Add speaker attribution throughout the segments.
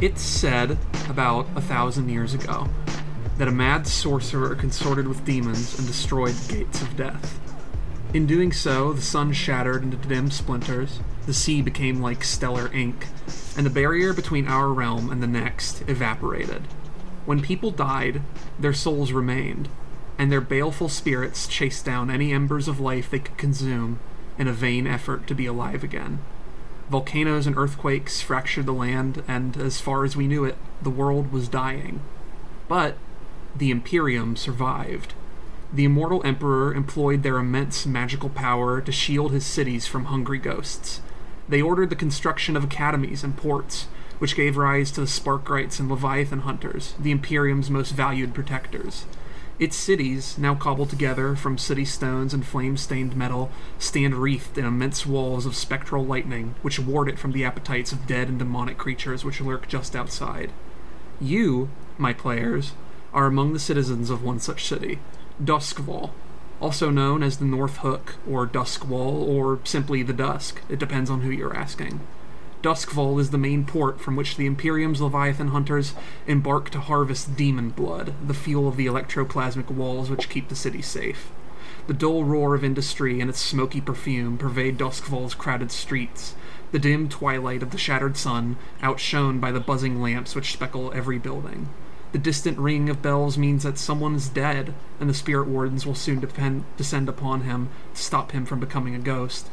Speaker 1: It's said about a thousand years ago that a mad sorcerer consorted with demons and destroyed the gates of death. In doing so, the sun shattered into dim splinters, the sea became like stellar ink, and the barrier between our realm and the next evaporated. When people died, their souls remained, and their baleful spirits chased down any embers of life they could consume in a vain effort to be alive again. Volcanoes and earthquakes fractured the land, and as far as we knew it, the world was dying. But the Imperium survived. The immortal Emperor employed their immense magical power to shield his cities from hungry ghosts. They ordered the construction of academies and ports, which gave rise to the Sparkwrights and Leviathan Hunters, the Imperium's most valued protectors. Its cities, now cobbled together from city stones and flame stained metal, stand wreathed in immense walls of spectral lightning, which ward it from the appetites of dead and demonic creatures which lurk just outside. You, my players, are among the citizens of one such city, Doskvol, also known as the North Hook, or Duskwall, or simply the Dusk. It depends on who you're asking. Doskvol is the main port from which the Imperium's Leviathan hunters embark to harvest demon blood, the fuel of the electroplasmic walls which keep the city safe. The dull roar of industry and its smoky perfume pervade Doskvol's crowded streets, the dim twilight of the shattered sun outshone by the buzzing lamps which speckle every building. The distant ring of bells means that someone is dead, and the spirit wardens will soon depend, descend upon him to stop him from becoming a ghost.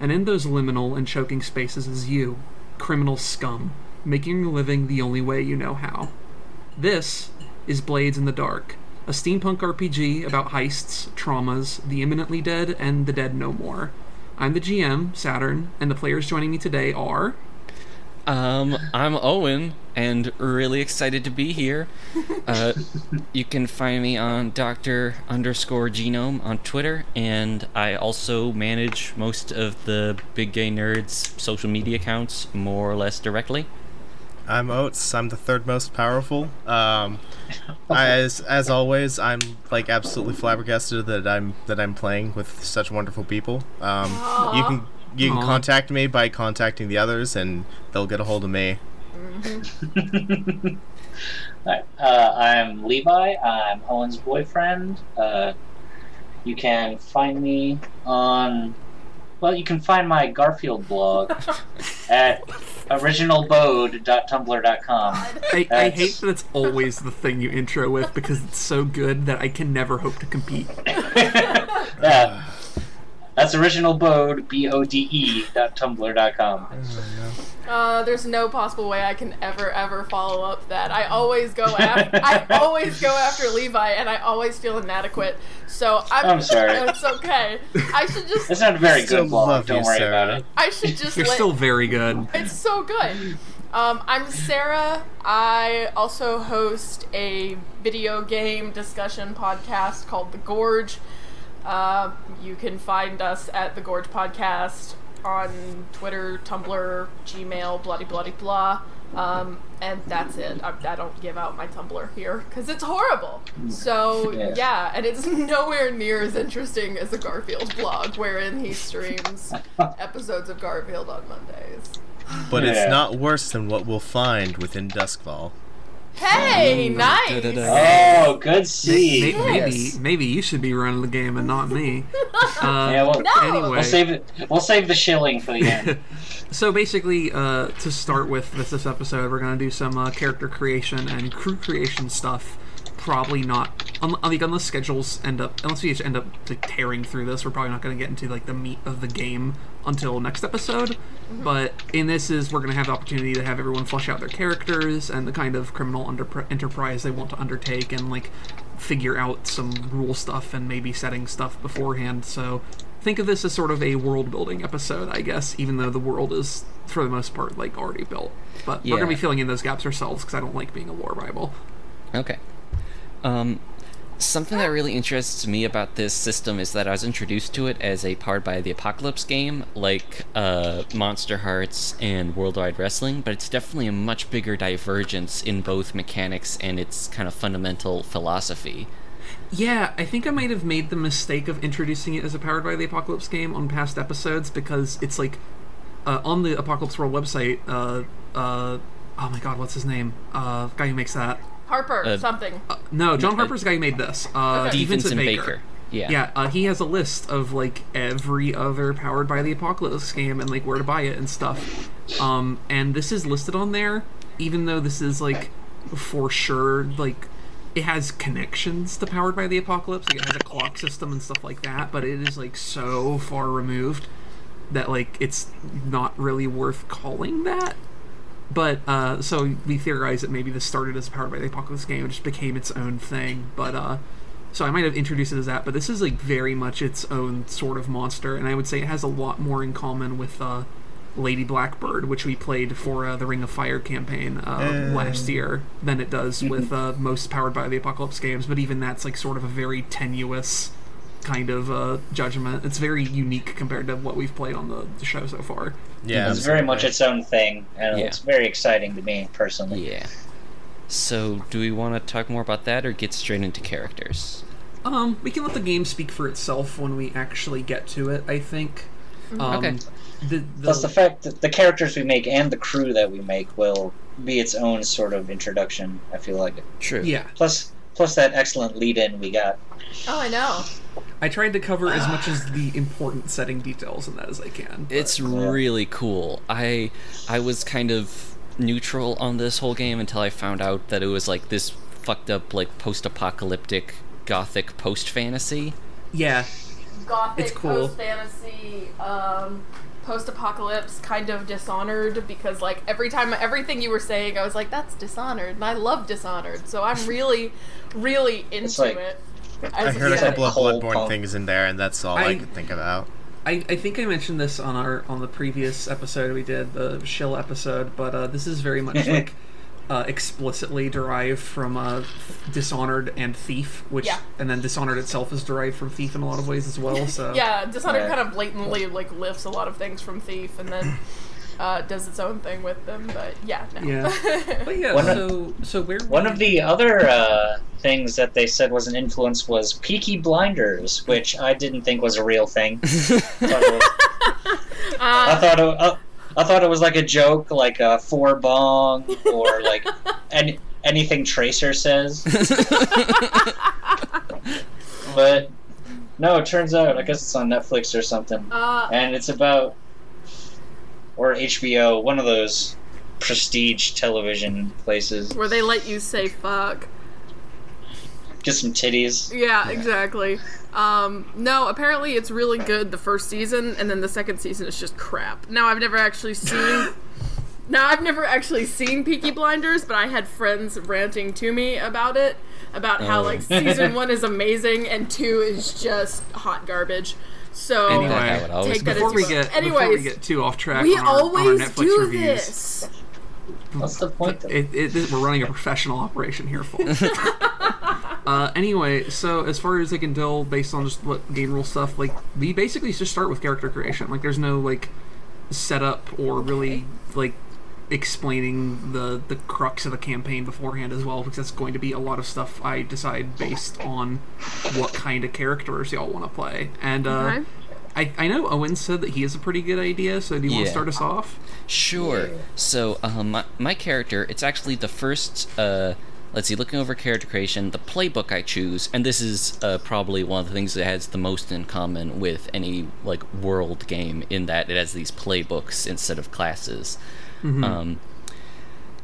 Speaker 1: And in those liminal and choking spaces is you, criminal scum, making your living the only way you know how. This is Blades in the Dark, a steampunk RPG about heists, traumas, the imminently dead, and the dead no more. I'm the GM, Saturn, and the players joining me today are.
Speaker 2: Um, I'm Owen, and really excited to be here. Uh, you can find me on Doctor underscore Genome on Twitter, and I also manage most of the Big Gay Nerds social media accounts more or less directly.
Speaker 3: I'm Oates. I'm the third most powerful. Um, as as always, I'm like absolutely flabbergasted that I'm that I'm playing with such wonderful people. Um, you can you can
Speaker 1: Aw.
Speaker 3: contact me by contacting the others, and they'll get a hold of me.
Speaker 4: Alright, uh, I'm Levi. I'm Owen's boyfriend. Uh, you can find me on. Well, you can find my Garfield blog at originalbode.tumblr.com.
Speaker 1: I, I hate that it's always the thing you intro with because it's so good that I can never hope to compete.
Speaker 4: Yeah. That's originalbode, B O D E, dot tumblr.com.
Speaker 5: Uh, there's no possible way I can ever, ever follow up that. I always go after. I always go after Levi, and I always feel inadequate. So I'm.
Speaker 4: I'm sorry.
Speaker 5: It's okay. I should just.
Speaker 4: It's not a very good blog,
Speaker 3: love
Speaker 4: don't
Speaker 3: you,
Speaker 4: worry
Speaker 3: Sarah.
Speaker 4: about it.
Speaker 5: I should just.
Speaker 1: You're
Speaker 5: let-
Speaker 1: still very good.
Speaker 5: It's so good. Um, I'm Sarah. I also host a video game discussion podcast called The Gorge. Uh, you can find us at The Gorge Podcast on Twitter, Tumblr, Gmail, bloody bloody blah. Um, and that's it. I, I don't give out my Tumblr here because it's horrible. So
Speaker 4: Yeah.
Speaker 5: yeah, and it's nowhere near as interesting as the Garfield blog, wherein he streams episodes of Garfield on Mondays.
Speaker 3: But
Speaker 4: Yeah.
Speaker 3: it's not worse than what we'll find within Doskvol.
Speaker 5: Hey, nice.
Speaker 2: da-da-da.
Speaker 4: Oh, good seed.
Speaker 1: Maybe,
Speaker 4: Yes.
Speaker 1: maybe you should be running the game and not me. Uh,
Speaker 4: Yeah, well,
Speaker 5: No.
Speaker 1: Anyway,
Speaker 4: We'll save it. We'll save the shilling for the end.
Speaker 1: so basically, uh, to start with this, this episode, we're gonna do some uh, character creation and crew creation stuff. Probably not, um, un- like unless schedules end up, unless we just end up like, tearing through this, we're probably not gonna get into like the meat of the game until next episode. Mm-hmm. But in this is we're gonna have the opportunity to have everyone flesh out their characters and the kind of criminal under- enterprise they want to undertake and like figure out some rule stuff and maybe setting stuff beforehand. So think of this as sort of a world building episode, I guess, even though the world is for the most part like already built. But we're gonna be filling in those gaps ourselves because I don't like being a lore bible.
Speaker 2: Okay. Um, something that really interests me about this system is that I was introduced to it as a Powered by the Apocalypse game, like uh, Monster Hearts and Worldwide Wrestling, but it's definitely a much bigger divergence in both mechanics and its kind of fundamental philosophy.
Speaker 1: Yeah, I think I might have made the mistake of introducing it as a Powered by the Apocalypse game on past episodes because it's like uh, on the Apocalypse World website. Uh, uh, oh my god, what's his name? Uh, guy who makes that.
Speaker 5: Harper,
Speaker 2: Uh,
Speaker 5: something.
Speaker 1: No, John
Speaker 2: uh,
Speaker 1: Harper's the guy who made this. Uh,
Speaker 5: Okay.
Speaker 1: Steve Vincent
Speaker 2: Stevenson
Speaker 1: Baker.
Speaker 2: Baker. Yeah.
Speaker 1: Yeah, uh, he has a list of like every other powered by the apocalypse game and like where to buy it and stuff. Um, and this is listed on there, even though this is like for sure like it has connections to powered by the apocalypse. Like it has a clock system and stuff like that, but it is like so far removed that like it's not really worth calling that. But uh, so we theorize that maybe this started as a powered by the apocalypse game, and just became its own thing. But uh, so I might have introduced it as that, but this is like very much its own sort of monster, and I would say it has a lot more in common with uh, Lady Blackbird, which we played for uh, the Ring of Fire campaign uh,
Speaker 3: Uh.
Speaker 1: last year, than it does with uh, most powered by the apocalypse games. But even that's like sort of a very tenuous kind of uh, judgment. It's very unique compared to what we've played on the, the show so far.
Speaker 3: Yeah,
Speaker 4: It's very much its own thing, and
Speaker 2: Yeah.
Speaker 4: it's very exciting to me personally.
Speaker 2: Yeah. So, do we want to talk more about that or get straight into characters?
Speaker 1: Um, we can let the game speak for itself when we actually get to it. I think. Um,
Speaker 2: Okay.
Speaker 1: The, the,
Speaker 4: Plus, the fact that the characters we make and the crew that we make will be its own sort of introduction. I feel like.
Speaker 2: True.
Speaker 1: yeah,
Speaker 4: Plus, plus that excellent lead-in we got.
Speaker 5: Oh, I know.
Speaker 1: I tried to cover as much as the important setting details in that as I can. but-
Speaker 2: It's really cool. I I was kind of neutral on this whole game until I found out that it was like this fucked up like post-apocalyptic gothic post-fantasy.
Speaker 1: yeah,
Speaker 5: Gothic,
Speaker 1: It's cool.
Speaker 5: post fantasy, um, post apocalypse, kind of dishonored because like every time everything you were saying, I was like, "That's dishonored," and I love dishonored, so I'm really, really into
Speaker 4: like-
Speaker 5: it.
Speaker 3: I
Speaker 5: As
Speaker 3: heard a couple of
Speaker 4: Cold
Speaker 3: Bloodborne
Speaker 4: punk.
Speaker 3: things in there, and that's all I,
Speaker 1: I-
Speaker 3: could think about.
Speaker 1: I, I think I mentioned this on our on the previous episode we did the shill episode, but uh, this is very much like uh, explicitly derived from uh, Dishonored and Thief, which
Speaker 5: Yeah.
Speaker 1: and then Dishonored itself is derived from Thief in a lot of ways as well. So
Speaker 5: Yeah, Dishonored
Speaker 4: Yeah.
Speaker 5: kind of blatantly like lifts a lot of things from Thief and then uh, does its own thing with them. But yeah, no.
Speaker 1: Yeah. But yeah,
Speaker 4: One of-
Speaker 1: so so where
Speaker 4: One of the other uh, things that they said was an influence was Peaky Blinders, which I didn't think was a real thing. Thought it was- I
Speaker 5: uh,
Speaker 4: thought it, uh, I thought it was like a joke, like a four bong or like any, anything Tracer says. But no, it turns out I guess it's on Netflix or something,
Speaker 5: uh,
Speaker 4: and it's about or HBO, one of those prestige television places.
Speaker 5: where they let you say fuck.
Speaker 4: Get some titties.
Speaker 5: Yeah, exactly. Um, no, apparently it's really good the first season, and then the second season is just crap. Now I've never actually seen. now I've never actually seen Peaky Blinders, but I had friends ranting to me about it, about how
Speaker 2: Oh.
Speaker 5: like season one is amazing and two is just hot garbage. So
Speaker 1: Anyway,
Speaker 2: That how
Speaker 5: take that
Speaker 1: before we
Speaker 5: as you
Speaker 1: get
Speaker 5: will.
Speaker 1: before we get too off track,
Speaker 5: we
Speaker 1: on our, on our
Speaker 5: always
Speaker 1: Netflix
Speaker 5: do
Speaker 1: reviews,
Speaker 5: this.
Speaker 4: What's the point?
Speaker 1: It, it, it- we're running a professional operation here, folks. uh, anyway, so as far as I can tell, based on just what game rule stuff, like we basically just start with character creation. Like, there's no like setup or really like explaining the the crux of the campaign beforehand as well, because that's going to be a lot of stuff I decide based on what kind of characters y'all want to play. And uh,
Speaker 5: Okay.
Speaker 1: I I know Owen said that he has a pretty good idea. So do you want to start us off?
Speaker 2: Sure. So, um, my, my character, it's actually the first, uh, let's see, looking over character creation, the playbook I choose, and this is uh, probably one of the things that has the most in common with any, like, world game, in that it has these playbooks instead of classes, um,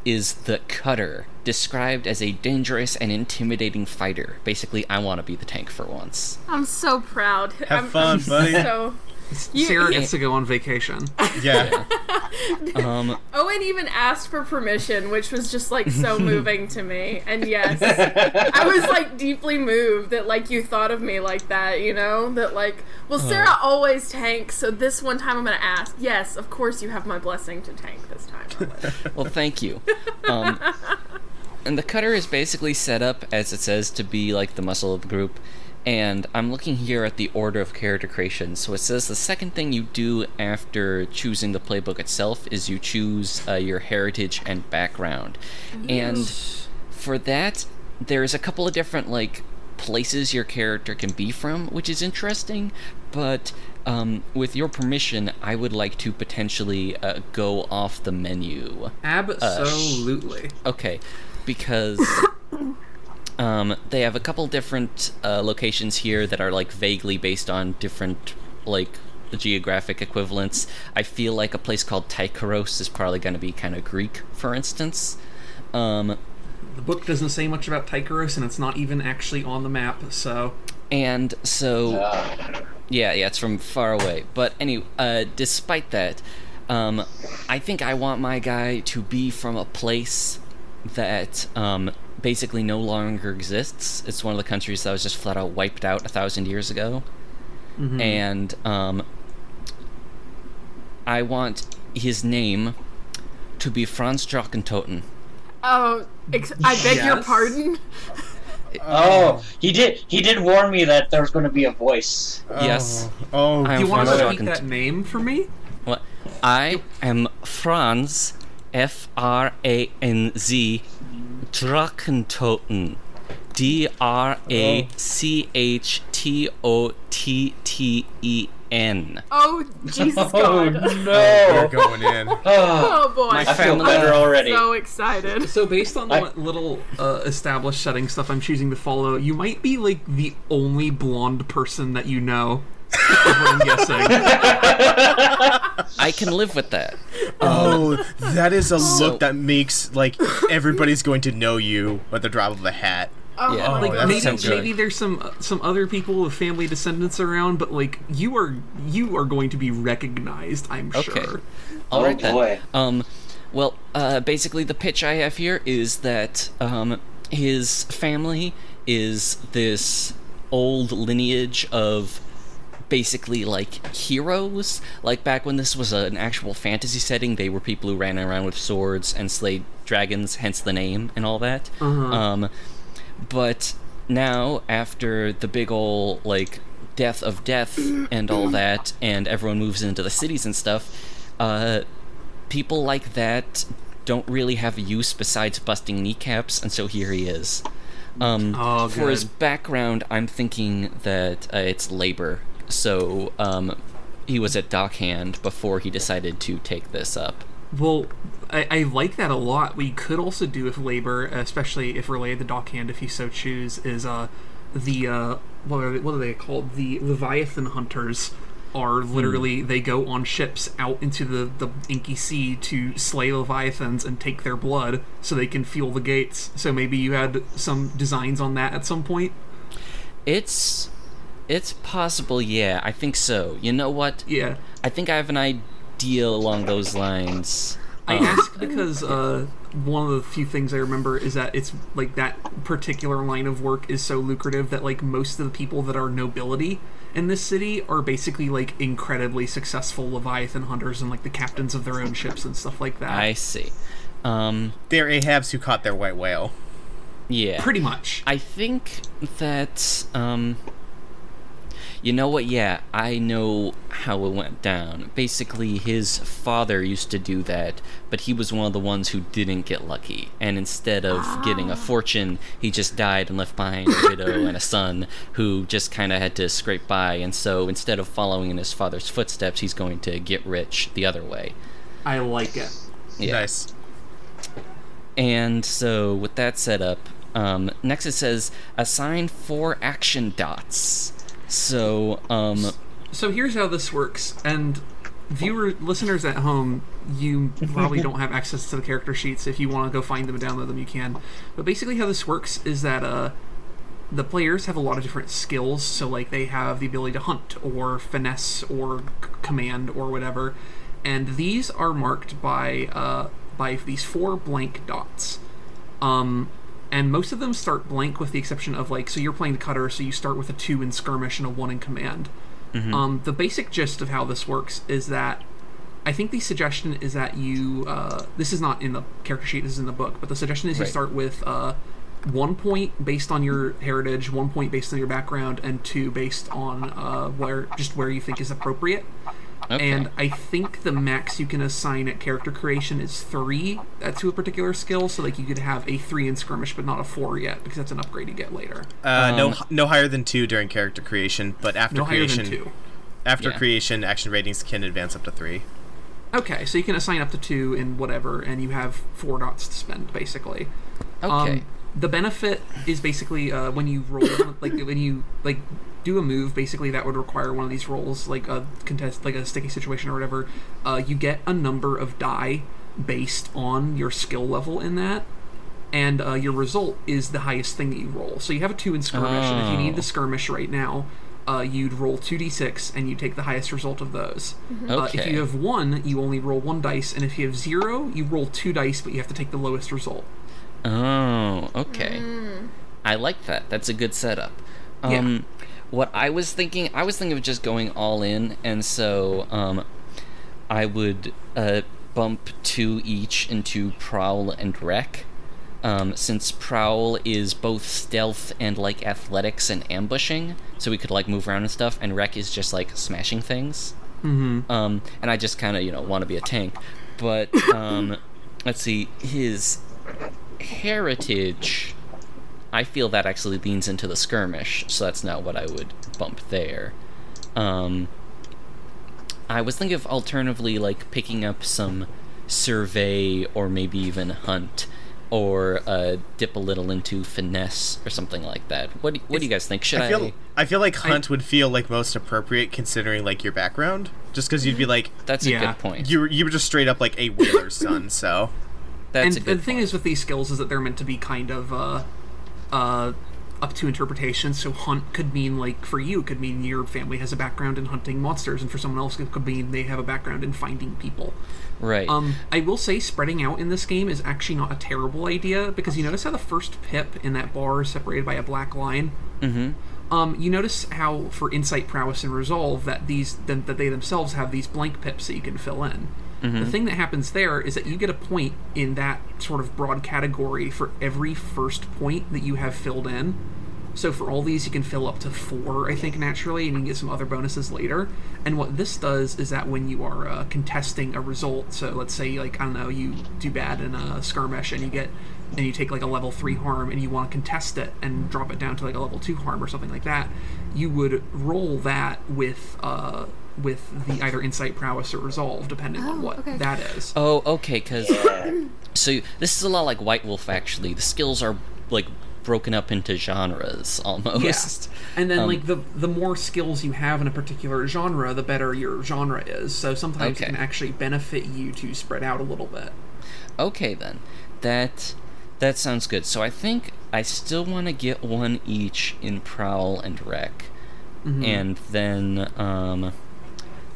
Speaker 2: is the Cutter, described as a dangerous and intimidating fighter. Basically, I want to be the tank for once.
Speaker 5: I'm so proud.
Speaker 3: Have
Speaker 5: I'm,
Speaker 3: fun,
Speaker 5: I'm
Speaker 3: buddy.
Speaker 5: So You-
Speaker 1: Sarah gets to go on vacation.
Speaker 3: Yeah.
Speaker 2: Um,
Speaker 5: Owen even asked for permission, which was just like so moving to me. And yes, I was like deeply moved that like you thought of me like that, you know? That like, well, Sarah always tanks, so this one time I'm gonna ask. Yes, of course you have my blessing to tank this time.
Speaker 2: Well, thank you. Um, and the cutter is basically set up, as it says, to be like the muscle of the group. And I'm looking here at the order of character creation. So it says the second thing you do after choosing the playbook itself is you choose uh, your heritage and background. And for that, there's a couple of different like places your character can be from, which is interesting. but um, with your permission, I would like to potentially uh, go off the menu.
Speaker 1: Absolutely.
Speaker 2: Okay, because um, they have a couple different uh, locations here that are like vaguely based on different like geographic equivalents. I feel like a place called Tycheros is probably going to be kind of Greek, for instance. Um,
Speaker 1: the book doesn't say much about Tycheros, and it's not even actually on the map. So
Speaker 2: and so,
Speaker 4: Uh,
Speaker 2: yeah, yeah, it's from far away. But anyway, uh, despite that, um, I think I want my guy to be from a place that um, basically no longer exists. It's one of the countries that was just flat out wiped out a thousand years ago. And um, I want his name to be Franz Drachentoten.
Speaker 5: Oh, ex- I beg your pardon.
Speaker 4: oh, he did. He did warn me that there was going to be a voice.
Speaker 2: Yes.
Speaker 3: Oh,
Speaker 2: I
Speaker 1: do you want to
Speaker 2: Franz
Speaker 1: repeat that name for me?
Speaker 2: What? I am Franz, F R A N Z, Drachentoten. D R A C H T O T T E N.
Speaker 5: Oh, Jesus
Speaker 4: Oh
Speaker 5: God.
Speaker 3: we're
Speaker 4: no!
Speaker 3: going in.
Speaker 4: Oh,
Speaker 5: Oh boy.
Speaker 2: My
Speaker 4: I feel
Speaker 2: family-
Speaker 4: better already.
Speaker 5: so excited.
Speaker 1: So based on
Speaker 4: I-
Speaker 1: what little uh, established setting stuff I'm choosing to follow, you might be like the only blonde person that you know. Is what I'm guessing.
Speaker 2: I can live with that.
Speaker 3: Oh, that is a
Speaker 2: So-
Speaker 3: look that makes like everybody's going to know you at the drop of a hat.
Speaker 5: Oh,
Speaker 2: Yeah.
Speaker 5: my
Speaker 1: like maybe
Speaker 3: sounds
Speaker 1: maybe there's some some other people with family descendants around, but like you are you are going to be recognized. I'm
Speaker 2: Okay.
Speaker 1: sure.
Speaker 2: All
Speaker 4: Oh,
Speaker 2: right then. Um, well, uh, basically the pitch I have here is that um, his family is this old lineage of basically like heroes. Like back when this was an actual fantasy setting, they were people who ran around with swords and slayed dragons, hence the name and all that. Um, but now, after the big ol' like death of death and all that, and everyone moves into the cities and stuff, uh, people like that don't really have a use besides busting kneecaps, and so here he is. Um,
Speaker 1: Oh,
Speaker 2: for his background, I'm thinking that uh, it's labor. So um, he was at Dockhand before he decided to take this up.
Speaker 1: Well, I, I like that a lot. We could also do if labor, especially if related to Dockhand, if you so choose, is uh the uh what are they, what are they called? The Leviathan hunters are literally they go on ships out into the the inky sea to slay leviathans and take their blood so they can fuel the gates. So maybe you had some designs on that at some point.
Speaker 2: It's it's possible, yeah. I think so. You know what?
Speaker 1: Yeah.
Speaker 2: I think I have an idea along those lines.
Speaker 1: I
Speaker 2: Um,
Speaker 1: ask because uh, one of the few things I remember is that it's like that particular line of work is so lucrative that like most of the people that are nobility in this city are basically like incredibly successful Leviathan hunters and like the captains of their own ships and stuff like that.
Speaker 2: I see. Um,
Speaker 3: They're Ahabs who caught their white whale.
Speaker 2: yeah.
Speaker 1: Pretty much.
Speaker 2: I think that um you know what? Yeah, I know how it went down. Basically, his father used to do that, but he was one of the ones who didn't get lucky. And instead of getting a fortune, he just died and left behind a widow and a son who just kind of had to scrape by. And so instead of following in his father's footsteps, he's going to get rich the other way.
Speaker 1: I like it.
Speaker 2: Yeah.
Speaker 3: Nice.
Speaker 2: And so, with that set up, um, next it says assign four action dots. So, um,
Speaker 1: So here's how this works, and viewer listeners at home, you probably don't have access to the character sheets. If you want to go find them and download them, you can. But basically, how this works is that uh, the players have a lot of different skills. So like they have the ability to hunt, or finesse, or c- command, or whatever, and these are marked by uh, by these four blank dots. Um, and most of them start blank with the exception of like so you're playing the cutter so you start with a two in skirmish and a one in command. Um, the basic gist of how this works is that i think the suggestion is that you uh, this is not in the character sheet this is in the book but the suggestion is you start with uh, one point based on your heritage one point based on your background and two based on uh, where just where you think is appropriate
Speaker 2: okay.
Speaker 1: and I think the max you can assign at character creation is three uh, to a particular skill. So like you could have a three in skirmish, but not a four yet because that's an upgrade you get later.
Speaker 3: Uh, no,
Speaker 2: Um,
Speaker 3: no higher than two during character creation, but after
Speaker 1: No higher
Speaker 3: creation,
Speaker 1: than two.
Speaker 3: After
Speaker 2: Yeah.
Speaker 3: creation, action ratings can advance up to three.
Speaker 1: Okay, so you can assign up to two in whatever, and you have four dots to spend, basically.
Speaker 2: Okay.
Speaker 1: Um, the benefit is basically uh, when you roll, like when you like do a move, basically that would require one of these rolls, like a contest, like a sticky situation or whatever. Uh, you get a number of die based on your skill level in that, and uh, your result is the highest thing that you roll. So you have a two in skirmish, and if you need
Speaker 2: Oh.
Speaker 1: the skirmish right now, uh, you'd roll two d6 and you take the highest result of those. Uh, if you have one, you only roll one dice, and if you have zero, you roll two dice, but you have to take the lowest result.
Speaker 2: Oh, okay. I like that. That's a good setup.
Speaker 1: Yeah.
Speaker 2: What I was thinking, I was thinking of just going all in, and so um, I would uh, bump two each into Prowl and Wreck. Um, since Prowl is both stealth and like athletics and ambushing, so we could like move around and stuff, and Wreck is just like smashing things.
Speaker 1: Mm-hmm.
Speaker 2: Um, and I just kind of, you know, want to be a tank. But, um, let's see, his heritage, I feel that actually leans into the skirmish, so that's not what I would bump there. Um, I was thinking of alternatively, like, picking up some survey or maybe even hunt. Or uh, dip a little into finesse or something like that. What do, what do you guys think? Should I?
Speaker 3: I feel I feel like Hunt would feel like most appropriate considering like your background, just because you'd be like
Speaker 2: That's a good point.
Speaker 3: you were you were just straight up like a whaler's son. So
Speaker 2: That's
Speaker 1: and
Speaker 2: a good
Speaker 1: the thing
Speaker 2: point.
Speaker 1: is with these skills is that they're meant to be kind of uh, uh, up to interpretation. So hunt could mean like for you, it could mean your family has a background in hunting monsters, and for someone else, it could mean they have a background in finding people.
Speaker 2: right.
Speaker 1: Um, I will say spreading out in this game is actually not a terrible idea because you notice how the first pip in that bar is separated by a black line.
Speaker 2: mm-hmm.
Speaker 1: Um, you notice how for insight, prowess, and resolve that these that that they themselves have these blank pips that you can fill in. The thing that happens there is that you get a point in that sort of broad category for every first point that you have filled in. So for all these, you can fill up to four, I think, naturally, and you can get some other bonuses later. And what this does is that when you are uh, contesting a result, so let's say, like I don't know, you do bad in a skirmish and you get and you take like a level three harm and you want to contest it and drop it down to like a level two harm or something like that, you would roll that with uh with the either insight, prowess, or resolve, depending on
Speaker 5: Oh,
Speaker 1: what
Speaker 5: okay.
Speaker 1: that is.
Speaker 2: Oh, okay, because so this is a lot like White Wolf. Actually, the skills are like broken up into genres almost.
Speaker 1: Yes. And then
Speaker 2: Um,
Speaker 1: like the the more skills you have in a particular genre, the better your genre is. So sometimes
Speaker 2: Okay.
Speaker 1: it can actually benefit you to spread out a little bit.
Speaker 2: Okay, then that that sounds good. So I think I still want to get one each in Prowl and Wreck, and then um,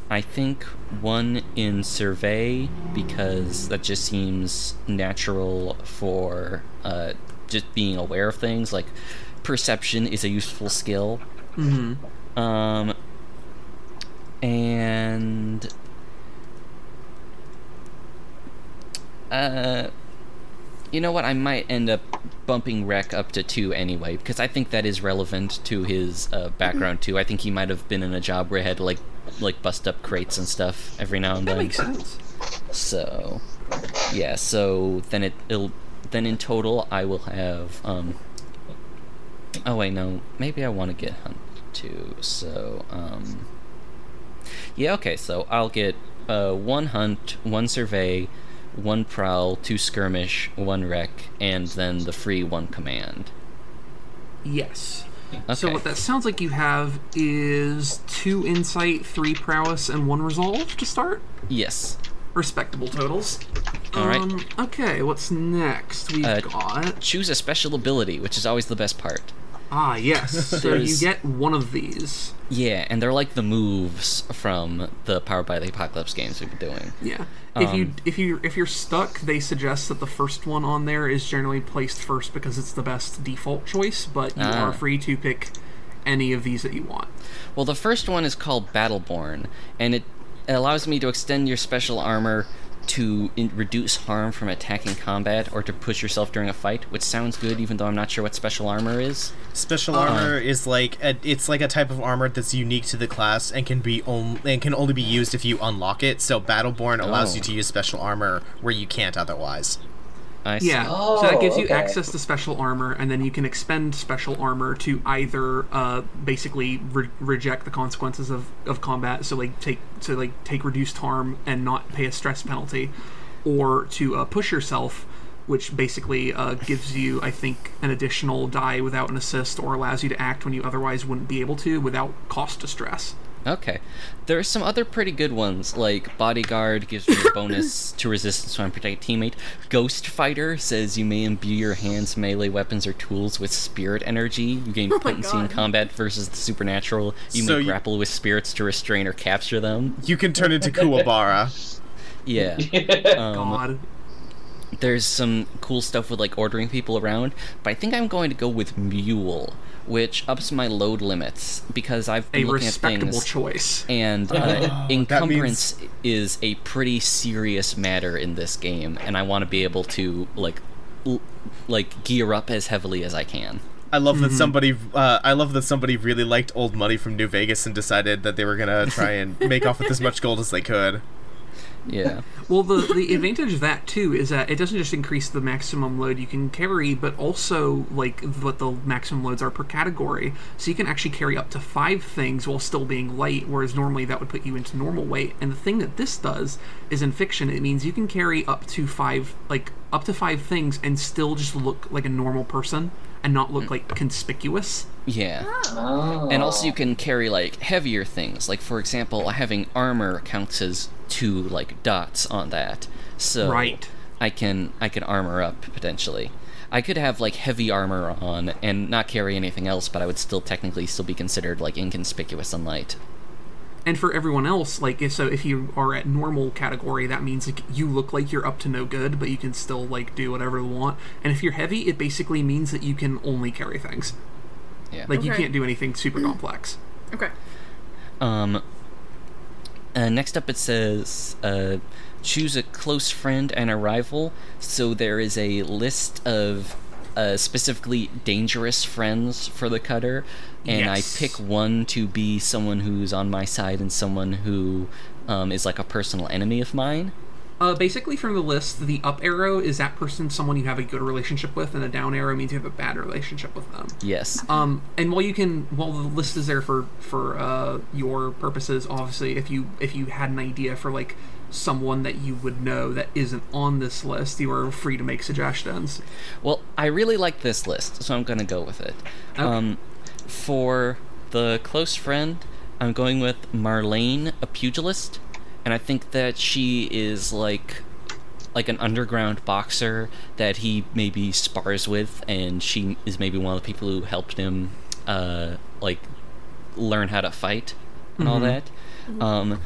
Speaker 2: I think one in Survey because that just seems natural for uh, just being aware of things. Like perception is a useful skill.
Speaker 1: Mm-hmm.
Speaker 2: Um, and uh, you know what? I might end up bumping Wreck up to two anyway because I think that is relevant to his uh, background too. I think he might have been in a job where he had like like bust up crates and stuff every now and
Speaker 1: That
Speaker 2: then.
Speaker 1: makes sense.
Speaker 2: So, yeah. So then it, it'll then in total I will have um. Oh wait, no. Maybe I want to get hunt too. So um. Yeah. Okay. So I'll get uh one hunt, one survey, one prowl, two skirmish, one wreck, and then the free one command.
Speaker 1: Yes. So what that sounds like you have is two insight, three prowess, and one resolve to start.
Speaker 2: Yes.
Speaker 1: Respectable totals.
Speaker 2: All right.
Speaker 1: Um, okay, what's next? We've
Speaker 2: Uh,
Speaker 1: got
Speaker 2: Choose a special ability, which is always the best part.
Speaker 1: Ah yes. so you get one of these.
Speaker 2: Yeah, and they're like the moves from the Powered by the Apocalypse games we've been doing.
Speaker 1: Yeah. If you
Speaker 2: Um,
Speaker 1: if you if you're stuck, they suggest that the first one on there is generally placed first because it's the best default choice, but you
Speaker 2: Ah.
Speaker 1: are free to pick any of these that you want.
Speaker 2: Well, the first one is called Battleborn, and it allows me to extend your special armor to in- reduce harm from attacking combat or to push yourself during a fight, which sounds good, even though I'm not sure what special armor is.
Speaker 3: special
Speaker 1: Uh-huh.
Speaker 3: armor is like a, it's like a type of armor that's unique to the class and can be on, and can only be used if you unlock it. So Battleborn allows
Speaker 2: Oh.
Speaker 3: you to use special armor where you can't otherwise.
Speaker 2: I see.
Speaker 1: Yeah, so that gives you
Speaker 4: Oh, okay.
Speaker 1: access to special armor, and then you can expend
Speaker 4: Oh,
Speaker 1: special armor, and then you can expend special armor to either uh, basically re- reject the consequences of, of combat, so like take to like take reduced harm and not pay a stress penalty, or to uh, push yourself, which basically uh, gives you, I think, an additional die without an assist, or allows you to act when you otherwise wouldn't be able to without cost to stress.
Speaker 2: Okay. There are some other pretty good ones, like Bodyguard gives you a bonus to resistance when protect teammate. Ghost Fighter says you may imbue your hands, melee weapons, or tools with spirit energy. You gain
Speaker 5: Oh my
Speaker 2: potency in combat versus the supernatural. You
Speaker 3: So
Speaker 2: may
Speaker 3: you-
Speaker 2: grapple with spirits to restrain or capture them.
Speaker 3: You can turn into Kuwabara.
Speaker 2: Yeah. Um,
Speaker 1: God,
Speaker 2: there's some cool stuff with like ordering people around, but I think I'm going to go with Mule, which ups my load limits because I've
Speaker 1: a
Speaker 2: been looking at
Speaker 1: respectable
Speaker 2: things.
Speaker 1: choice.
Speaker 2: and uh,
Speaker 3: that
Speaker 2: encumbrance is a pretty serious matter in this game, and I want to be able to like, l- like gear up as heavily as I can.
Speaker 3: I love that somebody. Uh, I love that somebody really liked old money from New Vegas and decided that they were gonna try and make off with as much gold as they could.
Speaker 2: Yeah,
Speaker 1: Well, the the advantage of that too is that it doesn't just increase the maximum load you can carry, but also like what the maximum loads are per category. So you can actually carry up to five things while still being light, whereas normally that would put you into normal weight. And the thing that this does is in fiction, it means you can carry up to five, like up to five things, and still just look like a normal person and not look like conspicuous.
Speaker 2: yeah.
Speaker 4: Oh.
Speaker 2: And also, you can carry like heavier things. Like for example, having armor counts as two like dots on that. So
Speaker 1: Right.
Speaker 2: I can I can armor up potentially. I could have like heavy armor on and not carry anything else, but I would still technically still be considered like inconspicuous and light.
Speaker 1: And for everyone else, like if so, if you are at normal category, that means like you look like you're up to no good, but you can still like do whatever you want. And if you're heavy, it basically means that you can only carry things.
Speaker 2: Yeah.
Speaker 1: Like you can't do anything super complex.
Speaker 5: Okay.
Speaker 2: Um. Uh, next up, it says uh, choose a close friend and a rival. So there is a list of uh, specifically dangerous friends for the cutter, and
Speaker 1: Yes.
Speaker 2: I pick one to be someone who's on my side and someone who um, is like a personal enemy of mine.
Speaker 1: Uh, basically, from the list, the up arrow is that person someone you have a good relationship with, and the down arrow means you have a bad relationship with them.
Speaker 2: Yes.
Speaker 1: Um, and while you can, while the list is there for for uh, your purposes, obviously, if you if you had an idea for like someone that you would know that isn't on this list, you are free to make suggestions.
Speaker 2: Well, I really like this list, so I'm gonna go with it.
Speaker 1: Okay.
Speaker 2: Um, for the close friend, I'm going with Marlene, a pugilist, and I think that she is like like an underground boxer that he maybe spars with, and she is maybe one of the people who helped him uh, like learn how to fight and all that. Um,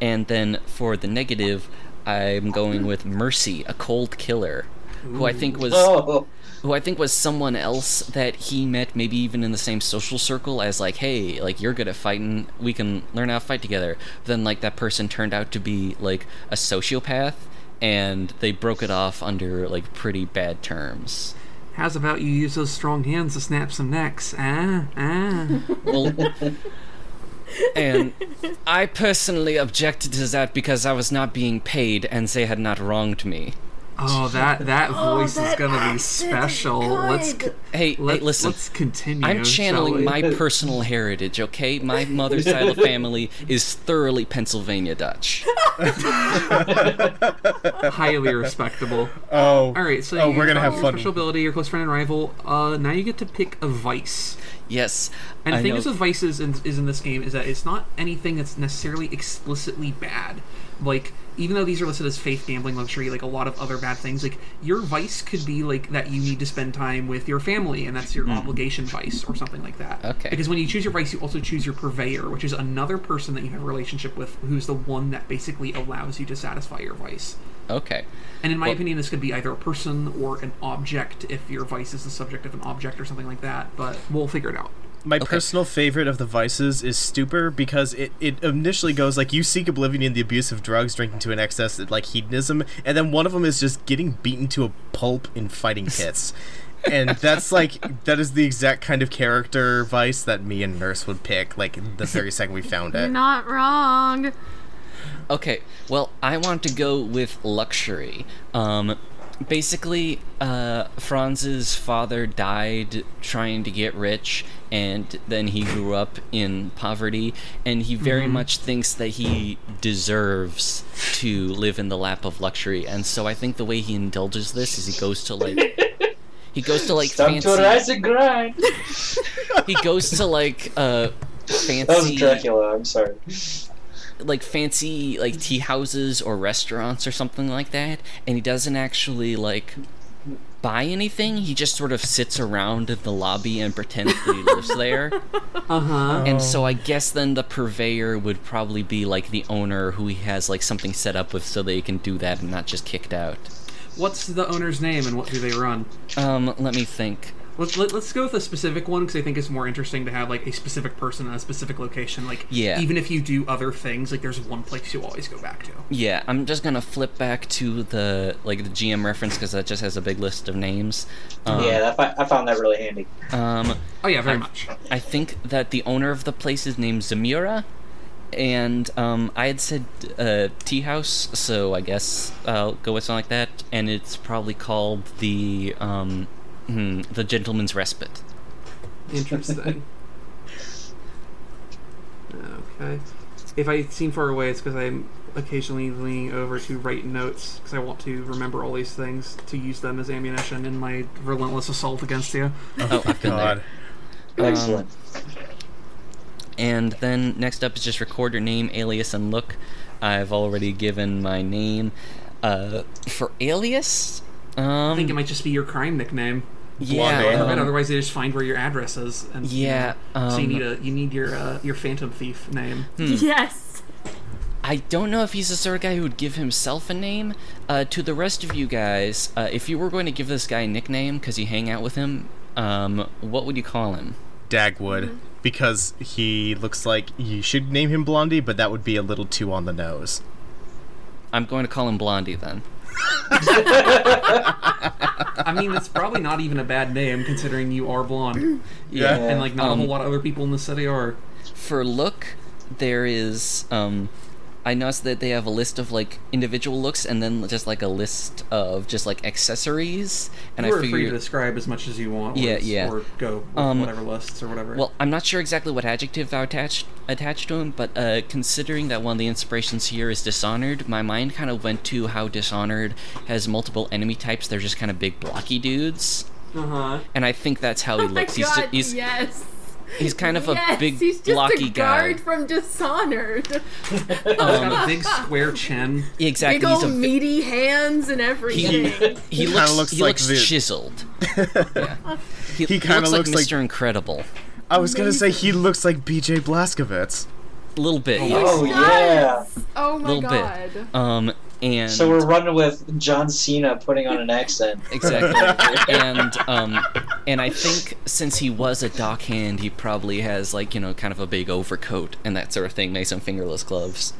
Speaker 2: and then for the negative, I'm going with Mercy, a cold killer, who I think was
Speaker 4: Oh.
Speaker 2: Who I think was someone else that he met maybe even in the same social circle as like, hey, like you're good at fighting, we can learn how to fight together. But Then like that person turned out to be like a sociopath and they broke it off under like pretty bad terms.
Speaker 1: How's about you use those strong hands to snap some necks? Ah, ah.
Speaker 2: Well, and I personally objected to that because I was not being paid and they had not wronged me.
Speaker 1: Oh, that that
Speaker 5: Oh,
Speaker 1: voice is
Speaker 5: that
Speaker 1: gonna be
Speaker 5: accent is
Speaker 1: special. Let's
Speaker 5: good.
Speaker 2: Hey,
Speaker 1: let,
Speaker 2: hey, listen.
Speaker 1: Let's continue.
Speaker 2: I'm channeling my personal heritage, okay? My mother's side of the family is thoroughly Pennsylvania Dutch.
Speaker 1: highly respectable.
Speaker 3: Oh,
Speaker 1: All right, so
Speaker 3: Oh,
Speaker 1: you
Speaker 3: we're gonna have
Speaker 1: your
Speaker 3: fun.
Speaker 1: Special ability, your close friend and rival. Uh, now you get to pick a vice.
Speaker 2: Yes.
Speaker 1: And the
Speaker 2: I
Speaker 1: thing
Speaker 2: know-
Speaker 1: is with vices in, is in this game is that it's not anything that's necessarily explicitly bad. Like even though these are listed as faith, gambling, luxury, like a lot of other bad things, like your vice could be like that you need to spend time with your family, and that's your hmm. obligation vice or something like that.
Speaker 2: Okay.
Speaker 1: Because when you choose your vice, you also choose your purveyor, which is another person that you have a relationship with, who's the one that basically allows you to satisfy your vice.
Speaker 2: Okay.
Speaker 1: And in my
Speaker 2: Well-
Speaker 1: opinion, this could be either a person or an object if your vice is the subject of an object or something like that. But we'll figure it out.
Speaker 3: My
Speaker 2: Okay.
Speaker 3: personal favorite of the vices is stupor because it, it initially goes like you seek oblivion in the abuse of drugs, drinking to an excess, like hedonism, and then one of them is just getting beaten to a pulp in fighting pits. and that's like that is the exact kind of character vice that me and Nurse would pick, like the very second we found
Speaker 5: You're
Speaker 3: it.
Speaker 5: not wrong.
Speaker 2: Okay. Well, I want to go with luxury. Um basically, uh, Franz's father died trying to get rich, and then he grew up in poverty, and he very much thinks that he deserves to live in the lap of luxury. And so I think the way he indulges this is he goes to like. He goes to like
Speaker 4: Time
Speaker 2: fancy.
Speaker 4: to rise and grind.
Speaker 2: He goes to like uh
Speaker 4: That was Dracula. I'm sorry.
Speaker 2: Like fancy like tea houses or restaurants or something like that and he doesn't actually like buy anything he just sort of sits around in the lobby and pretends that he lives there
Speaker 1: Uh huh.
Speaker 2: and so i guess then the purveyor would probably be like the owner who he has like something set up with so they can do that and not just kicked out
Speaker 1: What's the owner's name and what do they run?
Speaker 2: um let me think
Speaker 1: Let's let, let's go with a specific one because I think it's more interesting to have like a specific person in a specific location. Like,
Speaker 2: Yeah.
Speaker 1: even if you do other things, like there's one place you always go back to.
Speaker 2: yeah i'm just gonna flip back to the like the gm reference because that just has a big list of names um,
Speaker 4: yeah, that, fi- I found that really handy.
Speaker 2: um
Speaker 1: Oh yeah, very
Speaker 2: I-
Speaker 1: much.
Speaker 2: I think that the owner of the place is named Zamira, and um, I had said uh, tea house, so I guess I'll go with something like that. And it's probably called the um, hmm, the Gentleman's Respite.
Speaker 1: Interesting. okay. If I seem far away, it's because I'm occasionally leaning over to write notes because I want to remember all these things to use them as ammunition in my relentless assault against you.
Speaker 2: Oh, I've
Speaker 3: God.
Speaker 2: Um,
Speaker 4: Excellent.
Speaker 2: And then next up is just record your name, alias, and look. I've already given my name. Uh, for alias, um,
Speaker 1: I think it might just be your crime nickname.
Speaker 2: Yeah,
Speaker 3: Blonde
Speaker 1: I
Speaker 2: um,
Speaker 1: otherwise they just find where your address is. And, you
Speaker 2: Yeah,
Speaker 1: know, so you
Speaker 2: um,
Speaker 1: need a you need your uh, your phantom thief name.
Speaker 2: Hmm.
Speaker 5: Yes.
Speaker 2: I don't know if he's the sort of guy who would give himself a name. Uh, to the rest of you guys, uh, if you were going to give this guy a nickname because you hang out with him, um, what would you call him?
Speaker 3: Dagwood. Because he looks like you should name him Blondie, but that would be a little too on the nose.
Speaker 2: I'm going to call him Blondie then.
Speaker 1: I mean, it's probably not even a bad name considering you are blonde,
Speaker 3: Yeah.
Speaker 1: and like not a
Speaker 2: Um,
Speaker 1: whole lot of other people in the city are.
Speaker 2: For look, there is. Um, I noticed that they have a list of like individual looks and then just like a list of just like accessories. And
Speaker 1: you
Speaker 2: I
Speaker 1: are free to
Speaker 2: figured.
Speaker 1: describe as much as you want.
Speaker 2: Yeah,
Speaker 1: or,
Speaker 2: yeah.
Speaker 1: Or go with
Speaker 2: Um,
Speaker 1: whatever lists or whatever.
Speaker 2: Well, I'm not sure exactly what adjective I attached attached to him, but uh, considering that one of the inspirations here is Dishonored, my mind kind of went to how Dishonored has multiple enemy types. They're just kind of big, blocky dudes,
Speaker 1: uh huh.
Speaker 2: and I think that's how he
Speaker 5: Oh my
Speaker 2: looks. He's,
Speaker 5: god,
Speaker 2: ju- he's
Speaker 5: yes.
Speaker 2: He's kind of a
Speaker 5: yes,
Speaker 2: big,
Speaker 5: he's just
Speaker 2: blocky
Speaker 5: a
Speaker 2: guy.
Speaker 5: guard from Dishonored.
Speaker 1: He's got a big square chin.
Speaker 2: Exactly.
Speaker 5: Big
Speaker 2: he's
Speaker 5: old
Speaker 2: a,
Speaker 5: meaty hands and everything.
Speaker 2: he
Speaker 3: kinda
Speaker 2: looks,
Speaker 3: looks
Speaker 2: he
Speaker 3: like
Speaker 2: looks
Speaker 3: the-
Speaker 2: chiseled. yeah. He,
Speaker 3: He
Speaker 2: he
Speaker 3: kinda
Speaker 2: looks,
Speaker 3: looks
Speaker 2: like
Speaker 3: like-
Speaker 2: Mr. Incredible.
Speaker 3: I was gonna say he looks like BJ Blazkowicz.
Speaker 2: A little bit.
Speaker 1: Oh,
Speaker 2: yes.
Speaker 4: Oh, yeah.
Speaker 5: Oh my
Speaker 2: Little bit.
Speaker 5: god.
Speaker 2: Um, and
Speaker 4: So we're running with John Cena putting on an accent.
Speaker 2: Exactly. and um and I think since he was a dockhand, he probably has like, you know, kind of a big overcoat and that sort of thing, maybe some fingerless gloves.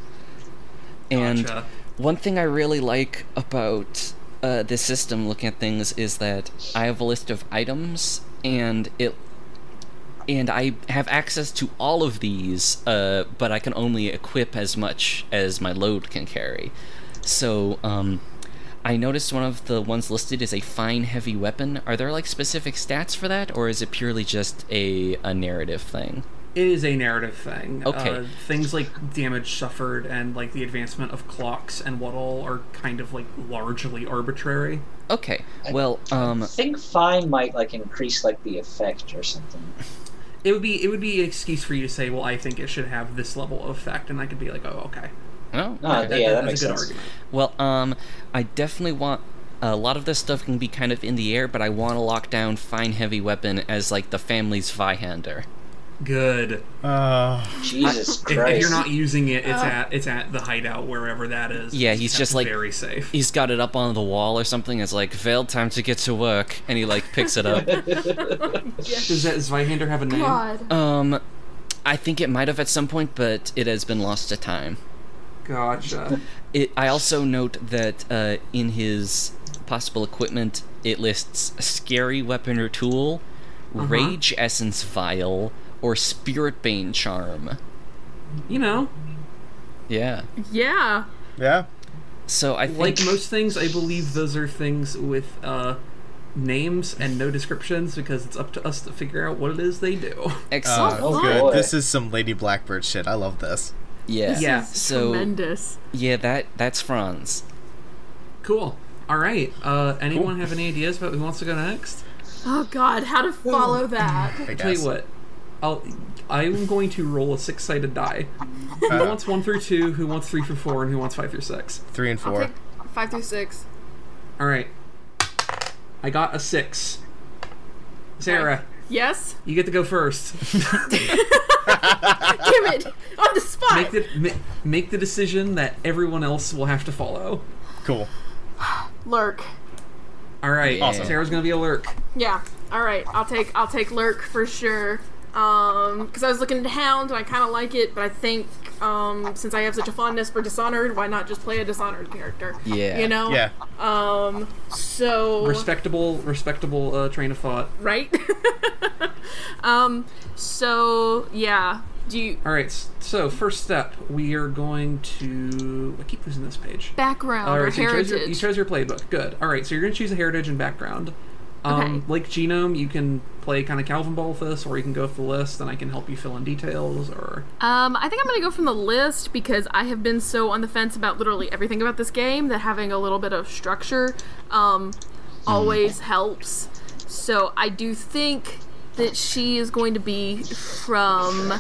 Speaker 2: And
Speaker 1: Gotcha.
Speaker 2: one thing I really like about uh, this system looking at things is that I have a list of items and it and I have access to all of these, uh, but I can only equip as much as my load can carry. So, um, I noticed one of the ones listed is a fine heavy weapon. Are there like specific stats for that, or is it purely just a, a narrative thing?
Speaker 1: It is a narrative thing.
Speaker 2: Okay.
Speaker 1: Uh, things like damage suffered and like the advancement of clocks and what all are kind of like largely arbitrary.
Speaker 2: Okay, well, um,
Speaker 4: I think fine might like increase like the effect or something.
Speaker 1: It would be it would be an excuse for you to say, well, I think it should have this level of effect, and I could be like, oh, okay.
Speaker 2: oh, okay.
Speaker 4: yeah, that
Speaker 1: that's
Speaker 4: makes
Speaker 1: a good
Speaker 4: sense.
Speaker 1: argument.
Speaker 2: Well, um, I definitely want a lot of this stuff can be kind of in the air, but I want to lock down fine heavy weapon as like the family's Zweihander.
Speaker 1: Good.
Speaker 3: Uh,
Speaker 4: Jesus
Speaker 1: If,
Speaker 4: Christ.
Speaker 1: if you're not using it, it's
Speaker 5: Uh.
Speaker 1: at it's at the hideout wherever that is.
Speaker 2: Yeah, he's
Speaker 1: That's
Speaker 2: just, like-
Speaker 1: very safe.
Speaker 2: He's got it up on the wall or something. It's like veiled time to get to work, and he like picks it up.
Speaker 1: Does that Zweihander have a name?
Speaker 5: God.
Speaker 2: um, I think it might have at some point, but it has been lost to time.
Speaker 1: Gotcha.
Speaker 2: It, I also note that uh, in his possible equipment, it lists scary weapon or tool,
Speaker 1: Uh-huh.
Speaker 2: rage essence vial, or spirit bane charm.
Speaker 1: you know,
Speaker 2: Yeah.
Speaker 5: Yeah.
Speaker 3: yeah.
Speaker 2: So I think
Speaker 1: Like most things, I believe those are things with uh, names and no descriptions because it's up to us to figure out what it is they do.
Speaker 2: excellent.
Speaker 3: Uh,
Speaker 4: Oh,
Speaker 3: good.
Speaker 4: boy.
Speaker 3: This is some Lady Blackbird shit. I love this.
Speaker 2: yeah.
Speaker 1: Yeah.
Speaker 2: So
Speaker 5: Tremendous.
Speaker 2: yeah, that that's Franz.
Speaker 1: Cool. All right. Uh, anyone have any ideas about who wants to go next?
Speaker 5: Oh God, how to follow that?
Speaker 3: I
Speaker 1: Tell you what. I'll. I'm going to roll a six-sided die. Who
Speaker 3: Uh,
Speaker 1: wants one through two? Who wants three through four? And who wants five through six?
Speaker 3: three and
Speaker 5: I'll
Speaker 3: four.
Speaker 5: take five through six.
Speaker 1: All right. I got a six. Sarah,
Speaker 5: Yes.
Speaker 1: you get to go first.
Speaker 5: Give it on the spot.
Speaker 1: Make the ma- make the decision that everyone else will have to follow.
Speaker 3: Cool.
Speaker 5: Lurk.
Speaker 1: All right.
Speaker 2: Awesome.
Speaker 1: Sarah's gonna be a lurk.
Speaker 5: Yeah. All right. I'll take I'll take Lurk for sure. Um, because I was looking at Hound and I kind of like it, but I think um, since I have such a fondness for Dishonored, why not just play a Dishonored character?
Speaker 2: Yeah.
Speaker 5: You know.
Speaker 3: Yeah.
Speaker 5: Um. So.
Speaker 1: Respectable, respectable uh, train of thought.
Speaker 5: right. um. So yeah. Do you
Speaker 1: All right. So first step, we are going to. I keep losing this page.
Speaker 5: background
Speaker 1: All
Speaker 5: or
Speaker 1: right. So you chose,
Speaker 5: heritage?
Speaker 1: your, you chose your playbook. Good. All right. So you're gonna choose a heritage and background. Um,
Speaker 5: Okay.
Speaker 1: Like Genome, you can play kind of Calvin Ball with this, or you can go with the list, and I can help you fill in details. Or
Speaker 5: Um, I think I'm gonna go from the list because I have been so on the fence about literally everything about this game that having a little bit of structure um, always helps. So I do think that she is going to be from.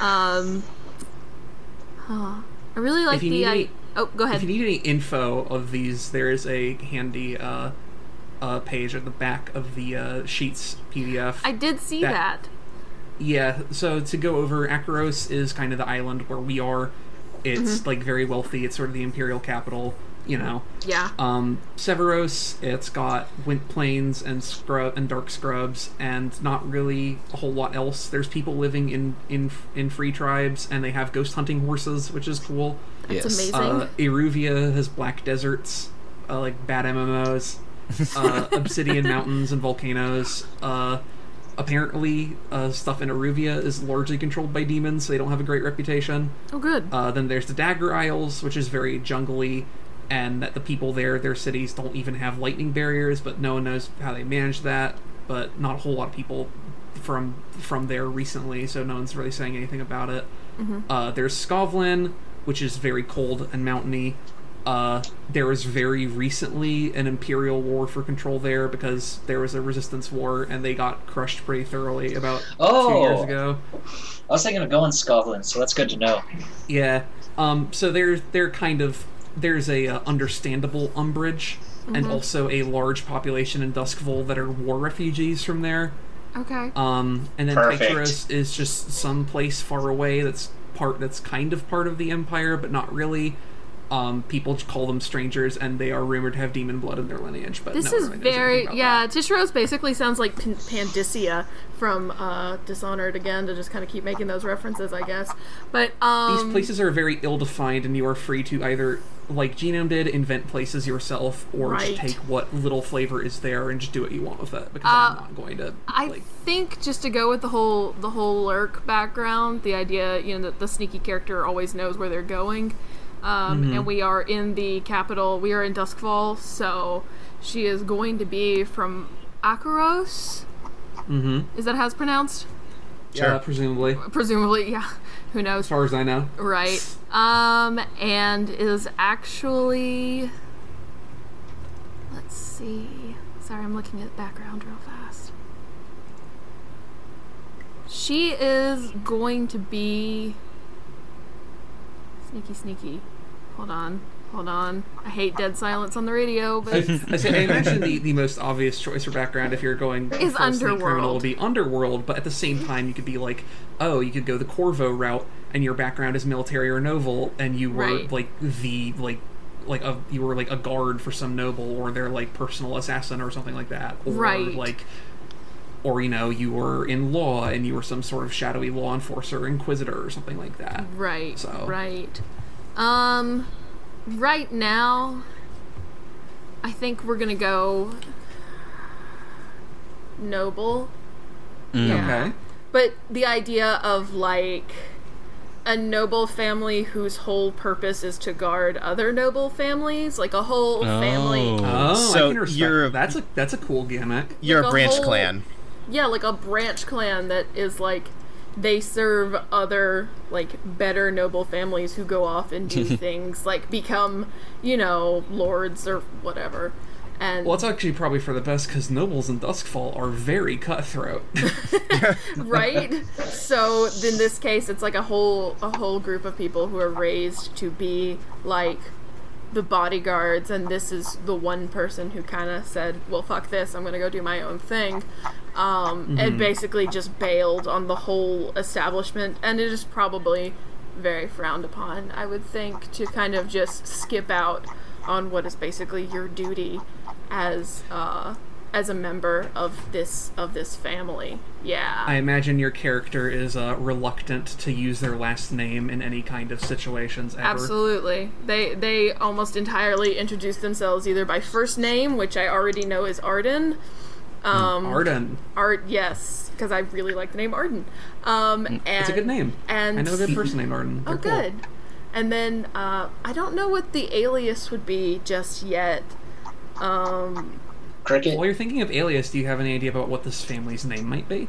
Speaker 5: Um, huh. I really like the.
Speaker 1: need
Speaker 5: I- oh, go ahead.
Speaker 1: if you need any info of these, there is a handy uh, uh, page at the back of the uh, Sheets PDF.
Speaker 5: I did see
Speaker 1: that-
Speaker 5: that.
Speaker 1: Yeah, so to go over, Akoros is kind of the island where we are. It's
Speaker 5: Mm-hmm.
Speaker 1: like very wealthy. It's sort of the imperial capital, you know.
Speaker 5: Yeah.
Speaker 1: Um, Severos, it's got wind plains and scrub and dark scrubs, and not really a whole lot else. There's people living in in in free tribes, and they have ghost hunting horses, which is cool.
Speaker 2: yes.
Speaker 5: amazing.
Speaker 1: Uh, Iruvia has black deserts, uh, like bad MMOs, uh, obsidian mountains and volcanoes. Uh, apparently, uh, stuff in Iruvia is largely controlled by demons, so they don't have a great reputation.
Speaker 5: oh, good.
Speaker 1: Uh, then there's the Dagger Isles, which is very jungly, and that the people there, their cities don't even have lightning barriers, but no one knows how they manage that. But not a whole lot of people from from there recently, so no one's really saying anything about it. Uh, there's Skovlan, which is very cold and mountainy. Uh, there was very recently an imperial war for control there because there was a resistance war and they got crushed pretty thoroughly about two years
Speaker 4: Oh.
Speaker 1: ago.
Speaker 4: I was thinking of going Skovlan, so that's good to know.
Speaker 1: Yeah. Um, so they're they're kind of there's a uh, understandable umbrage and also a large population in Doskvol that are war refugees from there.
Speaker 5: okay.
Speaker 1: Um, and then
Speaker 4: Perfect.
Speaker 1: Tycheros is just some place far away that's part that's kind of part of the empire, but not really. Um, people call them strangers, and they are rumored to have demon blood in their lineage. But
Speaker 5: This
Speaker 1: no
Speaker 5: is very yeah.
Speaker 1: that.
Speaker 5: Tycheros basically sounds like Pan- Pandyssia from uh, Dishonored again to just kind of keep making those references, I guess. But um,
Speaker 1: These places are very ill-defined, and you are free to either, like Genome did, invent places yourself, or
Speaker 5: Right.
Speaker 1: just take what little flavor is there and just do what you want with it. Because
Speaker 5: Uh,
Speaker 1: I'm not going to
Speaker 5: I
Speaker 1: like.
Speaker 5: think just to go with the whole the whole lurk background, the idea you know that the sneaky character always knows where they're going, um,
Speaker 1: Mm-hmm.
Speaker 5: and we are in the capital. We are in Doskvol, so she is going to be from Akoros.
Speaker 1: Mm-hmm.
Speaker 5: Is that how it's pronounced?
Speaker 3: Sure.
Speaker 1: Uh, presumably,
Speaker 5: Presumably, yeah. Who knows?
Speaker 1: as far as I know.
Speaker 5: Right. Um, and is actually. Let's see. Sorry, I'm looking at the background real fast. She is going to be. Sneaky, sneaky. Hold on. Hold on. I hate dead silence on the radio, but.
Speaker 1: I, say, I imagine the, the most obvious choice for background, if you're going
Speaker 5: Is
Speaker 1: sneak criminal,
Speaker 5: Underworld.
Speaker 1: would be Underworld. But at the same time, you could be like, oh, you could go the Corvo route, and your background is military or noble, and you were
Speaker 5: Right.
Speaker 1: like the like like a you were like a guard for some noble, or their like personal assassin or something like that, or
Speaker 5: Right.
Speaker 1: like. Or you know you were in law and you were some sort of shadowy law enforcer, inquisitor, or something like that.
Speaker 5: Right.
Speaker 1: So-
Speaker 5: Right. Um, right now, I think we're gonna go noble.
Speaker 2: Mm.
Speaker 5: Yeah.
Speaker 1: Okay.
Speaker 5: But the idea of like a noble family whose whole purpose is to guard other noble families, like a whole family.
Speaker 2: Oh.
Speaker 1: Oh,
Speaker 3: So
Speaker 1: I can
Speaker 3: you're-
Speaker 1: that. that's a that's a cool gimmick.
Speaker 3: You're
Speaker 5: Like
Speaker 3: a
Speaker 5: a
Speaker 3: branch
Speaker 5: whole-
Speaker 3: clan.
Speaker 5: Yeah, like a branch clan that is like they serve other like better noble families who go off and do things like become, you know, lords or whatever. And
Speaker 1: Well, it's actually probably for the best because nobles in Doskvol are very cutthroat.
Speaker 5: right? So in this case, it's like a whole a whole group of people who are raised to be like the bodyguards, and this is the one person who kind of said, "Well, fuck this, I'm gonna go do my own thing," um, and basically just bailed on the whole establishment, and it is probably very frowned upon. I would think to kind of just skip out on what is basically your duty as uh, as a member of this of this family. Yeah.
Speaker 1: I imagine your character is uh, reluctant to use their last name in any kind of situations ever.
Speaker 5: Absolutely. They they almost entirely introduce themselves either by first name, which I already know is Arden. Um,
Speaker 1: Arden.
Speaker 5: Art, yes, because I really like the name Arden. Um, and
Speaker 1: It's a good name.
Speaker 5: And
Speaker 1: I know a good person named Arden.
Speaker 5: Oh,
Speaker 1: They're cool.
Speaker 5: good. And then uh, I don't know what the alias would be just yet. Um,
Speaker 4: Cricket,
Speaker 1: While you're thinking of alias, do you have any idea about what this family's name might be?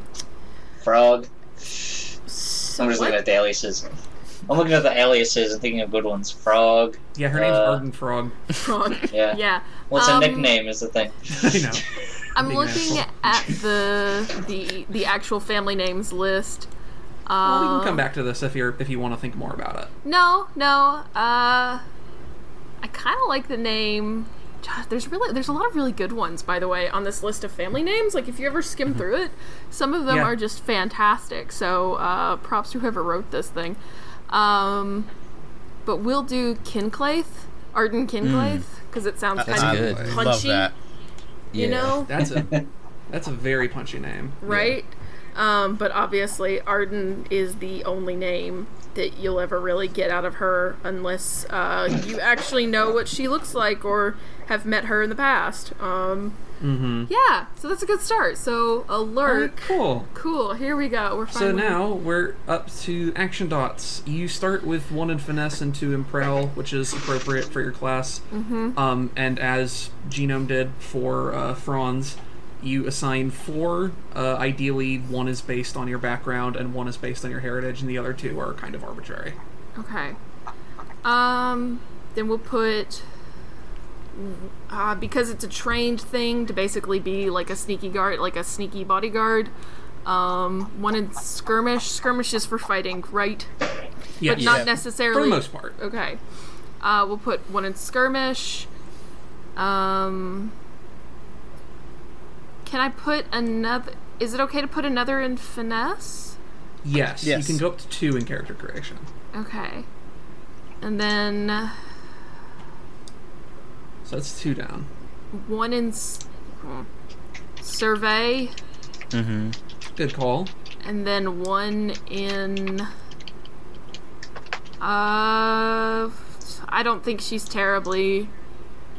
Speaker 4: frog.
Speaker 5: so
Speaker 4: I'm just
Speaker 5: what-
Speaker 4: looking at the aliases. I'm looking at the aliases and thinking of good ones. Frog.
Speaker 1: Yeah, her name's
Speaker 4: Uh,
Speaker 1: Arden Frog.
Speaker 5: Frog.
Speaker 4: Yeah.
Speaker 5: yeah.
Speaker 4: What's
Speaker 5: Um,
Speaker 4: a nickname is the thing.
Speaker 1: I know.
Speaker 5: I'm
Speaker 1: Big
Speaker 5: looking
Speaker 1: asshole.
Speaker 5: at the the the actual family names list. Uh,
Speaker 1: Well, we can come back to this if you're if you want to think more about it.
Speaker 5: No, no. Uh, I kind of like the name. God, There's really there's a lot of really good ones, by the way, on this list of family names. Like if you ever skim through it, some of them
Speaker 1: Yeah.
Speaker 5: are just fantastic. So uh, props to whoever wrote this thing. Um, but we'll do Kinclaith, Arden Kinclaith, because it sounds
Speaker 2: That's
Speaker 5: kind
Speaker 3: I
Speaker 2: good.
Speaker 5: of
Speaker 3: love
Speaker 5: punchy.
Speaker 3: that.
Speaker 5: You
Speaker 2: Yeah.
Speaker 5: know,
Speaker 1: That's a that's a very punchy name.
Speaker 5: right? Um, but obviously, Arden is the only name that you'll ever really get out of her unless uh, you actually know what she looks like or have met her in the past. Um,
Speaker 1: Mm-hmm.
Speaker 5: yeah, so that's a good start. So, alert.
Speaker 1: cool.
Speaker 5: Cool, here we go. We're
Speaker 1: So now we're up to action dots. You start with one in finesse and two in prowl, which is appropriate for your class. Mm-hmm. Um, and as Genome did for uh, Franz, you assign four. Uh, ideally, one is based on your background and one is based on your heritage, and the other two are kind of arbitrary.
Speaker 5: Okay. Um, then we'll put. Uh, because it's a trained thing to basically be like a sneaky guard, like a sneaky bodyguard. Um, one in skirmish. Skirmish is for fighting, right?
Speaker 1: Yeah,
Speaker 5: but not
Speaker 3: Yeah.
Speaker 5: necessarily.
Speaker 1: for the most part.
Speaker 5: Okay. Uh, we'll put one in skirmish. Um, can I put another? Is it okay to put another in finesse?
Speaker 1: Yes,
Speaker 3: Yes.
Speaker 1: you can go up to two in character creation.
Speaker 5: Okay. And then
Speaker 1: So that's two down.
Speaker 5: one in s- hmm, survey,
Speaker 2: Mm-hmm.
Speaker 1: Good call.
Speaker 5: and then one in. Uh, I don't think she's terribly.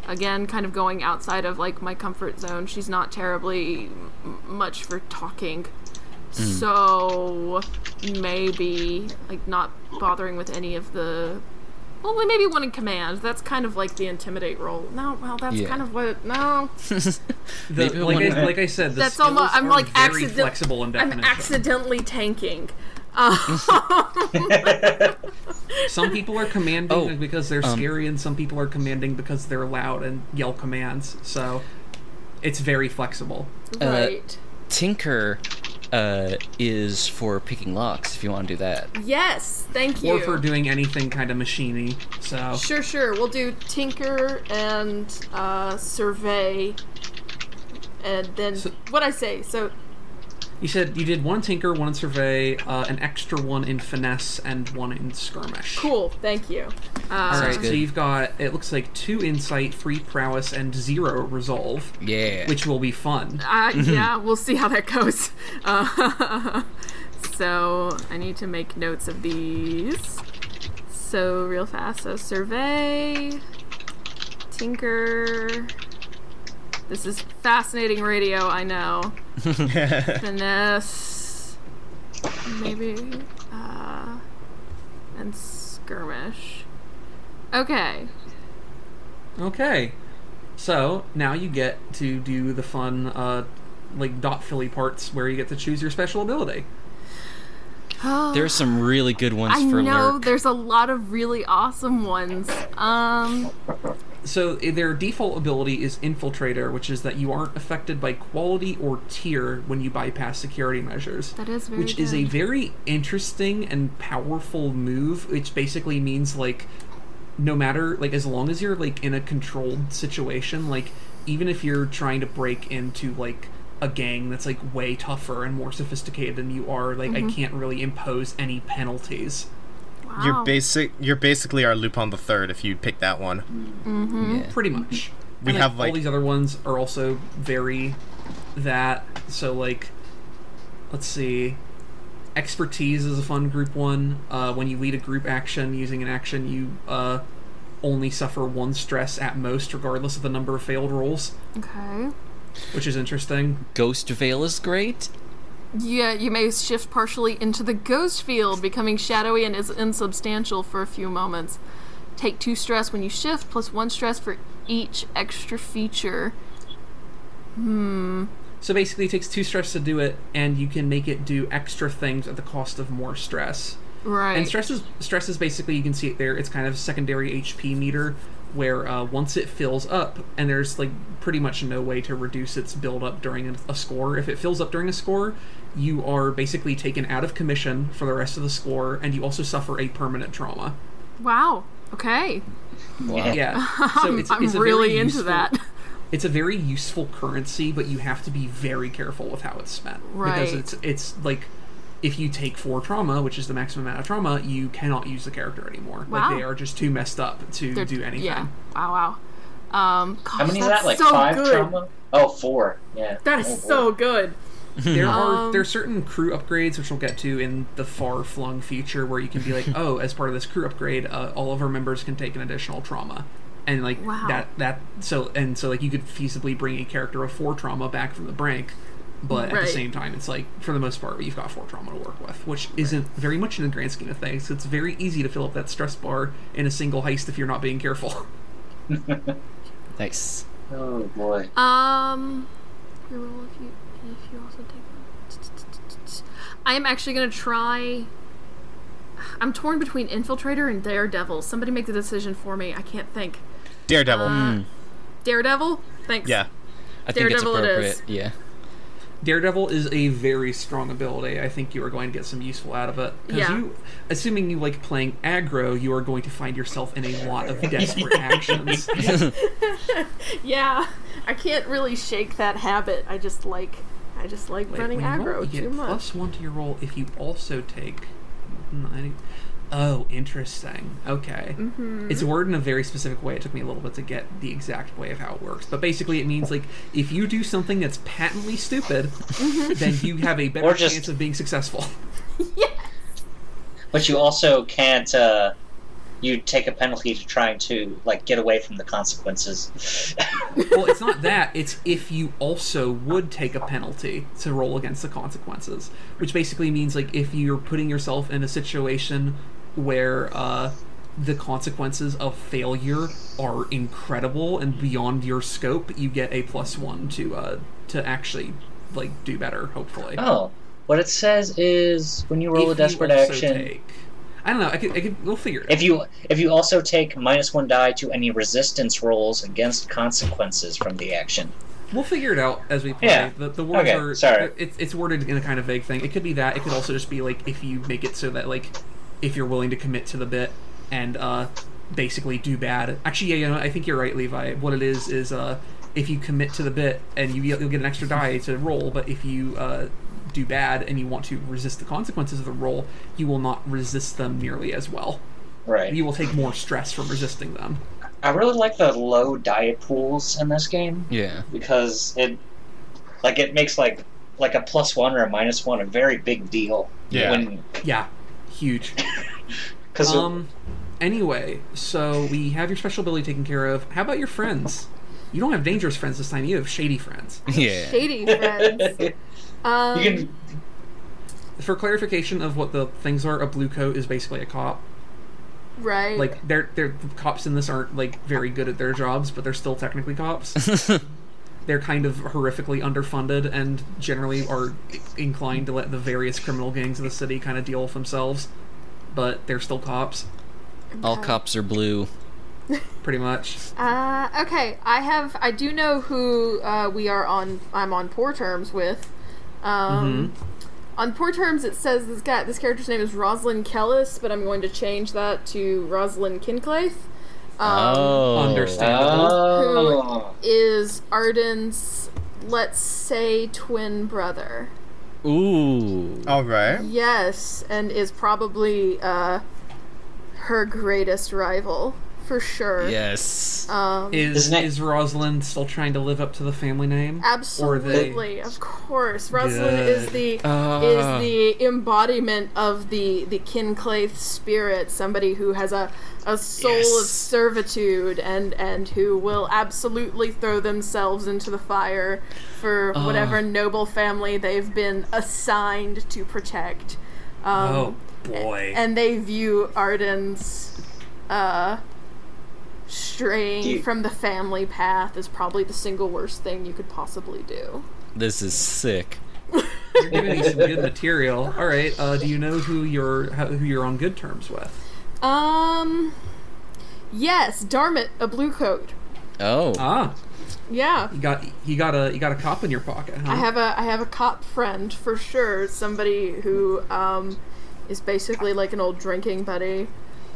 Speaker 5: Again, kind of going outside of like my comfort zone. She's not terribly m- much for talking. So maybe like not bothering with any of the. Well, maybe one in command. That's kind of like the intimidate role. No, well, that's
Speaker 2: Yeah.
Speaker 5: kind of what. No,
Speaker 1: The, like, I, like I said, the
Speaker 5: That's almost I'm like
Speaker 1: very
Speaker 5: accident-
Speaker 1: flexible in
Speaker 5: I'm accidentally tanking. Um,
Speaker 1: Some people are commanding
Speaker 2: Oh,
Speaker 1: because they're
Speaker 2: um,
Speaker 1: scary, and some people are commanding because they're loud and yell commands. So it's very flexible.
Speaker 5: right.
Speaker 2: Tinker uh, is for picking locks if you want to do that.
Speaker 5: Yes, thank you.
Speaker 1: Or for doing anything kind of machiney. So
Speaker 5: Sure, sure. We'll do tinker and uh, survey, and then
Speaker 1: So-
Speaker 5: what I say. So
Speaker 1: you said you did one tinker, one in survey, uh, an extra one in finesse, and one in skirmish.
Speaker 5: cool. Thank you. Uh,
Speaker 1: All right,
Speaker 2: Sounds
Speaker 1: so
Speaker 2: good.
Speaker 1: you've got it looks like two insight, three prowess, and zero resolve,
Speaker 2: Yeah.
Speaker 1: which will be fun.
Speaker 5: Uh, yeah, we'll see how that goes. Uh, so I need to make notes of these. So real fast. So survey, tinker. This is fascinating radio. I know. Finesse. Maybe. Uh,
Speaker 6: and skirmish. Okay.
Speaker 1: Okay. So now you get to do the fun, uh, like dot filly parts where you get to choose your special ability.
Speaker 2: There's some really good ones
Speaker 6: I
Speaker 2: for
Speaker 6: know
Speaker 2: lurk.
Speaker 6: there's a lot of really awesome ones. Um,
Speaker 1: So their default ability is Infiltrator, which is that you aren't affected by quality or tier when you bypass security measures.
Speaker 6: that is very
Speaker 1: which is a very interesting and powerful move which basically means like no matter like as long as you're like in a controlled situation like even if you're trying to break into like a gang that's like way tougher and more sophisticated than you are like
Speaker 6: Mm-hmm.
Speaker 1: i can't really impose any penalties
Speaker 6: wow.
Speaker 3: You're basic. You're basically our Lupin the Third if you pick that one.
Speaker 2: Yeah.
Speaker 1: pretty much
Speaker 3: We
Speaker 1: And,
Speaker 3: have,
Speaker 1: all
Speaker 3: like-
Speaker 1: these other ones are also very that so like let's see expertise is a fun group one uh, when you lead a group action using an action you uh, only suffer one stress at most regardless of the number of failed rolls
Speaker 6: Okay.
Speaker 1: which is interesting
Speaker 2: Ghost Veil is great.
Speaker 6: Yeah, you may shift partially into the ghost field, becoming shadowy and is insubstantial for a few moments. Take two stress when you shift, plus one stress for each extra feature. Hmm.
Speaker 1: So basically it takes two stress to do it and you can make it do extra things at the cost of more stress
Speaker 6: Right.
Speaker 1: And stress is stress is basically you can see it there. It's kind of a secondary HP meter where uh, once it fills up, and there's like pretty much no way to reduce its build up during a, a score. If it fills up during a score, you are basically taken out of commission for the rest of the score, and you also suffer a permanent trauma.
Speaker 6: Wow. Okay.
Speaker 2: Wow.
Speaker 1: Yeah, so it's,
Speaker 6: I'm
Speaker 1: it's a
Speaker 6: really
Speaker 1: very
Speaker 6: into
Speaker 1: useful-
Speaker 6: that.
Speaker 1: It's a very useful currency, but you have to be very careful with how it's spent
Speaker 6: Right.
Speaker 1: because it's it's like. If you take four trauma, which is the maximum amount of trauma, you cannot use the character anymore.
Speaker 6: Wow.
Speaker 1: Like they are just too messed up to
Speaker 6: They're-
Speaker 1: do anything.
Speaker 6: Yeah. Wow. Wow. Um, gosh,
Speaker 4: How many is that? Like
Speaker 6: so
Speaker 4: five
Speaker 6: good.
Speaker 4: trauma? Oh, four. Yeah.
Speaker 5: That is
Speaker 4: Oh,
Speaker 5: so good.
Speaker 1: There are
Speaker 6: Um,
Speaker 1: there are certain crew upgrades which we'll get to in the far flung future where you can be like, oh, as part of this crew upgrade, uh, all of our members can take an additional trauma, and like
Speaker 6: Wow.
Speaker 1: that that so and so like you could feasibly bring a character of four trauma back from the brink, but at the same time, it's like for the most part you've got four trauma to work with, which isn't very much in the grand scheme of things. It's very easy to fill up that stress bar in a single heist if you're not being careful.
Speaker 2: Nice.
Speaker 4: Oh boy.
Speaker 6: Um, your roll if you also take. I am actually gonna try. I'm torn between Infiltrator and Daredevil. Somebody make the decision for me. I can't think.
Speaker 3: Daredevil.
Speaker 6: Uh, Daredevil. Thanks.
Speaker 3: yeah.
Speaker 2: I think it's
Speaker 6: Daredevil it
Speaker 2: appropriate.
Speaker 6: is.
Speaker 2: Yeah.
Speaker 1: Daredevil is a very strong ability. I think you are going to get some useful out of it. Because
Speaker 6: Yeah.
Speaker 1: you, assuming you like playing aggro, you are going to find yourself in a lot of desperate actions.
Speaker 6: Yeah. I can't really shake that habit. I just like. I just like
Speaker 1: Wait,
Speaker 6: running
Speaker 1: when you roll, you
Speaker 6: too
Speaker 1: get
Speaker 6: much.
Speaker 1: plus one to your roll if you also take. nine- Oh, interesting. Okay.
Speaker 6: Mm-hmm.
Speaker 1: It's worded in a very specific way. It took me a little bit to get the exact way of how it works. But basically, it means like if you do something that's patently stupid,
Speaker 6: Mm-hmm.
Speaker 1: then you have a better
Speaker 4: just-
Speaker 1: chance of being successful.
Speaker 4: But you also can't. uh You take a penalty to trying to like get away from the consequences.
Speaker 1: well, it's not that. It's if you also would take a penalty to roll against the consequences, which basically means like if you're putting yourself in a situation where uh, the consequences of failure are incredible and beyond your scope, you get a plus one to uh, to actually like do better. Hopefully,
Speaker 4: oh, what it says is when you roll
Speaker 1: If
Speaker 4: a desperate action.
Speaker 1: take- I don't know. I could, I could. We'll figure it.
Speaker 4: If you if you also take minus one die to any resistance rolls against consequences from the action.
Speaker 1: We'll figure it out as we play.
Speaker 4: Yeah.
Speaker 1: The, the words
Speaker 4: Okay,
Speaker 1: are
Speaker 4: sorry.
Speaker 1: It's, it's worded in a kind of vague thing. It could be that. It could also just be like if you make it so that like if you're willing to commit to the bit and uh basically do bad. Actually, yeah, you know, I think you're right, Levi. What it is is uh if you commit to the bit and you you'll get an extra die to roll, but if you uh do bad and you want to resist the consequences of the roll, you will not resist them nearly as well.
Speaker 4: Right.
Speaker 1: You will take more stress from resisting them.
Speaker 4: I really like the low die pools in this game
Speaker 2: Yeah.
Speaker 4: because it like it makes like like a plus one or a minus one a very big deal.
Speaker 3: Yeah.
Speaker 4: When
Speaker 1: Yeah, huge.
Speaker 4: because
Speaker 1: Um. Anyway, so we have your special ability taken care of. How about your friends? You don't have dangerous friends this time. You have shady friends.
Speaker 2: Yeah.
Speaker 6: Shady friends. Um,
Speaker 4: you can
Speaker 1: For clarification of what the things are, a blue coat is basically a cop.
Speaker 5: Right.
Speaker 1: Like they're they're the cops in this aren't like very good at their jobs, but they're still technically cops. they're kind of horrifically underfunded and generally are inclined to let the various criminal gangs of the city kind of deal with themselves. But they're still cops,
Speaker 2: All cops are blue.
Speaker 1: pretty much.
Speaker 5: Uh, okay, I have. I do know who uh, we are on. I'm on poor terms with. Um, On poor terms, it says this guy. This character's name is Rosalind Kellis, but I'm going to change that to Rosalind Kinclaith. Um,
Speaker 2: oh,
Speaker 1: Understandable.
Speaker 4: Oh.
Speaker 5: Is Arden's, let's say, twin brother.
Speaker 2: Ooh.
Speaker 3: All right.
Speaker 5: Yes, and is probably uh, her greatest rival for sure.
Speaker 2: Yes.
Speaker 5: Um,
Speaker 1: Is
Speaker 4: Isn't it-
Speaker 1: is Rosalind still trying to live up to the family name? Or they-
Speaker 5: Absolutely, of course. Rosalind is the
Speaker 2: Ah.
Speaker 5: is the embodiment of the the Kinclaith spirit, somebody who has a a soul of servitude and and who will absolutely throw themselves into the fire for
Speaker 2: Ah.
Speaker 5: whatever noble family they've been assigned to protect. Um,
Speaker 1: oh boy.
Speaker 5: and they view Arden's uh, straying
Speaker 4: you-
Speaker 5: from the family path is probably the single worst thing you could possibly do.
Speaker 2: This is sick.
Speaker 1: You're giving me some good material. All right. Uh, do you know who you're who you're on good terms with?
Speaker 5: Um, yes, Darmot, a blue coat.
Speaker 2: Oh.
Speaker 1: Ah,
Speaker 5: Yeah,
Speaker 1: you got you got a you got a cop in your pocket, huh?
Speaker 5: I have a I have a cop friend for sure. Somebody who um is basically like an old drinking buddy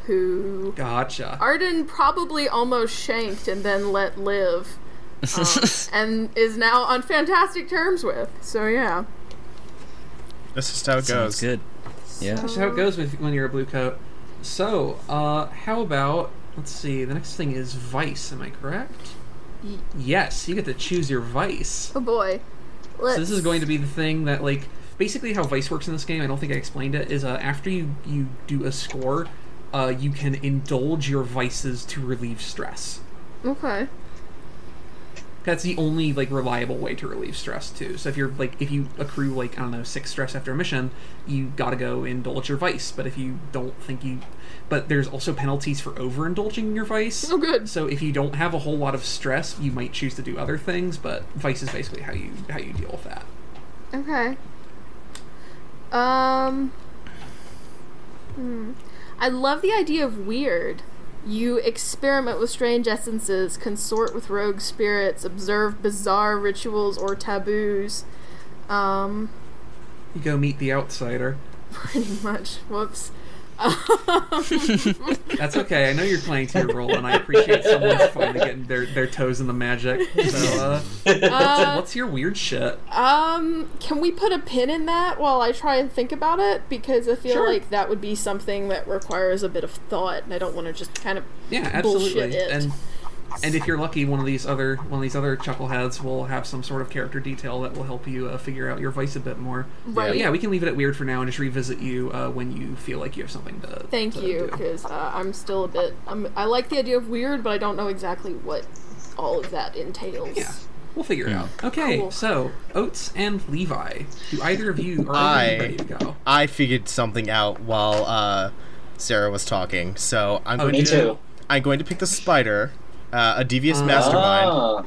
Speaker 5: who
Speaker 1: Gotcha.
Speaker 5: Arden probably almost shanked and then let live. um, and is now on fantastic terms with. So yeah.
Speaker 3: This is how it
Speaker 2: Sounds
Speaker 3: goes.
Speaker 2: good. Yeah.
Speaker 1: That's how it goes with when you're a blue coat. So, uh, how about let's see. The next thing is vice. Am I correct?
Speaker 5: Ye-
Speaker 1: Yes, you get to choose your vice.
Speaker 5: Oh boy. Let's...
Speaker 1: So this is going to be the thing that like basically how vice works in this game. I don't think I explained it. Is uh, after you you do a score, uh, you can indulge your vices to relieve stress.
Speaker 5: Okay.
Speaker 1: That's the only like reliable way to relieve stress too. So if you're like if you accrue like I don't know six stress after a mission, you gotta go indulge your vice. But if you don't think you, but there's also penalties for overindulging your vice.
Speaker 5: Oh, good.
Speaker 1: So if you don't have a whole lot of stress, you might choose to do other things. But vice is basically how you how you deal with that.
Speaker 5: Okay. Um. Hmm. I love the idea of weird. You experiment with strange essences, consort with rogue spirits, observe bizarre rituals or taboos. Um,
Speaker 1: You go meet the outsider.
Speaker 5: pretty much. Whoops.
Speaker 1: That's okay. I know you're playing to your role, and I appreciate someone's finally getting their, their toes in the magic. So, uh,
Speaker 5: Uh,
Speaker 1: what's your weird shit?
Speaker 5: Um, can we put a pin in that while I try and think about it? Because I feel
Speaker 1: Sure.
Speaker 5: like that would be something that requires a bit of thought, and I don't want to just kind of
Speaker 1: Yeah,
Speaker 5: bullshit
Speaker 1: absolutely.
Speaker 5: it.
Speaker 1: And and if you're lucky, one of these other one of these other chuckleheads will have some sort of character detail that will help you uh, figure out your vice a bit more.
Speaker 5: Right.
Speaker 1: But yeah, we can leave it at weird for now and just revisit you uh, when you feel like you have something to.
Speaker 5: Thank
Speaker 1: to
Speaker 5: you, because uh, I'm still a bit. I'm, I like the idea of weird, but I don't know exactly what all of that entails.
Speaker 1: Yeah. We'll figure it out. Okay,
Speaker 5: Cool.
Speaker 1: so Oates and Levi, do either of you are
Speaker 3: I-
Speaker 1: ready to go?
Speaker 3: I figured something out while uh, Sarah was talking, so I'm
Speaker 1: Oh,
Speaker 3: going
Speaker 4: Me
Speaker 3: to
Speaker 4: too.
Speaker 3: I'm going to pick the spider, uh, a devious mastermind,
Speaker 4: Ah,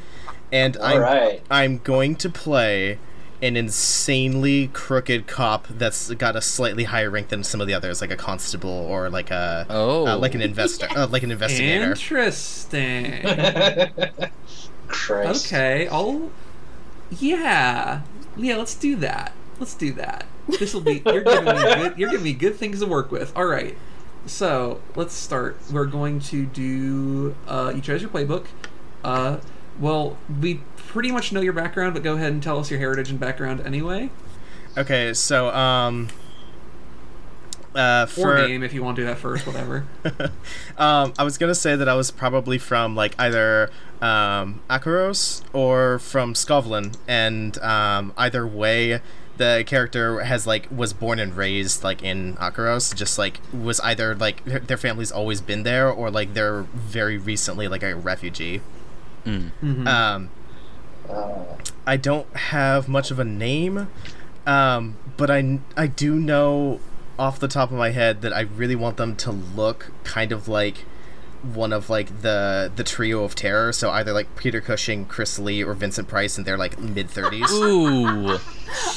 Speaker 3: and I'm
Speaker 4: right.
Speaker 3: I'm going to play an insanely crooked cop that's got a slightly higher rank than some of the others, like a constable or like a
Speaker 2: Oh.
Speaker 3: uh, like an investor, uh, like an investigator.
Speaker 1: Interesting. Okay, I'll. Yeah, yeah. Let's do that. Let's do that. This will be. You're giving me good. You're giving me good things to work with. All right. So let's start. We're going to do. Uh, you chose your playbook. Uh, well, we pretty much know your background, but go ahead and tell us your heritage and background anyway.
Speaker 3: Okay, so um, uh,
Speaker 1: Or
Speaker 3: for
Speaker 1: name if you want to do that first. Whatever.
Speaker 3: um, I was gonna say that I was probably from like either um, Akoros or from Skovlan, and um, either way, the character has like was born and raised like in Akoros, just like was either like their- their family's always been there or like they're very recently like a refugee.
Speaker 1: Mhm.
Speaker 3: Um,
Speaker 4: Uh,
Speaker 3: I don't have much of a name, um, but I I do know off the top of my head that I really want them to look kind of like one of like the the trio of terror. So either like Peter Cushing, Chris Lee, or Vincent Price in their like mid thirties.
Speaker 2: Ooh.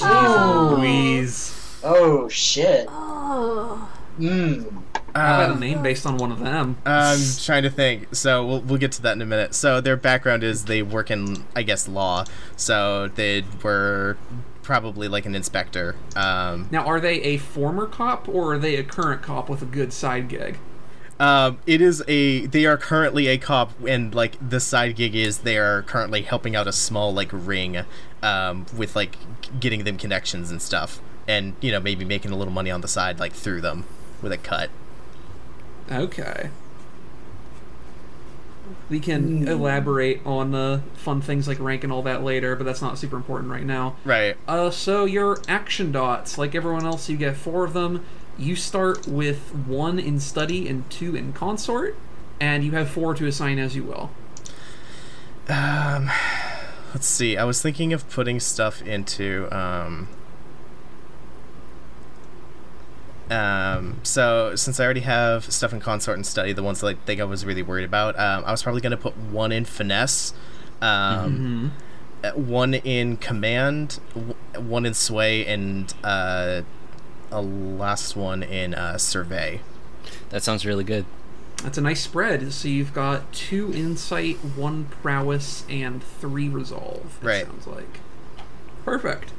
Speaker 1: Louise.
Speaker 4: Oh shit.
Speaker 5: Oh.
Speaker 4: Mmm.
Speaker 1: How about
Speaker 3: Um,
Speaker 1: a name based on one of them?
Speaker 3: I'm trying to think. So we'll we'll get to that in a minute. So their background is they work in I guess law. So they were probably like an inspector. Um,
Speaker 1: Now, are they a former cop or are they a current cop with a good side gig?
Speaker 3: Um, it is a they are currently a cop and like the side gig is they are currently helping out a small like ring um, with like getting them connections and stuff and you know maybe making a little money on the side like through them with a cut.
Speaker 1: Okay. We can elaborate on uh, fun things like rank and all that later, but that's not super important right now.
Speaker 3: Right.
Speaker 1: Uh, so your action dots, like everyone else, you get four of them. You start with one in study and two in consort, and you have four to assign as you will.
Speaker 3: Um, let's see. I was thinking of putting stuff into um. Um, so since I already have stuff in consort and study, the ones that I think I was really worried about, um, I was probably gonna put one in finesse, um, uh, one in command, one in sway, and uh, a last one in uh, survey.
Speaker 2: That sounds really good.
Speaker 1: That's a nice spread. So you've got two insight, one prowess, and three resolve. It
Speaker 3: Right.
Speaker 1: sounds like perfect.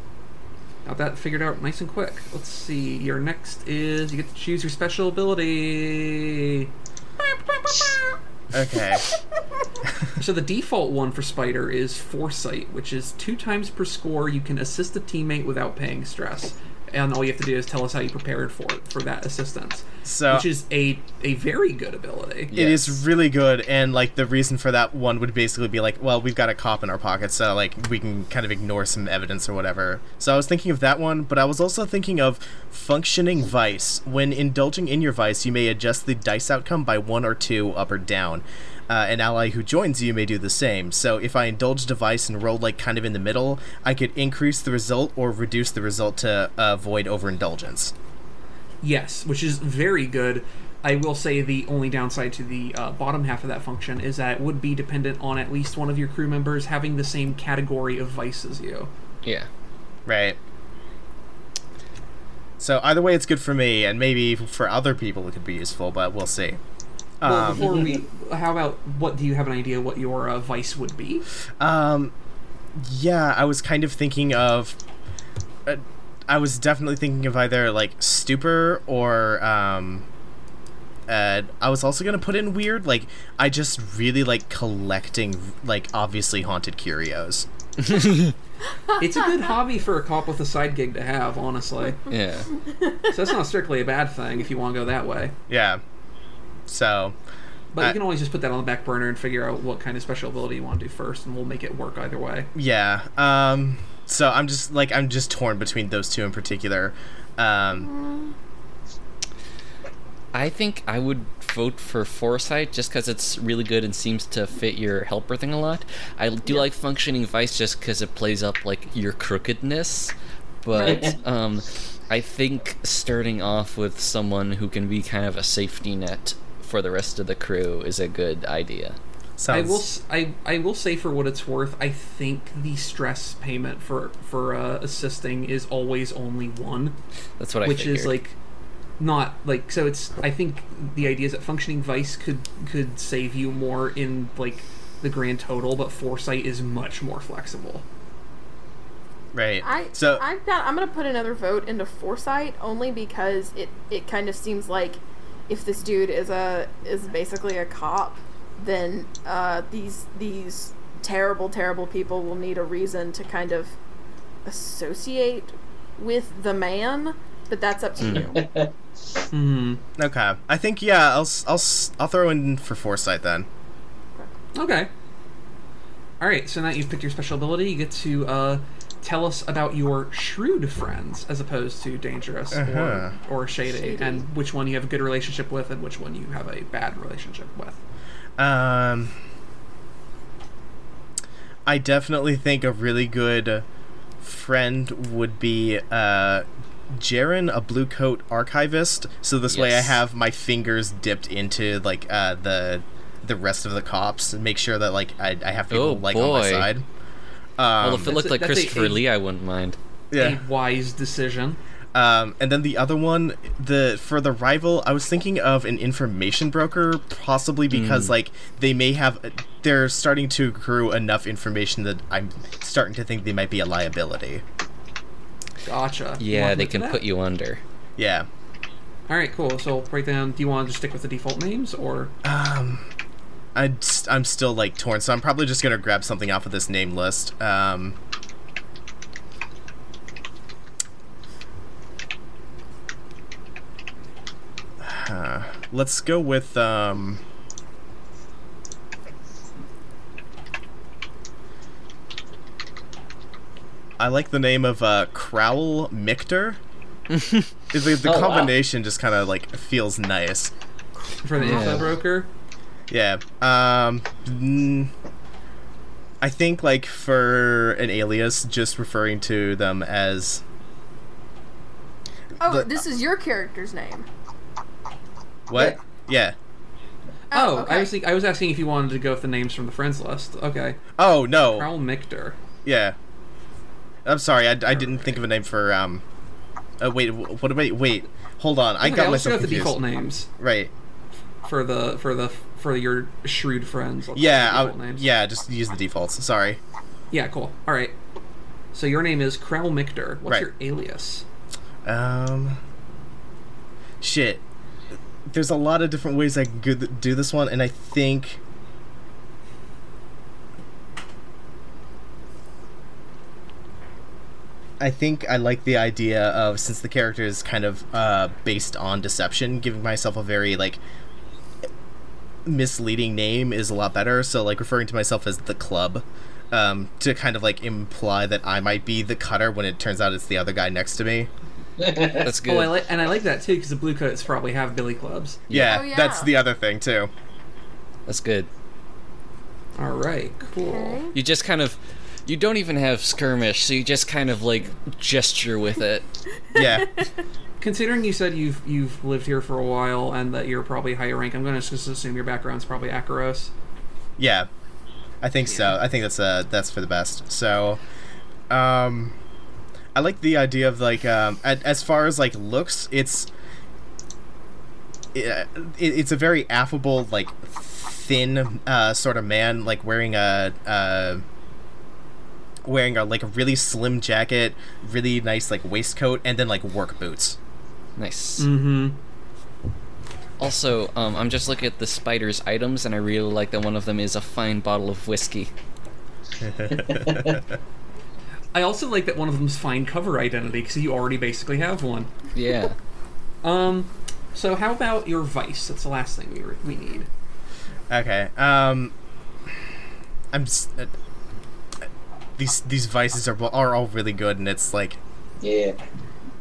Speaker 1: Got that figured out nice and quick. Let's see. Your next is you get to choose your special ability.
Speaker 3: Okay.
Speaker 1: So the default one for Spider is Foresight, which is two times per score you can assist a teammate without paying stress. And all you have to do is tell us how you prepared for it for that assistance,
Speaker 3: So
Speaker 1: which is a a very good ability.
Speaker 3: It is
Speaker 2: Yes.
Speaker 3: really good, and like the reason for that one would basically be like, well, we've got a cop in our pocket, so like we can kind of ignore some evidence or whatever. So I was thinking of that one, but I was also thinking of functioning vice. When indulging in your vice, you may adjust the dice outcome by one or two up or down. Uh, an ally who joins you may do the same. So if I indulge a vice and roll like kind of in the middle, I could increase the result or reduce the result to avoid overindulgence.
Speaker 1: Yes, which is very good. I will say the only downside to the uh, bottom half of that function is that it would be dependent on at least one of your crew members having the same category of vice as you.
Speaker 2: Yeah.
Speaker 3: Right. So either way, it's good for me, and maybe for other people it could be useful, but we'll see.
Speaker 1: Well,
Speaker 3: Um,
Speaker 1: before we, how about what do you have an idea what your uh, vice would be?
Speaker 3: um, yeah, I was kind of thinking of. Uh, I was definitely thinking of either like stupor or um. Uh, I was also gonna put in weird. Like I just really like collecting like obviously haunted curios.
Speaker 1: It's a good hobby for a cop with a side gig to have, honestly.
Speaker 2: Yeah.
Speaker 1: So that's not strictly a bad thing if you want to go that way.
Speaker 3: Yeah. So
Speaker 1: But
Speaker 3: I-
Speaker 1: you can always just put that on the back burner and figure out what kind of special ability you want to do first, and we'll make it work either way.
Speaker 3: Yeah. Um so I'm just like I'm just torn between those two in particular. Um
Speaker 2: I think I would vote for Foresight just because it's really good and seems to fit your helper thing a lot. I do like Functioning Vice just because it plays up like your crookedness, but um, I think starting off with someone who can be kind of a safety net for the rest of the crew is a good idea.
Speaker 3: sounds
Speaker 1: I will s- I, I will say for what it's worth, I think the stress payment for for uh, assisting is always only one,
Speaker 2: That's what I
Speaker 1: which
Speaker 2: figured.
Speaker 1: is like not like so it's I think the idea is that functioning vice could could save you more in like the grand total, but foresight is much more flexible.
Speaker 3: right.
Speaker 5: I
Speaker 3: so
Speaker 5: I've got I'm gonna put another vote into foresight only because it it kind of seems like if this dude is a is basically a cop, then uh, these these terrible terrible people will need a reason to kind of associate with the man. But that's up to you.
Speaker 1: Hmm.
Speaker 3: okay. I think yeah, I'll s- I'll s- I'll throw in for foresight then.
Speaker 1: Okay. All right. So now you've picked your special ability. You get to uh, tell us about your shrewd friends as opposed to dangerous
Speaker 3: Uh-huh.
Speaker 1: or, or shady,
Speaker 5: Shady.
Speaker 1: and which one you have a good relationship with and which one you have a bad relationship with.
Speaker 3: Um I definitely think a really good friend would be uh Jeren, a blue coat archivist. So this way, I have my fingers dipped into like uh, the the rest of the cops and make sure that like I, I have people
Speaker 2: Oh,
Speaker 3: like on my side. Um,
Speaker 2: well, if it looked like
Speaker 1: a-
Speaker 2: Christopher
Speaker 1: a-
Speaker 2: Lee, I wouldn't mind.
Speaker 3: yeah.
Speaker 1: A wise decision.
Speaker 3: Um, and then the other one, the for the rival, I was thinking of an information broker, possibly because like they may have, they're starting to accrue enough information that I'm starting to think they might be a liability.
Speaker 1: Gotcha.
Speaker 2: Yeah, they can
Speaker 1: to
Speaker 2: put you under.
Speaker 3: Yeah.
Speaker 1: All right, cool. So right down. Do you want to just stick with the default names, or
Speaker 3: Um, I I'm still like torn, so I'm probably just gonna grab something off of this name list. Um. uh, let's go with um. I like the name of uh, Crowl Michter. the the
Speaker 4: Oh, wow.
Speaker 3: combination just kind of like feels nice.
Speaker 1: for the
Speaker 2: Yeah.
Speaker 1: broker?
Speaker 3: Yeah. Um. mm, I think like for an alias, just referring to them as
Speaker 5: Oh,
Speaker 3: The-
Speaker 5: this is your character's name.
Speaker 3: what? Yeah.
Speaker 1: Oh,
Speaker 5: okay.
Speaker 1: I was think, I was asking if you wanted to go with the names from the friends list. Okay,
Speaker 3: Oh no.
Speaker 1: Carl Michter.
Speaker 3: Yeah. I'm sorry. I, I didn't think of a name for um. Uh, wait. wh- What? Wait. Wait. Hold on. I
Speaker 1: Okay,
Speaker 3: got
Speaker 1: let's go
Speaker 3: myself
Speaker 1: with the default names
Speaker 3: Right.
Speaker 1: for the for the for your shrewd friends. Let's
Speaker 3: Yeah. I, yeah. Just use the defaults. Sorry.
Speaker 1: Yeah. Cool. All right. So your name is Krell Michter. What's
Speaker 3: Right.
Speaker 1: your alias?
Speaker 3: Um. Shit. There's a lot of different ways I could do this one, and I think. I think I like the idea of since the character is kind of uh, based on deception, giving myself a very like misleading name is a lot better. So like referring to myself as the club, um, to kind of like imply that I might be the cutter when it turns out it's the other guy next to me.
Speaker 2: That's good.
Speaker 1: Oh, I like and I like that too because the blue coats probably have billy clubs.
Speaker 3: Yeah,
Speaker 5: Oh, yeah.
Speaker 3: that's the other thing too.
Speaker 2: That's good.
Speaker 1: All right. Cool.
Speaker 5: Okay.
Speaker 2: You just kind of, you don't even have skirmish, so you just kind of like gesture with it.
Speaker 3: Yeah.
Speaker 1: Considering you said you've you've lived here for a while and that you're probably higher rank, I'm going to just assume your background's probably Akoros.
Speaker 3: Yeah, I think so. I think that's uh that's for the best. So, um, I like the idea of like um as far as like looks, it's it, it's a very affable like thin uh sort of man like wearing a uh wearing a like a really slim jacket, really nice like waistcoat, and then like work boots.
Speaker 2: Nice.
Speaker 1: Mm-hmm.
Speaker 2: Also, um, I'm just looking at the spider's items, and I really like that one of them is a fine bottle of whiskey.
Speaker 1: I also like that one of them's fine cover identity because you already basically have one.
Speaker 2: Yeah.
Speaker 1: Um, so how about your vice? That's the last thing we re- we need.
Speaker 3: Okay. Um, I'm. s- Uh, these these vices are are all really good, and it's like
Speaker 4: yeah.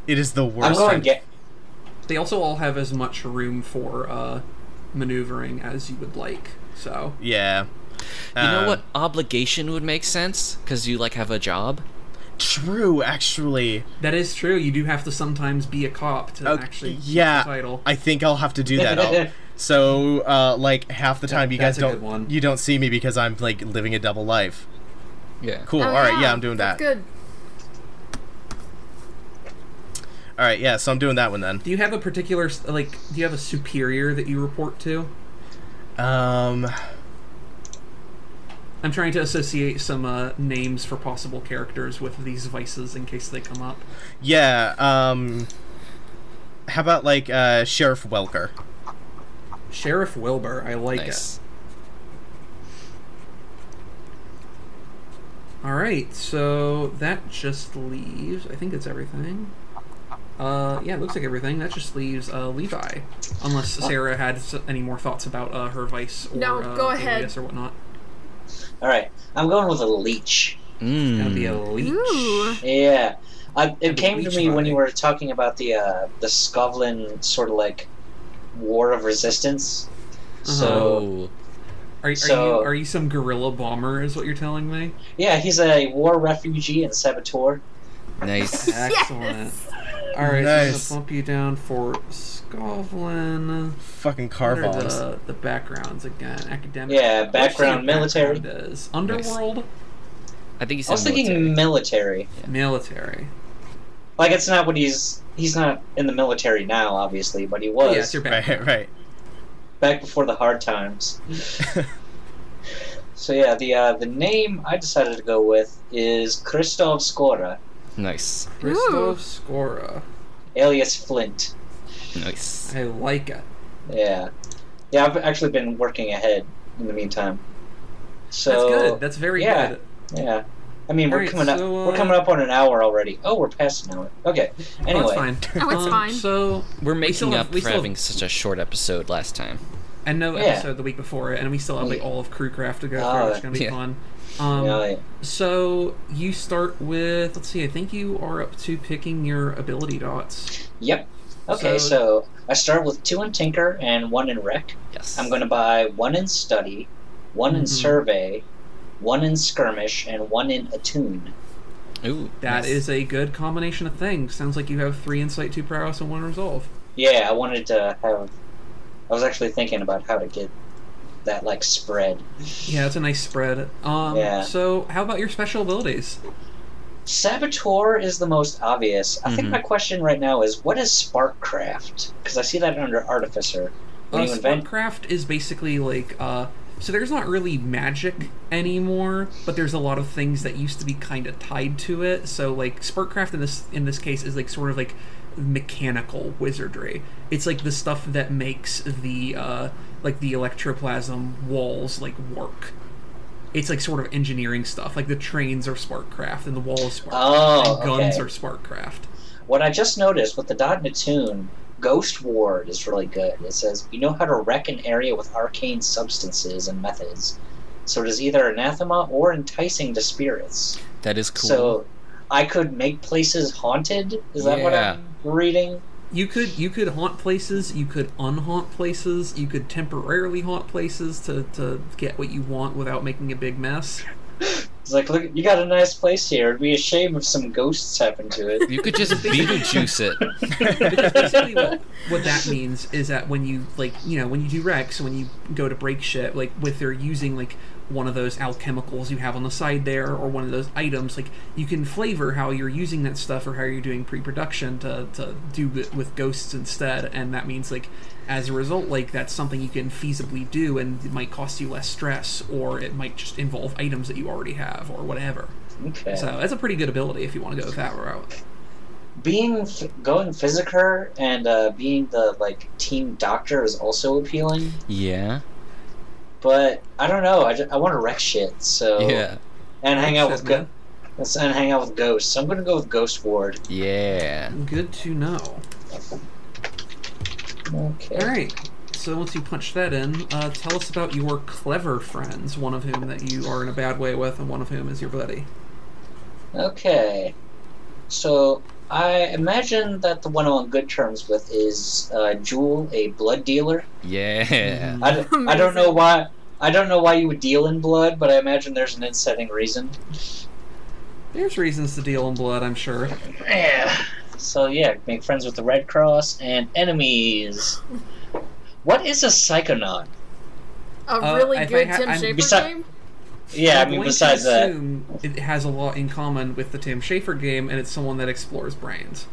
Speaker 3: it is the
Speaker 4: I'm
Speaker 3: worst.
Speaker 4: going
Speaker 3: time-
Speaker 4: to get.
Speaker 1: They also all have as much room for uh, maneuvering as you would like. So
Speaker 3: Yeah.
Speaker 2: You know
Speaker 3: Um,
Speaker 2: what obligation would make sense? Because you like have a job.
Speaker 3: True, actually.
Speaker 1: that is true. You do have to sometimes be a cop to
Speaker 3: Okay,
Speaker 1: actually keep
Speaker 3: yeah.
Speaker 1: the title.
Speaker 3: I think I'll have to do that. So, uh, like half the time, you guys
Speaker 1: that's a good
Speaker 3: don't
Speaker 1: one.
Speaker 3: you don't see me because I'm like living a double life.
Speaker 2: Yeah.
Speaker 3: Cool.
Speaker 5: Oh,
Speaker 3: all right. Yeah, I'm doing
Speaker 5: that's
Speaker 3: that.
Speaker 5: Good.
Speaker 3: All right. Yeah. So I'm doing that one then.
Speaker 1: do you have a particular like? Do you have a superior that you report to?
Speaker 3: Um.
Speaker 1: I'm trying to associate some uh, names for possible characters with these vices in case they come up.
Speaker 3: Yeah. Um. How about like uh, Sheriff Welker?
Speaker 1: Sheriff Wilbur, I like
Speaker 2: Nice.
Speaker 1: it. All right, so that just leaves. I think it's everything. Uh, yeah, it looks like everything. That just leaves uh, Levi, unless Sarah had any more thoughts about uh, her vice or
Speaker 5: No,
Speaker 1: uh,
Speaker 5: go ahead.
Speaker 1: alias or whatnot.
Speaker 4: All right. I'm going with a leech.
Speaker 2: Mm.
Speaker 1: Gonna be a leech.
Speaker 5: Ooh.
Speaker 4: Yeah. I, it
Speaker 1: the
Speaker 4: came to
Speaker 1: leech
Speaker 4: me when
Speaker 1: vibe.
Speaker 4: you were talking about the uh, the Skovlan sort of like war of resistance. So
Speaker 2: Oh.
Speaker 1: Are, are
Speaker 4: So-
Speaker 1: you are you some guerrilla bomber? Is what you're telling me?
Speaker 4: yeah, he's a war refugee and saboteur.
Speaker 2: Nice.
Speaker 1: Excellent. All right,
Speaker 3: Nice.
Speaker 1: so I'm gonna bump you down for Skovlan.
Speaker 3: Fucking
Speaker 1: What
Speaker 3: car
Speaker 1: are the, the backgrounds again? Academic.
Speaker 4: Yeah,
Speaker 1: Let's see what
Speaker 4: background military.
Speaker 1: background Is. Underworld,
Speaker 2: I think he
Speaker 4: I
Speaker 2: said
Speaker 4: was thinking
Speaker 2: military.
Speaker 4: military.
Speaker 1: military.
Speaker 4: Like it's not what he's he's not in the military now, obviously, but he was
Speaker 1: Oh, yeah, it's your background.
Speaker 3: Right, right.
Speaker 4: back before the hard times. So yeah, the uh, the name I decided to go with is Krzysztof Skora,
Speaker 2: Nice.
Speaker 1: Christoph Skora.
Speaker 4: alias Flint.
Speaker 2: Nice.
Speaker 1: I like it.
Speaker 4: Yeah, yeah. I've actually been working ahead in the meantime. So
Speaker 1: That's good. That's very
Speaker 4: yeah.
Speaker 1: good.
Speaker 4: yeah. I mean, we're
Speaker 1: Alright,
Speaker 4: coming up.
Speaker 1: uh,
Speaker 4: We're coming up on an hour already. Oh, we're past an hour. Okay.
Speaker 1: Oh,
Speaker 4: Anyway,
Speaker 1: that's fine.
Speaker 6: Oh, it's
Speaker 1: Um,
Speaker 6: fine.
Speaker 1: So
Speaker 2: We're
Speaker 1: still
Speaker 2: making
Speaker 1: have-
Speaker 2: up
Speaker 1: we
Speaker 2: for
Speaker 1: still-
Speaker 2: having such a short episode last time.
Speaker 1: and no
Speaker 4: Yeah.
Speaker 1: episode the week before it, and we still have like all of Crewcraft to go
Speaker 4: Oh,
Speaker 1: through, which is gonna be
Speaker 2: yeah.
Speaker 1: fun. Um,
Speaker 4: yeah, yeah.
Speaker 1: So you start with let's see, I think you are up to picking your ability dots.
Speaker 4: Yep. Okay,
Speaker 1: So-
Speaker 4: so, I start with two in Tinker and one in Wreck.
Speaker 2: Yes.
Speaker 4: I'm going to buy one in Study, one in
Speaker 1: Mhm.
Speaker 4: Survey, one in Skirmish, and one in Attune.
Speaker 2: Ooh,
Speaker 1: That
Speaker 2: nice.
Speaker 1: is a good combination of things. Sounds like you have three insight, two prowess, and one resolve.
Speaker 4: Yeah, I wanted to have. I was actually thinking about how to get that like spread.
Speaker 1: Yeah, it's a nice spread. Um,
Speaker 4: Yeah.
Speaker 1: So how about your special abilities?
Speaker 4: Saboteur is the most obvious. I think
Speaker 2: Mhm.
Speaker 4: my question right now is what is Sparkcraft? Because I see that under Artificer.
Speaker 1: Uh,
Speaker 4: invent,
Speaker 1: Sparkcraft is basically like uh, so there's not really magic anymore, but there's a lot of things that used to be kind of tied to it. So like Sparkcraft in this in this case is like sort of like mechanical wizardry. It's like the stuff that makes the uh, like the electroplasm walls like work. It's like sort of engineering stuff. Like the trains are Sparkcraft and the walls is Sparkcraft
Speaker 4: Oh,
Speaker 1: and guns
Speaker 4: okay.
Speaker 1: are Sparkcraft.
Speaker 4: what I just noticed with the dot in Attune, Ghost Ward is really good. It says you know how to wreck an area with arcane substances and methods. So it is either anathema or enticing to spirits.
Speaker 2: that is cool.
Speaker 4: So I could make places haunted. Is that what I'm reading?
Speaker 1: You could you could haunt places, you could unhaunt places, you could temporarily haunt places to, to get what you want without making a big mess.
Speaker 4: It's like, look, you got a nice place here. It'd be a shame if some ghosts happened to it.
Speaker 2: you could just Beetlejuice it.
Speaker 1: Because basically what, what that means is that when you like you know, when you do Wrecks, when you go to break shit, like with they're using like one of those alchemicals you have on the side there or one of those items, like you can flavor how you're using that stuff or how you're doing pre-production to, to do it with ghosts instead, and that means like as a result, like that's something you can feasibly do, and it might cost you less stress, or it might just involve items that you already have, or whatever.
Speaker 4: Okay.
Speaker 1: So that's a pretty good ability if you want to go that route.
Speaker 4: being f- going physiker and uh, being the like team doctor is also appealing.
Speaker 2: Yeah.
Speaker 4: But I don't know. I, ju- I want to wreck shit. So
Speaker 2: Yeah.
Speaker 4: and hang out with go- and hang out with ghosts. So I'm gonna go with Ghost Ward.
Speaker 2: Yeah.
Speaker 1: Good to know.
Speaker 4: Okay.
Speaker 1: All right. So once you punch that in, uh, tell us about your clever friends. One of whom that you are in a bad way with, and one of whom is your buddy.
Speaker 4: Okay. So I imagine that the one I'm on good terms with is uh, Jewel, a blood dealer.
Speaker 2: Yeah.
Speaker 4: I, d- I don't know why. I don't know why you would deal in blood, but I imagine there's an inciting reason.
Speaker 1: There's reasons to deal in blood, I'm sure.
Speaker 4: Yeah. So yeah, make friends with the Red Cross and enemies. What is a psychonaut?
Speaker 5: A
Speaker 1: Uh,
Speaker 5: really
Speaker 1: if I
Speaker 5: good
Speaker 1: ha-
Speaker 5: Tim
Speaker 1: I'm-
Speaker 5: Schafer
Speaker 4: Besi-
Speaker 5: game.
Speaker 4: Yeah, I
Speaker 1: I'm
Speaker 4: mean
Speaker 1: going
Speaker 4: besides
Speaker 1: to
Speaker 4: that,
Speaker 1: assume it has a lot in common with the Tim Schafer game, and it's someone that explores brains.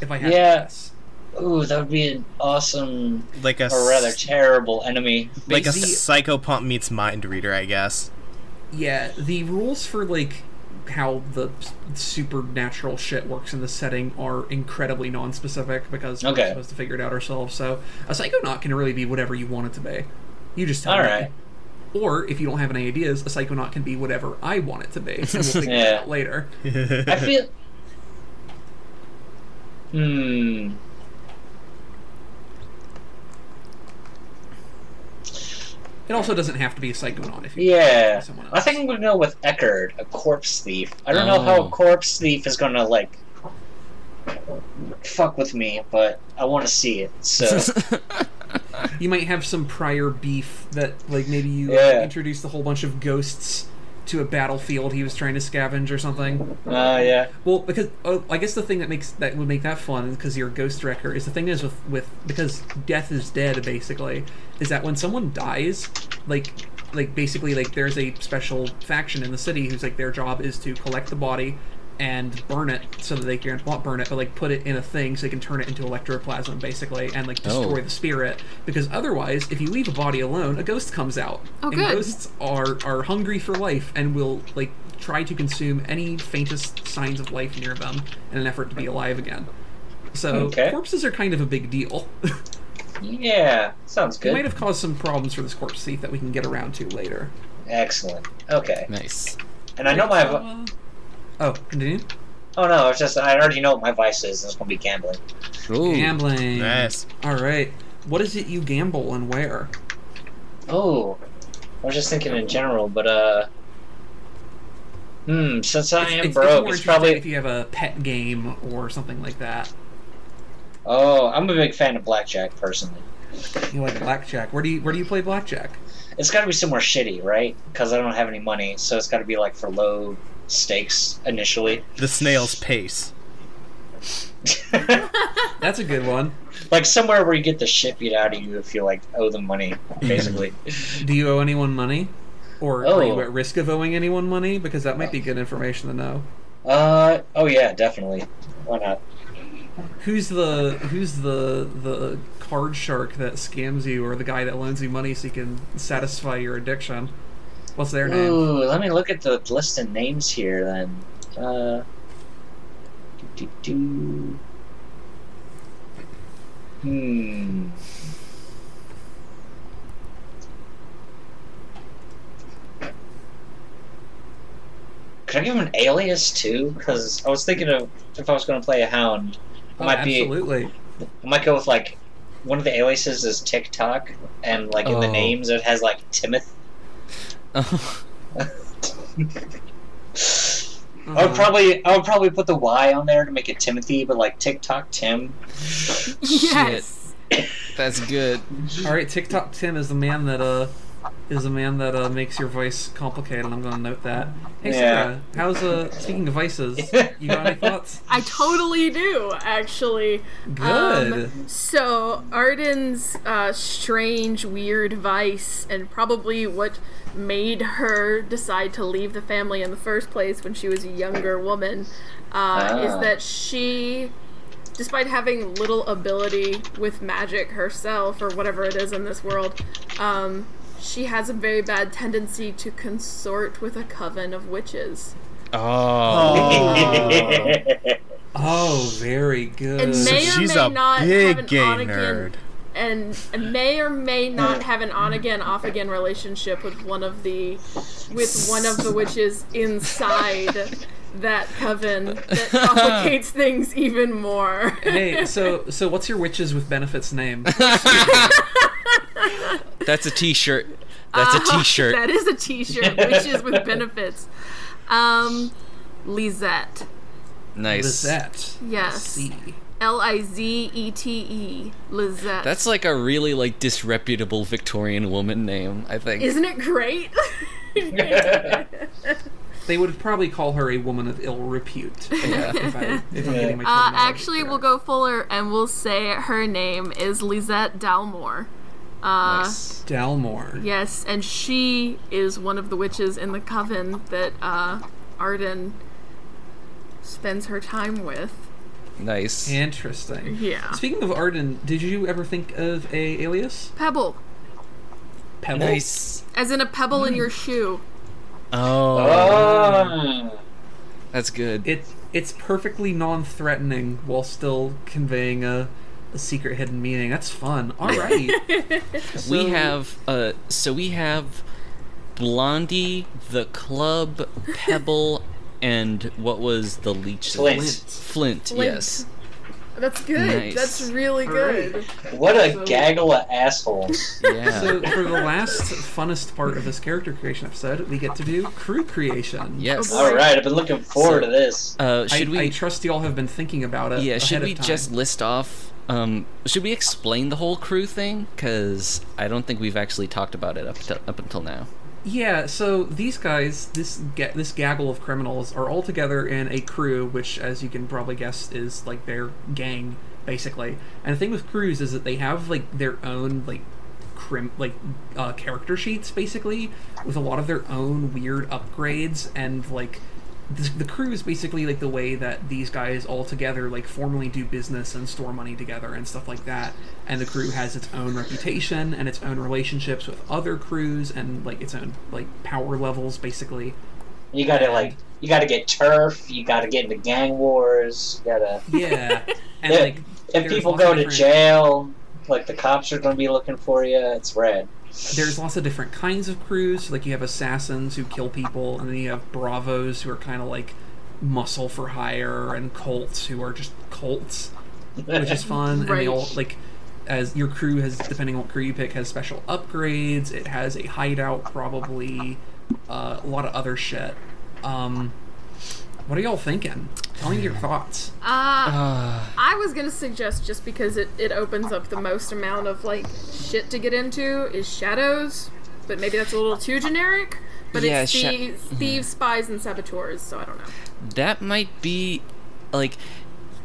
Speaker 1: If I had
Speaker 4: Yeah.
Speaker 1: to guess.
Speaker 4: ooh, that would be an awesome
Speaker 3: like a
Speaker 4: or rather
Speaker 3: s-
Speaker 4: terrible enemy.
Speaker 3: like a
Speaker 1: The-
Speaker 3: psychopomp meets mind reader, I guess.
Speaker 1: Yeah, the rules for like how the s- supernatural shit works in the setting are incredibly non-specific because we're
Speaker 4: Okay.
Speaker 1: supposed to figure it out ourselves. So a psychonaut can really be whatever you want it to be. You just tell
Speaker 4: All
Speaker 1: me.
Speaker 4: right.
Speaker 1: Or if you don't have any ideas, a psychonaut can be whatever I want it to be. And we'll figure
Speaker 4: Yeah.
Speaker 1: out later.
Speaker 4: I feel. Hmm.
Speaker 1: It also doesn't have to be a psychonaut if you
Speaker 4: Yeah.
Speaker 1: someone else.
Speaker 4: I think I'm gonna go with Eckerd, a corpse thief. I don't know how
Speaker 2: Oh.
Speaker 4: a corpse thief is gonna like fuck with me, but I want to see it. So
Speaker 1: you might have some prior beef that like maybe you
Speaker 4: Yeah.
Speaker 1: introduced a whole bunch of ghosts to a battlefield he was trying to scavenge or something.
Speaker 4: Uh, yeah.
Speaker 1: Well, because oh, I guess the thing that makes that would make that fun because you're a ghost wrecker is the thing is with with because death is dead basically is that when someone dies, like like basically like there's a special faction in the city who's like their job is to collect the body and burn it so that they can not burn it but like put it in a thing so they can turn it into electroplasm basically and like oh. destroy
Speaker 2: Oh.
Speaker 1: the spirit because otherwise if you leave a body alone a ghost comes out
Speaker 5: Oh,
Speaker 1: and
Speaker 5: good.
Speaker 1: ghosts are are hungry for life and will like try to consume any faintest signs of life near them in an effort to be alive again so
Speaker 4: Okay.
Speaker 1: corpses are kind of a big deal
Speaker 4: Yeah. Sounds good.
Speaker 1: it
Speaker 4: good.
Speaker 1: might have caused some problems for this corpse thief that we can get around to later
Speaker 4: Excellent. Okay.
Speaker 2: Nice.
Speaker 4: And I know my.
Speaker 1: So, oh continue
Speaker 4: Oh no, it's just I already know what my vice is. It's gonna be gambling.
Speaker 2: Ooh.
Speaker 1: gambling
Speaker 3: Nice.
Speaker 1: all right what is it you gamble and where
Speaker 4: Oh, I was just thinking in general, but uh. Hmm. Since I
Speaker 1: It's-
Speaker 4: am
Speaker 1: it's- it's
Speaker 4: broke,
Speaker 1: more
Speaker 4: it's probably.
Speaker 1: if you have a pet game or something like that
Speaker 4: Oh, I'm a big fan of blackjack personally.
Speaker 1: you like blackjack where do you where do you play blackjack
Speaker 4: It's got to be somewhere shitty, right? Because I don't have any money, so it's got to be like for low stakes initially.
Speaker 3: The snail's pace.
Speaker 1: that's a good one
Speaker 4: like somewhere where you get the shit beat out of you if you like owe them money, basically.
Speaker 1: Do you owe anyone money? Or are you
Speaker 4: Oh.
Speaker 1: at risk of owing anyone money? Because that might be good information to know.
Speaker 4: uh oh yeah, definitely. Why not?
Speaker 1: Who's the who's the the card shark that scams you or the guy that loans you money so you can satisfy your addiction? What's their name?
Speaker 4: Ooh, let me look at the list of names here then. Uh, do, do, do. Hmm. Could I give him an alias too? Because I was thinking of if I was going to play a hound, I
Speaker 1: Oh,
Speaker 4: might be
Speaker 1: absolutely.
Speaker 4: I might go with like one of the aliases is TikTok, and like in the
Speaker 2: Oh.
Speaker 4: names it has like Timoth. I would probably I would probably put the Y on there to make it Timothy, but like TikTok Tim.
Speaker 5: Yes.
Speaker 2: that's good.
Speaker 1: All right, TikTok Tim is the man that uh is a man that uh makes your voice complicated. I'm going to note that. Hey
Speaker 4: Yeah.
Speaker 1: Sarah, how's uh speaking of vices? You got any thoughts?
Speaker 5: I totally do, actually.
Speaker 1: Good.
Speaker 5: Um, so, Arden's uh, strange, weird vice, and probably what made her decide to leave the family in the first place when she was a younger woman, uh, is
Speaker 4: Ah.
Speaker 5: that she, despite having little ability with magic herself, or whatever it is in this world, um, she has a very bad tendency to consort with a coven of witches.
Speaker 2: Oh.
Speaker 1: oh, very good.
Speaker 5: And
Speaker 3: So
Speaker 5: may or
Speaker 3: she's
Speaker 5: may
Speaker 3: a
Speaker 5: not
Speaker 3: big gay nerd.
Speaker 5: and, and may or may not have an on again off again relationship with one of the with one of the witches inside that coven that complicates things even more.
Speaker 1: Hey, so so what's your witches with benefits name?
Speaker 2: That's a T-shirt. That's a
Speaker 5: Uh,
Speaker 2: T-shirt.
Speaker 5: that is a T-shirt. Witches with benefits. Um, Lizette.
Speaker 2: nice.
Speaker 1: Lizette.
Speaker 5: Yes.
Speaker 1: C.
Speaker 5: L I Z E T E. Lizette.
Speaker 2: That's like a really like disreputable Victorian woman name. I think.
Speaker 5: Isn't it great?
Speaker 1: They would probably call her a woman of ill repute.
Speaker 2: Yeah.
Speaker 1: If, I, if I'm getting my
Speaker 5: Uh,
Speaker 1: terminology
Speaker 5: actually, we'll go fuller and we'll say her name is Lisette Dalmore. Uh,
Speaker 2: Nice.
Speaker 1: Dalmore.
Speaker 5: Yes, and she is one of the witches in the coven that uh, Arden spends her time with.
Speaker 2: Nice.
Speaker 1: Interesting.
Speaker 5: Yeah.
Speaker 1: Speaking of Arden, did you ever think of a alias?
Speaker 5: Pebble,
Speaker 1: Pebble.
Speaker 2: Nice.
Speaker 5: as in a pebble in your shoe.
Speaker 2: Oh,
Speaker 4: oh.
Speaker 2: that's good.
Speaker 1: It it's perfectly non-threatening while still conveying a, a secret hidden meaning. That's fun. All right.
Speaker 2: we have uh so we have Blondie, the club, Pebble, and what was the leech?
Speaker 4: Flint.
Speaker 2: Flint,
Speaker 5: Flint.
Speaker 2: yes.
Speaker 5: That's good.
Speaker 2: Nice.
Speaker 5: That's really good.
Speaker 4: What a
Speaker 1: So-
Speaker 4: gaggle of assholes.
Speaker 2: Yeah.
Speaker 1: So for the last funnest part of this character creation episode, we get to do crew creation.
Speaker 2: yes.
Speaker 5: Oh.
Speaker 4: All right, I've been looking forward
Speaker 2: So-
Speaker 4: to this.
Speaker 2: Uh
Speaker 1: I,
Speaker 2: should we
Speaker 1: I trust you all have been thinking about it.
Speaker 2: Yeah,
Speaker 1: ahead
Speaker 2: should we
Speaker 1: of time.
Speaker 2: just list off um should we explain the whole crew thing cuz I don't think we've actually talked about it up to, up until now.
Speaker 1: Yeah, so these guys, this ga- this gaggle of criminals, are all together in a crew, which, as you can probably guess, is like their gang, basically. And the thing with crews is that they have like their own like crim like uh, character sheets, basically, with a lot of their own weird upgrades and like. The, the crew is basically like the way that these guys all together like formally do business and store money together and stuff like that and the crew has its own reputation and its own relationships with other crews and like its own like power levels basically
Speaker 4: You gotta like, you gotta get turf. You gotta get into gang wars. You gotta.
Speaker 1: yeah and
Speaker 4: Yeah.
Speaker 1: like
Speaker 4: If people go to
Speaker 1: different-
Speaker 4: jail, like the cops are gonna be looking for you. It's red.
Speaker 1: There's lots of different kinds of crews. Like you have assassins who kill people and then you have bravos who are kind of like muscle for hire and colts who are just colts which is fun. And they all like as your crew has depending on what crew you pick has special upgrades. It has a hideout probably uh, a lot of other shit. Um what are y'all thinking tell me your thoughts
Speaker 6: Uh,
Speaker 2: Uh,
Speaker 6: I was gonna suggest just because it, it opens up the most amount of like shit to get into is shadows, but maybe that's a little too generic. But
Speaker 2: Yeah,
Speaker 6: it's
Speaker 2: sha-
Speaker 6: thieves, thieves, spies, and saboteurs, so I don't know.
Speaker 2: that might be like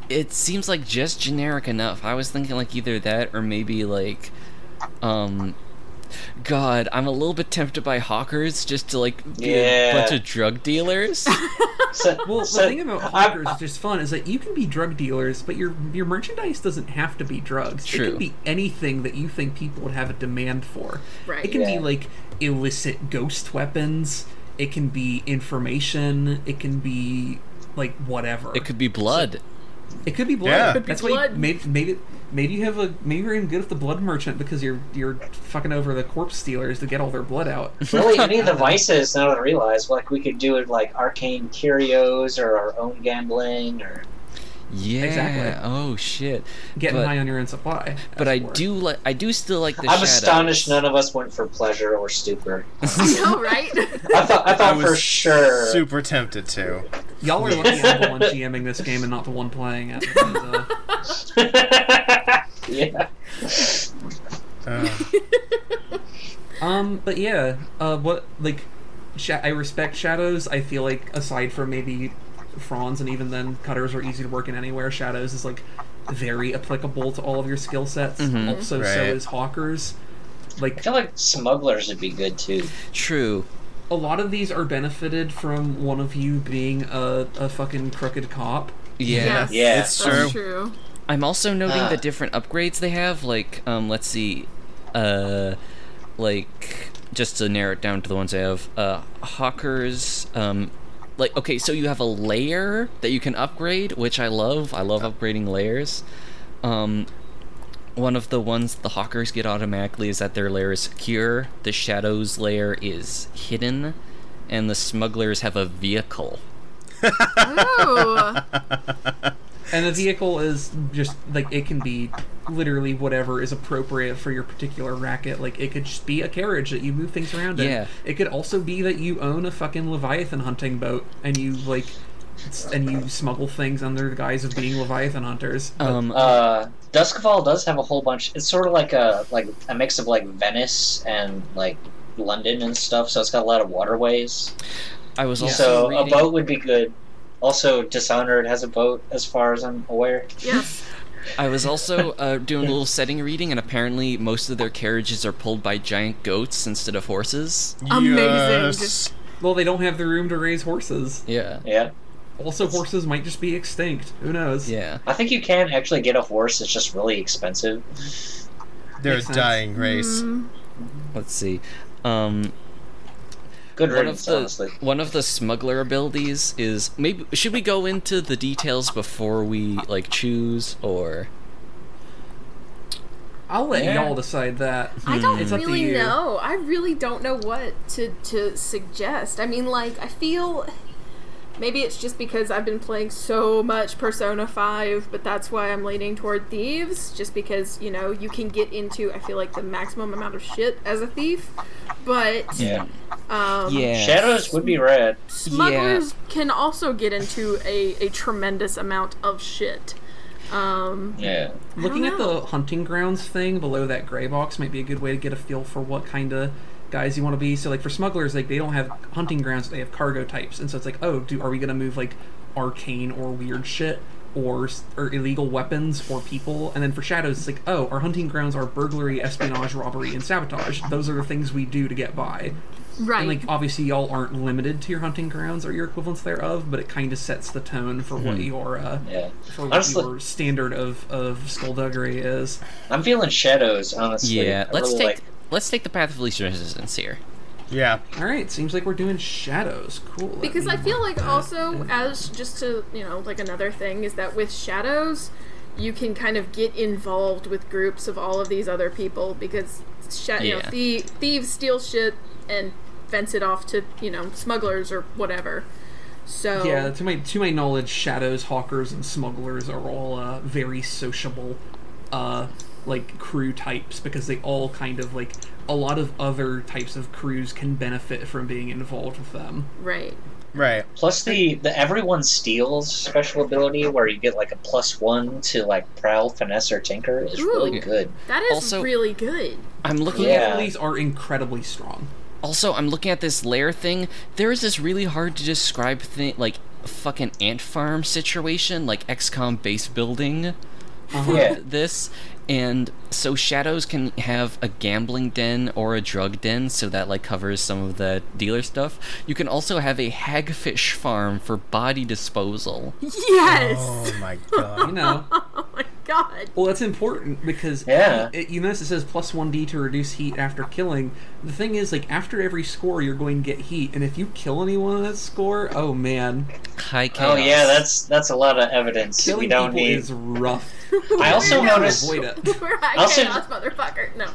Speaker 2: it seems like just generic enough. I was thinking like either that or maybe like um God, I'm a little bit tempted by hawkers just to like be a bunch of drug dealers.
Speaker 4: So,
Speaker 1: well
Speaker 4: so
Speaker 1: the thing about
Speaker 4: I-
Speaker 1: hawkers which is fun is that you can be drug dealers but your your merchandise doesn't have to be drugs it
Speaker 2: True.
Speaker 1: can be anything that you think people would have a demand for
Speaker 6: Right.
Speaker 1: It can be like illicit ghost weapons. It can be information. It can be like whatever.
Speaker 2: it could be blood.
Speaker 1: It could be blood.
Speaker 3: Yeah. Could
Speaker 6: be
Speaker 1: That's
Speaker 6: blood.
Speaker 1: why you, maybe maybe maybe you have a maybe you're even good at the blood merchant because you're you're fucking over the corpse stealers to get all their blood out.
Speaker 4: really, any of the vices, now that I realize, like we could do it like arcane curios or our own gambling or.
Speaker 2: Yeah.
Speaker 1: Exactly.
Speaker 2: Oh shit.
Speaker 1: Getting
Speaker 2: But-
Speaker 1: high on your own supply.
Speaker 2: But I
Speaker 1: it
Speaker 2: do like I do still like the
Speaker 4: I'm
Speaker 2: shadows.
Speaker 4: astonished none of us went for pleasure or stupor.
Speaker 6: I know, right?
Speaker 4: I thought I
Speaker 3: I
Speaker 4: thought
Speaker 3: was
Speaker 4: for sure.
Speaker 3: super tempted to.
Speaker 1: Y'all are lucky I'm the one GMing this game and not the one playing it. because, uh,
Speaker 4: yeah.
Speaker 3: Uh,
Speaker 1: Um, but yeah, uh, what like, sha- I respect shadows. I feel like aside from maybe Franz and even then cutters are easy to work in anywhere. Shadows is like very applicable to all of your skill sets.
Speaker 2: Mhm.
Speaker 1: Also, so is hawkers. Like I
Speaker 4: feel like smugglers would be good too.
Speaker 2: True.
Speaker 1: a lot of these are benefited from one of you being a, a fucking crooked cop.
Speaker 2: Yeah.
Speaker 6: Yes,
Speaker 4: Yeah.
Speaker 3: It's
Speaker 6: that's
Speaker 3: true.
Speaker 6: true.
Speaker 2: I'm also noting
Speaker 4: Ah.
Speaker 2: the different upgrades they have. Like, um, let's see, uh, like just to narrow it down to the ones I have, uh, Hawkers. Um, like, okay, so you have a layer that you can upgrade, which I love. I love upgrading layers. Um, one of the ones the Hawkers get automatically is that their layer is secure. The Shadows layer is hidden, and the Smugglers have a vehicle.
Speaker 6: Ooh.
Speaker 1: And the vehicle is just like it can be literally whatever is appropriate for your particular racket. Like it could just be a carriage that you move things around in.
Speaker 2: Yeah.
Speaker 1: It could also be that you own a fucking leviathan hunting boat and you like and you smuggle things under the guise of being leviathan hunters. But-
Speaker 2: Um,
Speaker 4: Uh, Doskvol does have a whole bunch. It's sort of like a like a mix of like Venice and like London and stuff. So it's got a lot of waterways.
Speaker 2: I was also
Speaker 4: so
Speaker 2: reading...
Speaker 4: a boat would be good. Also, Dishonored has a boat, as far as I'm aware.
Speaker 6: yes.
Speaker 2: I was also uh, doing a little setting reading, and apparently most of their carriages are pulled by giant goats instead of horses.
Speaker 6: Amazing.
Speaker 3: Yes.
Speaker 1: Well, they don't have the room to raise horses.
Speaker 2: Yeah.
Speaker 4: Yeah,
Speaker 1: Also, horses might just be extinct. Who knows?
Speaker 2: Yeah.
Speaker 4: I think you can actually get a horse. It's just really expensive.
Speaker 3: They're a
Speaker 1: Makes sense.
Speaker 3: dying race.
Speaker 6: Mm,
Speaker 2: Let's see. Um,
Speaker 4: Good
Speaker 2: one of the
Speaker 4: honestly.
Speaker 2: one of the smuggler abilities is maybe should we go into the details before we like choose or
Speaker 1: I'll let
Speaker 4: Yeah.
Speaker 1: y'all decide that.
Speaker 6: I don't
Speaker 1: It's
Speaker 6: really know. I really don't know what to to suggest. I mean, like, I feel maybe it's just because I've been playing so much Persona 5, but that's why I'm leaning toward thieves, just because, you know, you can get into I feel like the maximum amount of shit as a thief, but
Speaker 4: Yeah.
Speaker 6: um
Speaker 2: yeah
Speaker 4: Shadows would be red.
Speaker 6: smugglers can also get into a, a tremendous amount of shit. Um
Speaker 4: Yeah.
Speaker 1: Looking at the hunting grounds thing below that gray box might be a good way to get a feel for what kind of guys you want to be. So like for smugglers, like they don't have hunting grounds; they have cargo types, and so it's like, oh, do are we gonna move like arcane or weird shit? Or, or illegal weapons or people, and then for shadows, it's like, oh, our hunting grounds are burglary, espionage, robbery, and sabotage. Those are the things we do to get by.
Speaker 6: Right.
Speaker 1: And like obviously y'all aren't limited to your hunting grounds or your equivalents thereof, but it kind of sets the tone for what your uh,
Speaker 4: Yeah.
Speaker 1: for what
Speaker 4: Honestly-
Speaker 1: your standard of of skullduggery is.
Speaker 4: I'm feeling shadows, honestly.
Speaker 2: Yeah,
Speaker 4: I
Speaker 2: let's
Speaker 4: really
Speaker 2: take
Speaker 4: like-
Speaker 2: let's take the path of least resistance here.
Speaker 3: Yeah.
Speaker 1: All right, seems like we're doing shadows. Cool.
Speaker 6: because I feel like
Speaker 1: that.
Speaker 6: also as just to you know like another thing is that with shadows you can kind of get involved with groups of all of these other people because sha- you know
Speaker 2: Yeah.
Speaker 6: thie- thieves steal shit and fence it off to you know smugglers or whatever so
Speaker 1: yeah, to my to my knowledge, shadows, hawkers, and smugglers are all uh, very sociable, uh, like crew types because they all kind of like a lot of other types of crews can benefit from being involved with them.
Speaker 6: right
Speaker 3: Right.
Speaker 4: Plus the the everyone steals special ability where you get like a plus one to like prowl, finesse, or tinker is really good.
Speaker 6: that is
Speaker 2: Also-
Speaker 6: really good
Speaker 2: I'm looking
Speaker 4: Yeah.
Speaker 2: at
Speaker 1: these are incredibly strong.
Speaker 2: also I'm looking at this layer thing. There is this really hard to describe thing like fucking ant farm situation, like XCOM base building. for
Speaker 4: Yeah.
Speaker 2: This and so shadows can have a gambling den or a drug den, so that like covers some of the dealer stuff. You can also have a hagfish farm for body disposal.
Speaker 6: yes
Speaker 3: Oh my god.
Speaker 1: You know.
Speaker 6: oh my god
Speaker 1: Well, that's important because
Speaker 4: Yeah.
Speaker 1: it, you notice it says plus one D to reduce heat after killing. The thing is, like after every score, you're going to get heat, and if you kill anyone on that score, oh man,
Speaker 2: High chaos.
Speaker 4: Oh yeah, that's that's a lot of evidence.
Speaker 1: killing
Speaker 4: we don't
Speaker 1: people
Speaker 4: need.
Speaker 1: is rough.
Speaker 4: I also
Speaker 6: We're
Speaker 4: noticed
Speaker 1: Avoid it.
Speaker 6: We're high
Speaker 4: Also-
Speaker 6: chaos, motherfucker. No.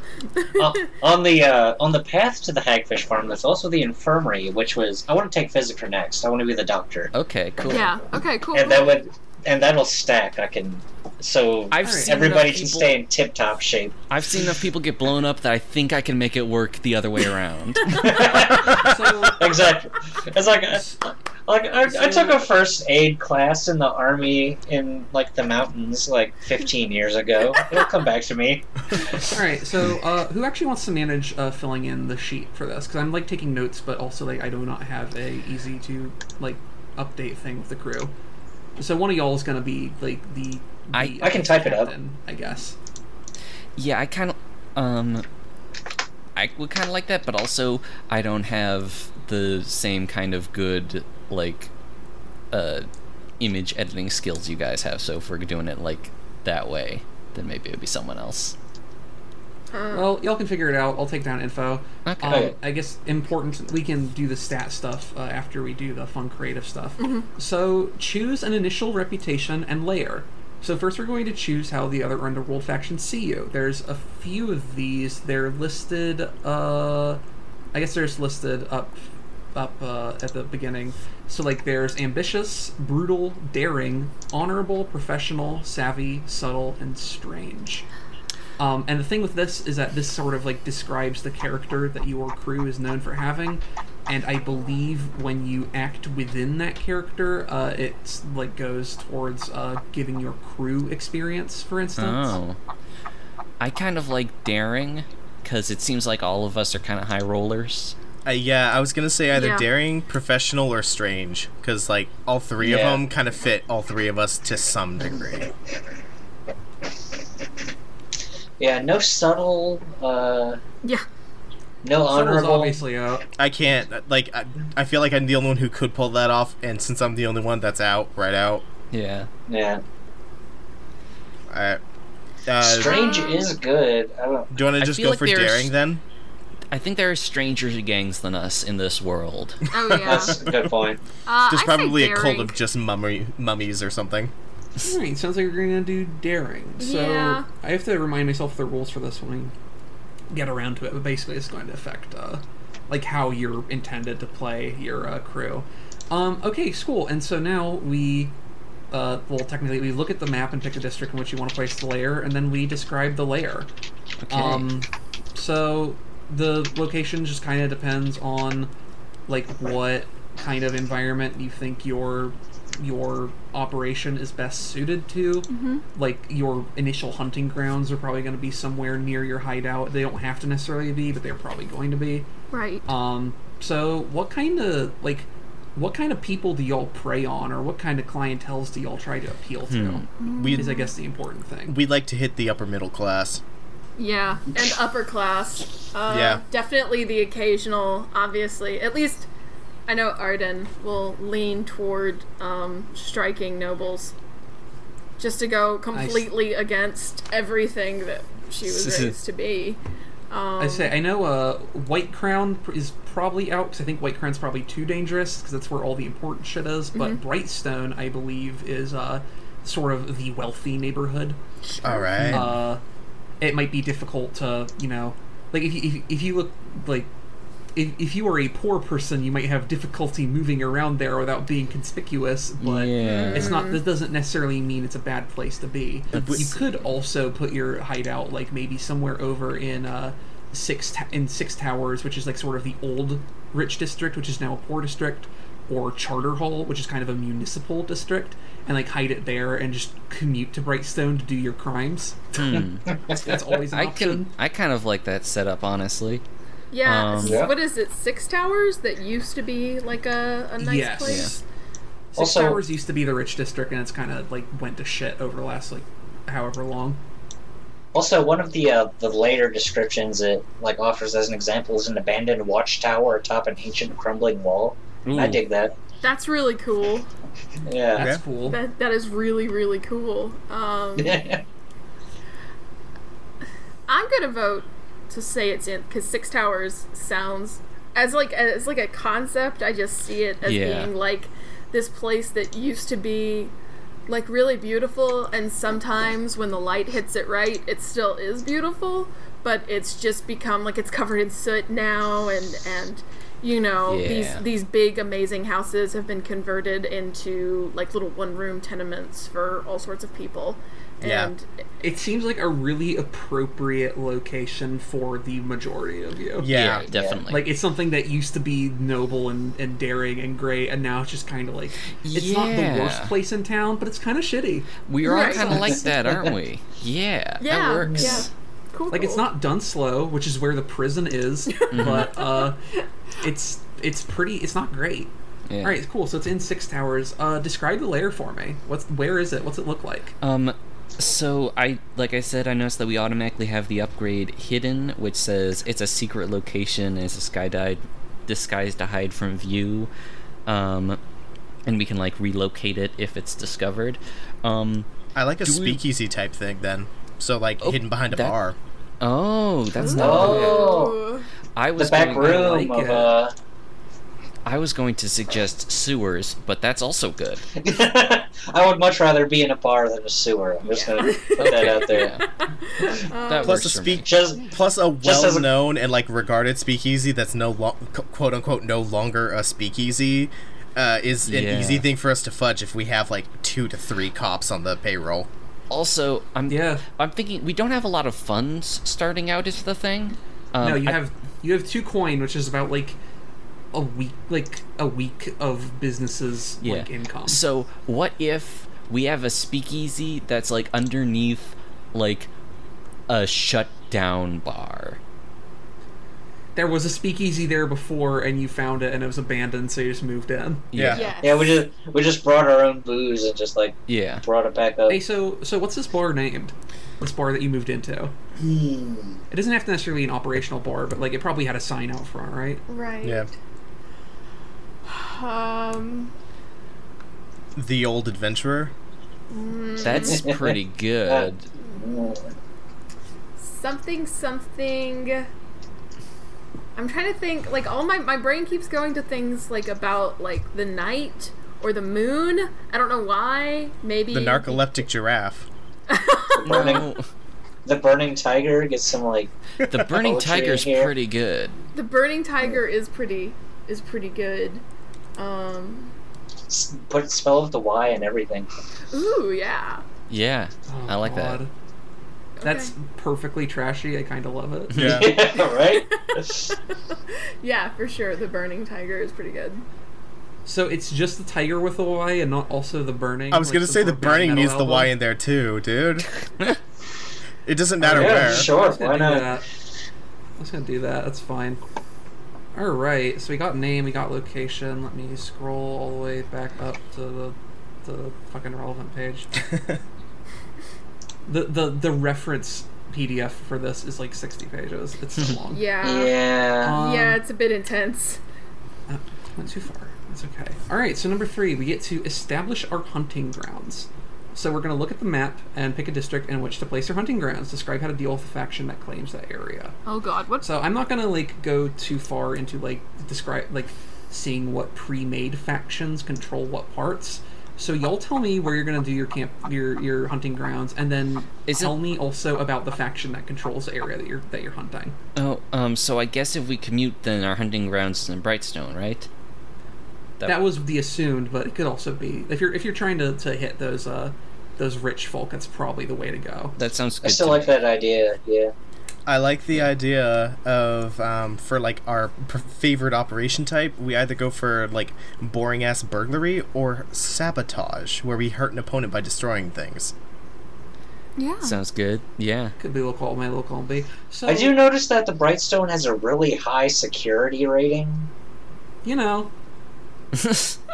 Speaker 4: uh, on the uh, on the path to the hagfish farm. There's also the infirmary, which was I want to take physics next. I want to be the doctor,
Speaker 2: Okay, cool.
Speaker 6: yeah. Okay. Cool.
Speaker 4: and that would and that'll stack. I can so
Speaker 2: I've
Speaker 4: everybody can
Speaker 2: people-
Speaker 4: stay in tip top shape.
Speaker 2: I've seen enough people get blown up that I think I can make it work the other way around.
Speaker 1: So
Speaker 4: exactly. It's like, like I, I took a first aid class in the army in like the mountains like 15 years ago. It'll come back to me.
Speaker 1: all right, so uh, who actually wants to manage uh, filling in the sheet for this? Because I'm like taking notes, but also like I do not have a easy to like update thing with the crew. So one of y'all is gonna be like the. the
Speaker 2: I-
Speaker 4: I can type it up.
Speaker 1: I guess.
Speaker 2: yeah, I kind of, um, I would kind of like that, but also I don't have the same kind of good like, uh, image editing skills you guys have. So if we're doing it like that way, then maybe it would be someone else.
Speaker 1: Well, y'all can figure it out. I'll take down info.
Speaker 2: Okay.
Speaker 1: Um, I guess important. We can do the stat stuff uh, after we do the fun creative stuff. So choose an initial reputation and layer. So first, we're going to choose how the other underworld factions see you. There's a few of these. They're listed. Uh, I guess they're just listed up, up uh, at the beginning. So like, there's ambitious, brutal, daring, honorable, professional, savvy, subtle, and strange. Um, and the thing with this is that this sort of like describes the character that your crew is known for having, and I believe when you act within that character, uh, it's like goes towards uh, giving your crew experience, for instance.
Speaker 2: Oh. I kind of like daring because it seems like all of us are kind of high rollers.
Speaker 3: Uh, yeah, I was gonna say either
Speaker 6: Yeah.
Speaker 3: daring, professional, or strange, because like all three of them kind of fit all three of us to some degree.
Speaker 4: Yeah, no subtle, uh,
Speaker 6: Yeah.
Speaker 4: no
Speaker 1: Subtle's
Speaker 4: honorable.
Speaker 1: obviously out.
Speaker 3: I can't like I, I feel like I'm the only one who could pull that off, and since I'm the only one that's out, right out.
Speaker 2: Yeah.
Speaker 4: Yeah,
Speaker 3: I, uh,
Speaker 4: strange is good. I don't.
Speaker 3: do you want to just go
Speaker 2: like
Speaker 3: for daring then?
Speaker 2: I think there are stranger gangs than us in this world.
Speaker 6: Oh yeah.
Speaker 4: That's a good point.
Speaker 6: Uh,
Speaker 3: There's
Speaker 6: I say
Speaker 3: probably a cult of just mummy mummies or something.
Speaker 1: Alright, sounds like we're going to do daring. So
Speaker 6: Yeah.
Speaker 1: I have to remind myself of the rules for this when we get around to it, but basically it's going to affect uh, like how you're intended to play your uh, crew. Um, okay, cool. And so now we, uh, well, technically we look at the map and pick a district in which you want to place the layer, and then we describe the layer.
Speaker 2: Okay.
Speaker 1: Um, so the location just kind of depends on like what kind of environment you think your your operation is best suited to. Like your initial hunting grounds are probably going to be somewhere near your hideout. They don't have to necessarily be, but they're probably going to be.
Speaker 5: Right.
Speaker 1: Um, so what kind of like what kind of people do y'all prey on, or what kind of clientels do y'all try to appeal to?
Speaker 3: We
Speaker 1: Is I guess the important thing.
Speaker 3: we'd like to hit the upper middle class.
Speaker 5: Yeah, and upper class. Uh,
Speaker 3: Yeah.
Speaker 5: Definitely the occasional, obviously. At least I know Arden will lean toward um, striking nobles. Just to go completely against everything that she was raised to be. Um,
Speaker 1: I say I know uh, White Crown is probably out because I think White Crown's probably too dangerous because that's where all the important shit is. But Brightstone, I believe, is uh, sort of the wealthy neighborhood.
Speaker 3: All right.
Speaker 1: uh, it might be difficult to you know like if you, if, if you look like if, if you are a poor person you might have difficulty moving around there without being conspicuous but
Speaker 2: Yeah.
Speaker 1: it's not that doesn't necessarily mean it's a bad place to be
Speaker 2: That's-
Speaker 1: you could also put your hideout like maybe somewhere over in uh six ta- in six towers which is like sort of the old rich district which is now a poor district or charter hall which is kind of a municipal district and like hide it there and just commute to brightstone to do your crimes
Speaker 2: Hmm.
Speaker 1: that's always an
Speaker 2: I
Speaker 1: option
Speaker 2: can I kind of like that setup honestly.
Speaker 5: Yeah,
Speaker 2: um,
Speaker 4: Yeah.
Speaker 5: what is it? Six towers that used to be like a, a nice
Speaker 1: Yes.
Speaker 5: place.
Speaker 1: Six
Speaker 4: Also-
Speaker 1: Towers used to be the rich district, and it's kind of like went to shit over the last like however long.
Speaker 4: Also, one of the uh, the later descriptions it like offers as an example is an abandoned watchtower atop an ancient crumbling wall. I
Speaker 2: Ooh.
Speaker 4: dig that.
Speaker 5: That's really cool.
Speaker 4: Yeah.
Speaker 1: That's
Speaker 3: Yeah.
Speaker 1: cool.
Speaker 5: That that is really really cool. Um, I'm gonna vote to say it's in because Six Towers sounds as like as like a concept. I just see it as
Speaker 2: Yeah.
Speaker 5: being like this place that used to be like really beautiful, and sometimes when the light hits it right, it still is beautiful. But it's just become like it's covered in soot now, and and you know these these big amazing houses have been converted into like little one room tenements for all sorts of people.
Speaker 3: Yeah.
Speaker 5: And
Speaker 1: It seems like a really appropriate location for the majority of you.
Speaker 3: yeah.
Speaker 2: Yeah, definitely.
Speaker 1: Like it's something that used to be noble and, and daring and great, and now it's just kind of like it's not the worst place in town, but it's kind of shitty.
Speaker 2: we are all
Speaker 5: Right.
Speaker 2: kind of like that, aren't we? Yeah,
Speaker 5: yeah,
Speaker 2: that works.
Speaker 5: yeah. Cool.
Speaker 1: Like it's not Dunslough, which is where the prison is, but uh, it's it's pretty. It's not great.
Speaker 2: Yeah.
Speaker 1: All right, cool. So it's in Six Towers. Uh, describe the lair for me. What's where is it? What's it look like?
Speaker 2: Um, so I, like I said, I noticed that we automatically have the upgrade hidden, which says it's a secret location, it's a skydive disguised to hide from view, um, and we can like relocate it if it's discovered. Um,
Speaker 3: I like a
Speaker 2: Do we-
Speaker 3: speakeasy type thing then. So like
Speaker 2: Oh,
Speaker 3: hidden behind a
Speaker 2: that-
Speaker 3: bar.
Speaker 2: oh, that's not.
Speaker 4: Oh.
Speaker 5: Ooh.
Speaker 2: I
Speaker 4: The
Speaker 2: was
Speaker 4: back room
Speaker 1: like
Speaker 4: of
Speaker 1: it.
Speaker 2: I was going to suggest sewers, but that's also good.
Speaker 4: I would much rather be in a bar than a sewer. I'm just gonna put that out there.
Speaker 2: Yeah. that
Speaker 3: Plus
Speaker 2: works
Speaker 3: a speak
Speaker 4: Just
Speaker 3: plus a
Speaker 4: Just as a-
Speaker 3: well-known and like regarded speakeasy that's no lo- quote unquote no longer a speakeasy uh, is an
Speaker 2: Yeah.
Speaker 3: easy thing for us to fudge if we have like two to three cops on the payroll.
Speaker 2: Also, I'm
Speaker 1: Yeah.
Speaker 2: I'm thinking we don't have a lot of funds starting out is the thing. Um,
Speaker 1: no, you
Speaker 2: I-
Speaker 1: have you have two coin, which is about like a week, like a week of businesses
Speaker 2: Yeah.
Speaker 1: like income.
Speaker 2: So what if we have a speakeasy that's like underneath like a shut down bar?
Speaker 1: There was a speakeasy there before, and you found it, and it was abandoned, so you just moved in.
Speaker 3: Yeah.
Speaker 5: Yes.
Speaker 4: yeah, we just we just brought our own booze and just like
Speaker 2: Yeah.
Speaker 4: brought it back up.
Speaker 1: Hey, so so what's this bar named? This bar that you moved into?
Speaker 4: Hmm.
Speaker 1: It doesn't have to necessarily be an operational bar, but like it probably had a sign out front, right?
Speaker 5: Right.
Speaker 3: Yeah.
Speaker 5: Um.
Speaker 3: The old adventurer.
Speaker 2: That's pretty good.
Speaker 5: something something i'm trying to think like all my my brain keeps going to things like about like the night or the moon i don't know why maybe
Speaker 3: The narcoleptic giraffe.
Speaker 4: burning,
Speaker 2: Oh,
Speaker 4: the burning tiger gets some like
Speaker 2: the burning
Speaker 4: Poetry in
Speaker 2: tiger's pretty good.
Speaker 5: the burning tiger is pretty is pretty good um
Speaker 4: s- put spell of the Y and everything.
Speaker 5: ooh yeah
Speaker 2: Yeah,
Speaker 1: Oh,
Speaker 2: I like that.
Speaker 1: God. That's
Speaker 5: Okay.
Speaker 1: perfectly trashy. I kind of love it.
Speaker 3: Yeah.
Speaker 4: Yeah, right.
Speaker 5: yeah for sure the burning tiger is pretty good
Speaker 1: So it's just the tiger with the Y and not also the burning.
Speaker 3: I was
Speaker 1: like
Speaker 3: gonna say the burning
Speaker 1: metal
Speaker 3: needs the? Y in there too, dude. it doesn't matter
Speaker 4: Yeah,
Speaker 3: where.
Speaker 4: sure.
Speaker 1: I was
Speaker 4: Why not?
Speaker 1: that. I was gonna do that. That's fine. All right. So we got name, we got location. Let me scroll all the way back up to the the fucking relevant page. the the the reference PDF for this is like sixty pages. It's so long.
Speaker 6: Yeah.
Speaker 4: Yeah.
Speaker 1: Um,
Speaker 6: yeah, it's a bit intense.
Speaker 1: uh, went too far. That's okay. All right. So number three, we get to establish our hunting grounds. So we're going to look at the map and pick a district in which to place your hunting grounds. Describe how to deal with the faction that claims that area.
Speaker 6: Oh god, what?
Speaker 1: So I'm not gonna like go too far into like describe like seeing what pre-made factions control what parts. So y'all tell me where you're gonna do your camp, your your hunting grounds, and then
Speaker 2: Is
Speaker 1: tell
Speaker 2: it-
Speaker 1: me also about the faction that controls the area that you're that you're hunting.
Speaker 2: Oh, um, so I guess if we commute, then our hunting grounds is in Brightstone, right?
Speaker 1: That was the assumed, but it could also be if you're if you're trying to, to hit those uh those rich folk, it's probably the way to go.
Speaker 2: that sounds good.
Speaker 4: I still
Speaker 2: to
Speaker 4: like
Speaker 2: me.
Speaker 4: that idea. Yeah.
Speaker 3: I like the idea of um, for like our p- favorite operation type. We either go for like boring ass burglary or sabotage, where we hurt an opponent by destroying things.
Speaker 6: yeah.
Speaker 2: Sounds good. Yeah.
Speaker 1: Could be local A, local B. So
Speaker 4: I do notice that the Brightstone has a really high security rating.
Speaker 1: you know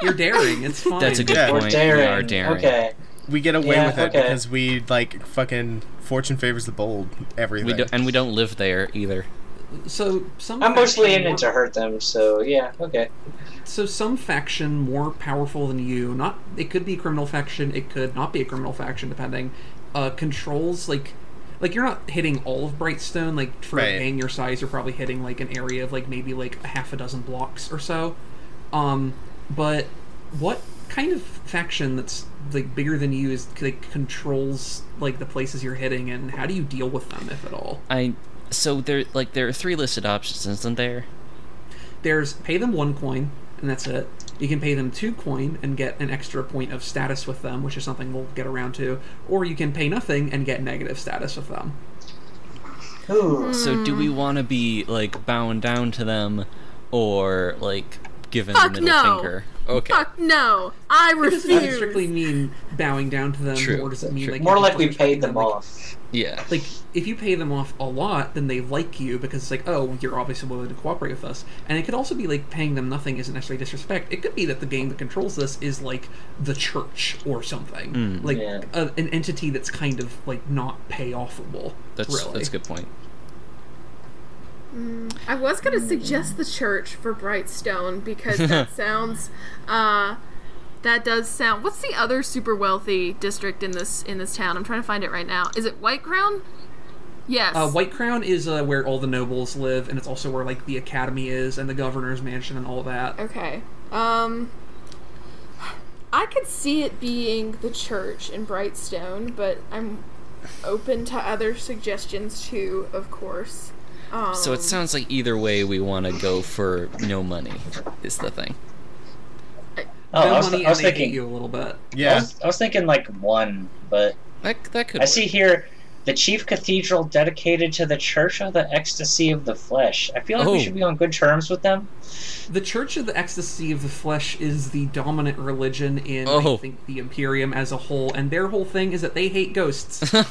Speaker 1: you're daring. It's fine.
Speaker 2: That's a good
Speaker 3: Yeah.
Speaker 4: Or
Speaker 2: point.
Speaker 4: daring.
Speaker 2: We are daring.
Speaker 4: Okay.
Speaker 3: We get away
Speaker 4: Yeah,
Speaker 3: with it
Speaker 4: okay.
Speaker 3: because we like fucking fortune favors the bold. Everything.
Speaker 2: We do, and we don't live there either.
Speaker 1: So some
Speaker 4: I'm mostly in it to hurt them, so yeah, okay.
Speaker 1: so some faction more powerful than you not it could be a criminal faction it could not be a criminal faction depending uh controls like like you're not hitting all of brightstone like for
Speaker 3: Right.
Speaker 1: paying your size you're probably hitting like an area of like maybe like a half a dozen blocks or so um but what kind of faction that's like bigger than you is like controls like the places you're hitting and how do you deal with them if at all
Speaker 2: I so there like there are three listed options, isn't there?
Speaker 1: there's pay them one coin and that's it you can pay them two coin and get an extra point of status with them which is something we'll get around to or you can pay nothing and get negative status with them
Speaker 4: Ooh.
Speaker 2: So do we want to be like bowing down to them, or like giving
Speaker 6: Fuck
Speaker 2: the middle
Speaker 6: no.
Speaker 2: finger? Okay.
Speaker 6: Fuck no! I
Speaker 1: it doesn't even strictly mean bowing down to them
Speaker 2: True,
Speaker 1: or does it mean
Speaker 2: true.
Speaker 1: like
Speaker 4: More like we paid them
Speaker 1: like-
Speaker 4: off.
Speaker 2: Yeah.
Speaker 1: like if you pay them off a lot then they like you because it's like oh you're obviously willing to cooperate with us and it could also be like paying them nothing isn't necessarily disrespect it could be that the game that controls this is like the church or something
Speaker 2: Mm.
Speaker 1: like
Speaker 4: Yeah.
Speaker 1: a, an entity that's kind of like not pay offable
Speaker 2: That's
Speaker 1: really
Speaker 2: that's a good point.
Speaker 6: I was gonna suggest the church for Brightstone because that sounds, uh, that does sound. What's the other super wealthy district in this in this town? I'm trying to find it right now. Is it White Crown? Yes.
Speaker 1: Uh, White Crown is uh, where all the nobles live, and it's also where like the academy is and the governor's mansion and all that.
Speaker 6: Okay. Um. I could see it being the church in Brightstone, but I'm open to other suggestions too, of course. Um,
Speaker 2: So it sounds like either way we want to go for no money is the thing.
Speaker 4: Oh,
Speaker 1: no
Speaker 4: I was,
Speaker 1: money,
Speaker 4: I was
Speaker 1: and they hate
Speaker 4: thinking.
Speaker 1: you a little bit.
Speaker 4: I,
Speaker 3: Yeah.
Speaker 4: was, I was thinking like one, but
Speaker 2: That that could.
Speaker 4: I
Speaker 2: work.
Speaker 4: see here the chief cathedral dedicated to the Church of the Ecstasy of the Flesh. I feel like
Speaker 2: Oh.
Speaker 4: we should be on good terms with them.
Speaker 1: The Church of the Ecstasy of the Flesh is the dominant religion in
Speaker 2: oh.
Speaker 1: I think the Imperium as a whole, and their whole thing is that they hate ghosts.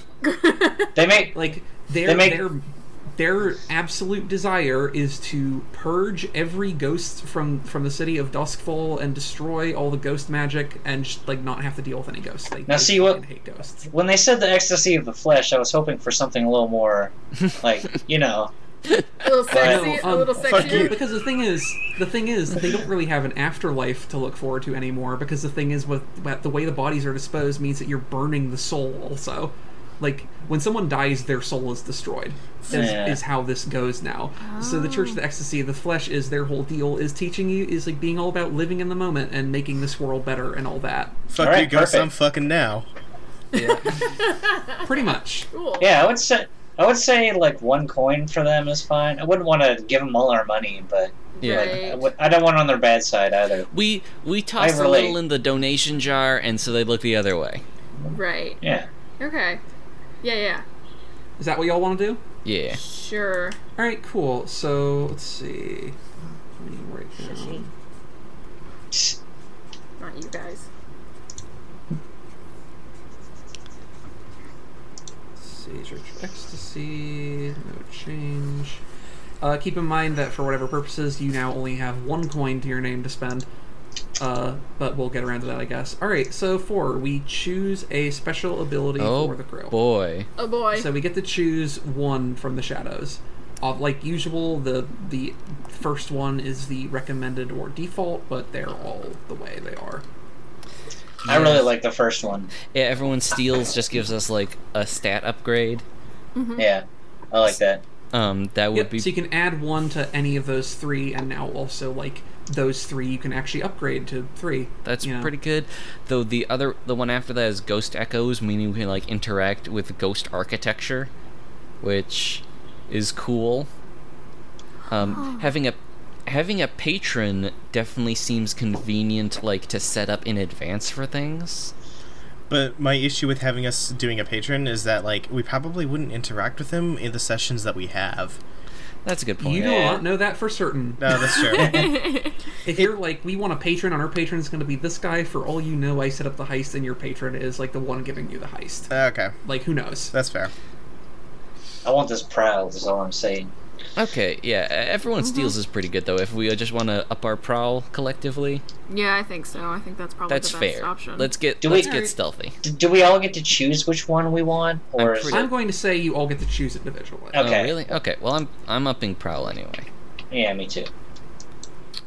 Speaker 4: They make
Speaker 1: like their
Speaker 4: They make-
Speaker 1: their their absolute desire is to purge every ghost from from the city of Doskvol and destroy all the ghost magic and just, like not have to deal with any ghosts. They,
Speaker 4: Now see what-
Speaker 1: hate ghosts.
Speaker 4: when they said the ecstasy of the flesh, I was hoping for something a little more, like you know,
Speaker 6: a little sexy,
Speaker 1: um,
Speaker 6: a little
Speaker 3: fuck
Speaker 6: sexier.
Speaker 3: you.
Speaker 1: because the thing is, the thing is, they don't really have an afterlife to look forward to anymore. Because the thing is, with with the way the bodies are disposed, means that you're burning the soul. Also, like when someone dies, their soul is destroyed. Is,
Speaker 4: Yeah.
Speaker 1: is how this goes now. So the Church of the ah. Ecstasy of the Flesh is their whole deal. Is teaching you is like being all about living in the moment and making this world better and all that.
Speaker 3: Fuck
Speaker 4: Alright,
Speaker 3: you, ghost.
Speaker 4: perfect.
Speaker 3: I'm fucking now.
Speaker 1: Yeah, Pretty much.
Speaker 6: Cool.
Speaker 4: yeah, I would say I would say like one coin for them is fine. I wouldn't want to give them all our money, but
Speaker 2: Yeah.
Speaker 4: like,
Speaker 6: Right.
Speaker 4: I, don't want on their bad side either.
Speaker 2: We we tossed a little in the donation jar, and so they look the other way.
Speaker 6: Right.
Speaker 4: Yeah.
Speaker 6: Okay. Yeah, yeah.
Speaker 1: Is that what y'all want to do?
Speaker 2: Yeah.
Speaker 6: Sure.
Speaker 1: All right, cool. So let's see. Let me write down.
Speaker 6: not you guys.
Speaker 1: Sage Rich Ecstasy, no change. Uh, keep in mind that for whatever purposes, you now only have one coin to your name to spend. Uh, but we'll get around to that, I guess. Alright, so four, we choose a special ability
Speaker 2: Oh
Speaker 1: for the crew.
Speaker 2: boy.
Speaker 6: Oh boy.
Speaker 1: So we get to choose one from the shadows. Uh, like usual, the the first one is the recommended or default, but they're all the way they are.
Speaker 4: I really like the first one.
Speaker 2: Yeah, everyone steals just gives us like a stat upgrade.
Speaker 4: Yeah, I like that.
Speaker 2: Um, that would
Speaker 1: Yep.
Speaker 2: be
Speaker 1: So you can add one to any of those three, and now also like those three, you can actually upgrade to three.
Speaker 2: That's
Speaker 1: you know.
Speaker 2: pretty good. Though the other, the one after that is Ghost Echoes, meaning we can like interact with ghost architecture, which is cool. Um, having a having a patron definitely seems convenient, like to set up in advance for things.
Speaker 3: But my issue with having us doing a patron is that like we probably wouldn't interact with him in the sessions that we have.
Speaker 2: That's a good point.
Speaker 1: You do
Speaker 4: Yeah.
Speaker 1: not know that for certain.
Speaker 3: No, that's true.
Speaker 1: If you're like, we want a patron, and our patron is going to be this guy. For all you know, I set up the heist, and your patron is like the one giving you the heist.
Speaker 3: okay,
Speaker 1: Like, who knows?
Speaker 3: that's fair.
Speaker 4: I want this prowl. Is all I'm saying.
Speaker 2: Okay, yeah, everyone mm-hmm. steals is pretty good though. If we just want to up our prowl collectively,
Speaker 6: yeah, I think so. I think that's probably
Speaker 2: that's
Speaker 6: the best
Speaker 2: fair.
Speaker 6: option.
Speaker 2: Let's get
Speaker 4: Do
Speaker 2: let's
Speaker 4: we-
Speaker 2: get stealthy.
Speaker 4: Do we all get to choose which one we want, or
Speaker 2: I'm pretty-
Speaker 1: I'm going to say you all get to choose individually.
Speaker 4: Oh, okay.
Speaker 2: Oh, really? Okay. Well, I'm I'm upping prowl anyway.
Speaker 4: Yeah, me too.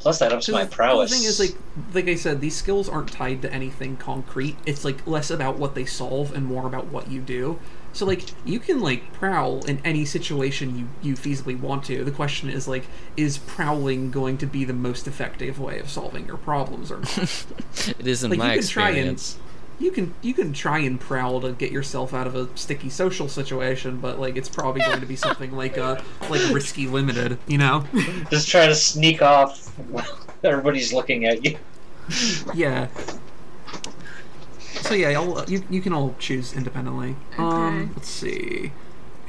Speaker 4: Plus, that ups
Speaker 1: 'Cause
Speaker 4: my prowess.
Speaker 1: the thing is, like, like I said, these skills aren't tied to anything concrete. It's like less about what they solve and more about what you do. So, like, you can like prowl in any situation you you feasibly want to. The question is, like, is prowling going to be the most effective way of solving your problems or not?
Speaker 2: It is in
Speaker 1: Like,
Speaker 2: my
Speaker 1: you can try and-
Speaker 2: experience.
Speaker 1: you can you can try and prowl to get yourself out of a sticky social situation, but like it's probably going to be something like uh like risky limited, you know?
Speaker 4: Just try to sneak off while everybody's looking at you.
Speaker 1: Yeah. So yeah, I'll, you you can all choose independently. Um,
Speaker 6: Okay.
Speaker 1: let's see.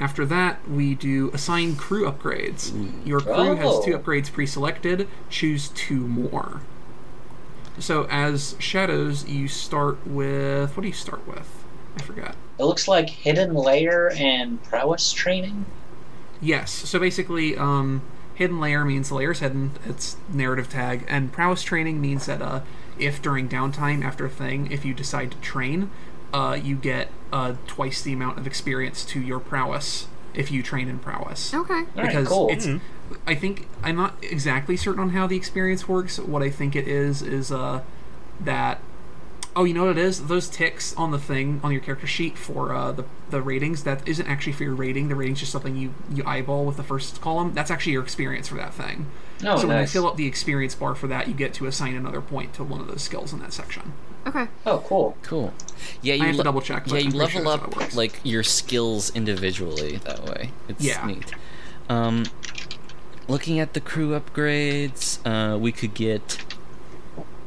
Speaker 1: After that, we do assign crew upgrades. Your crew has two upgrades pre-selected. Choose two more. So as shadows, you start with what do you start with? I forgot.
Speaker 4: It looks like hidden lair and prowess training.
Speaker 1: Yes. So basically, um, hidden lair means the lair's hidden. It's narrative tag, and prowess training means that uh, if during downtime after a thing, if you decide to train, uh, you get uh, twice the amount of experience to your prowess if you train in prowess.
Speaker 6: okay.
Speaker 4: All right,
Speaker 1: because
Speaker 4: cool.
Speaker 1: it's. I think I'm not exactly certain on how the experience works. What I think it is is uh, that Oh, you know what it is? Those ticks on the thing on your character sheet for uh, the the ratings that isn't actually for your rating. The rating's just something you you eyeball with the first column. That's actually your experience for that thing.
Speaker 4: Oh,
Speaker 1: so when you fill up the experience bar for that, you get to assign another point to one of those skills in that section.
Speaker 6: Okay.
Speaker 4: Oh, cool.
Speaker 2: Cool. Yeah, you
Speaker 1: have to double check,
Speaker 2: Yeah, you
Speaker 1: pretty sure
Speaker 2: level
Speaker 1: that's how it
Speaker 2: up like your skills individually that way. It's
Speaker 1: Yeah.
Speaker 2: neat. Um, looking at the crew upgrades, uh, we could get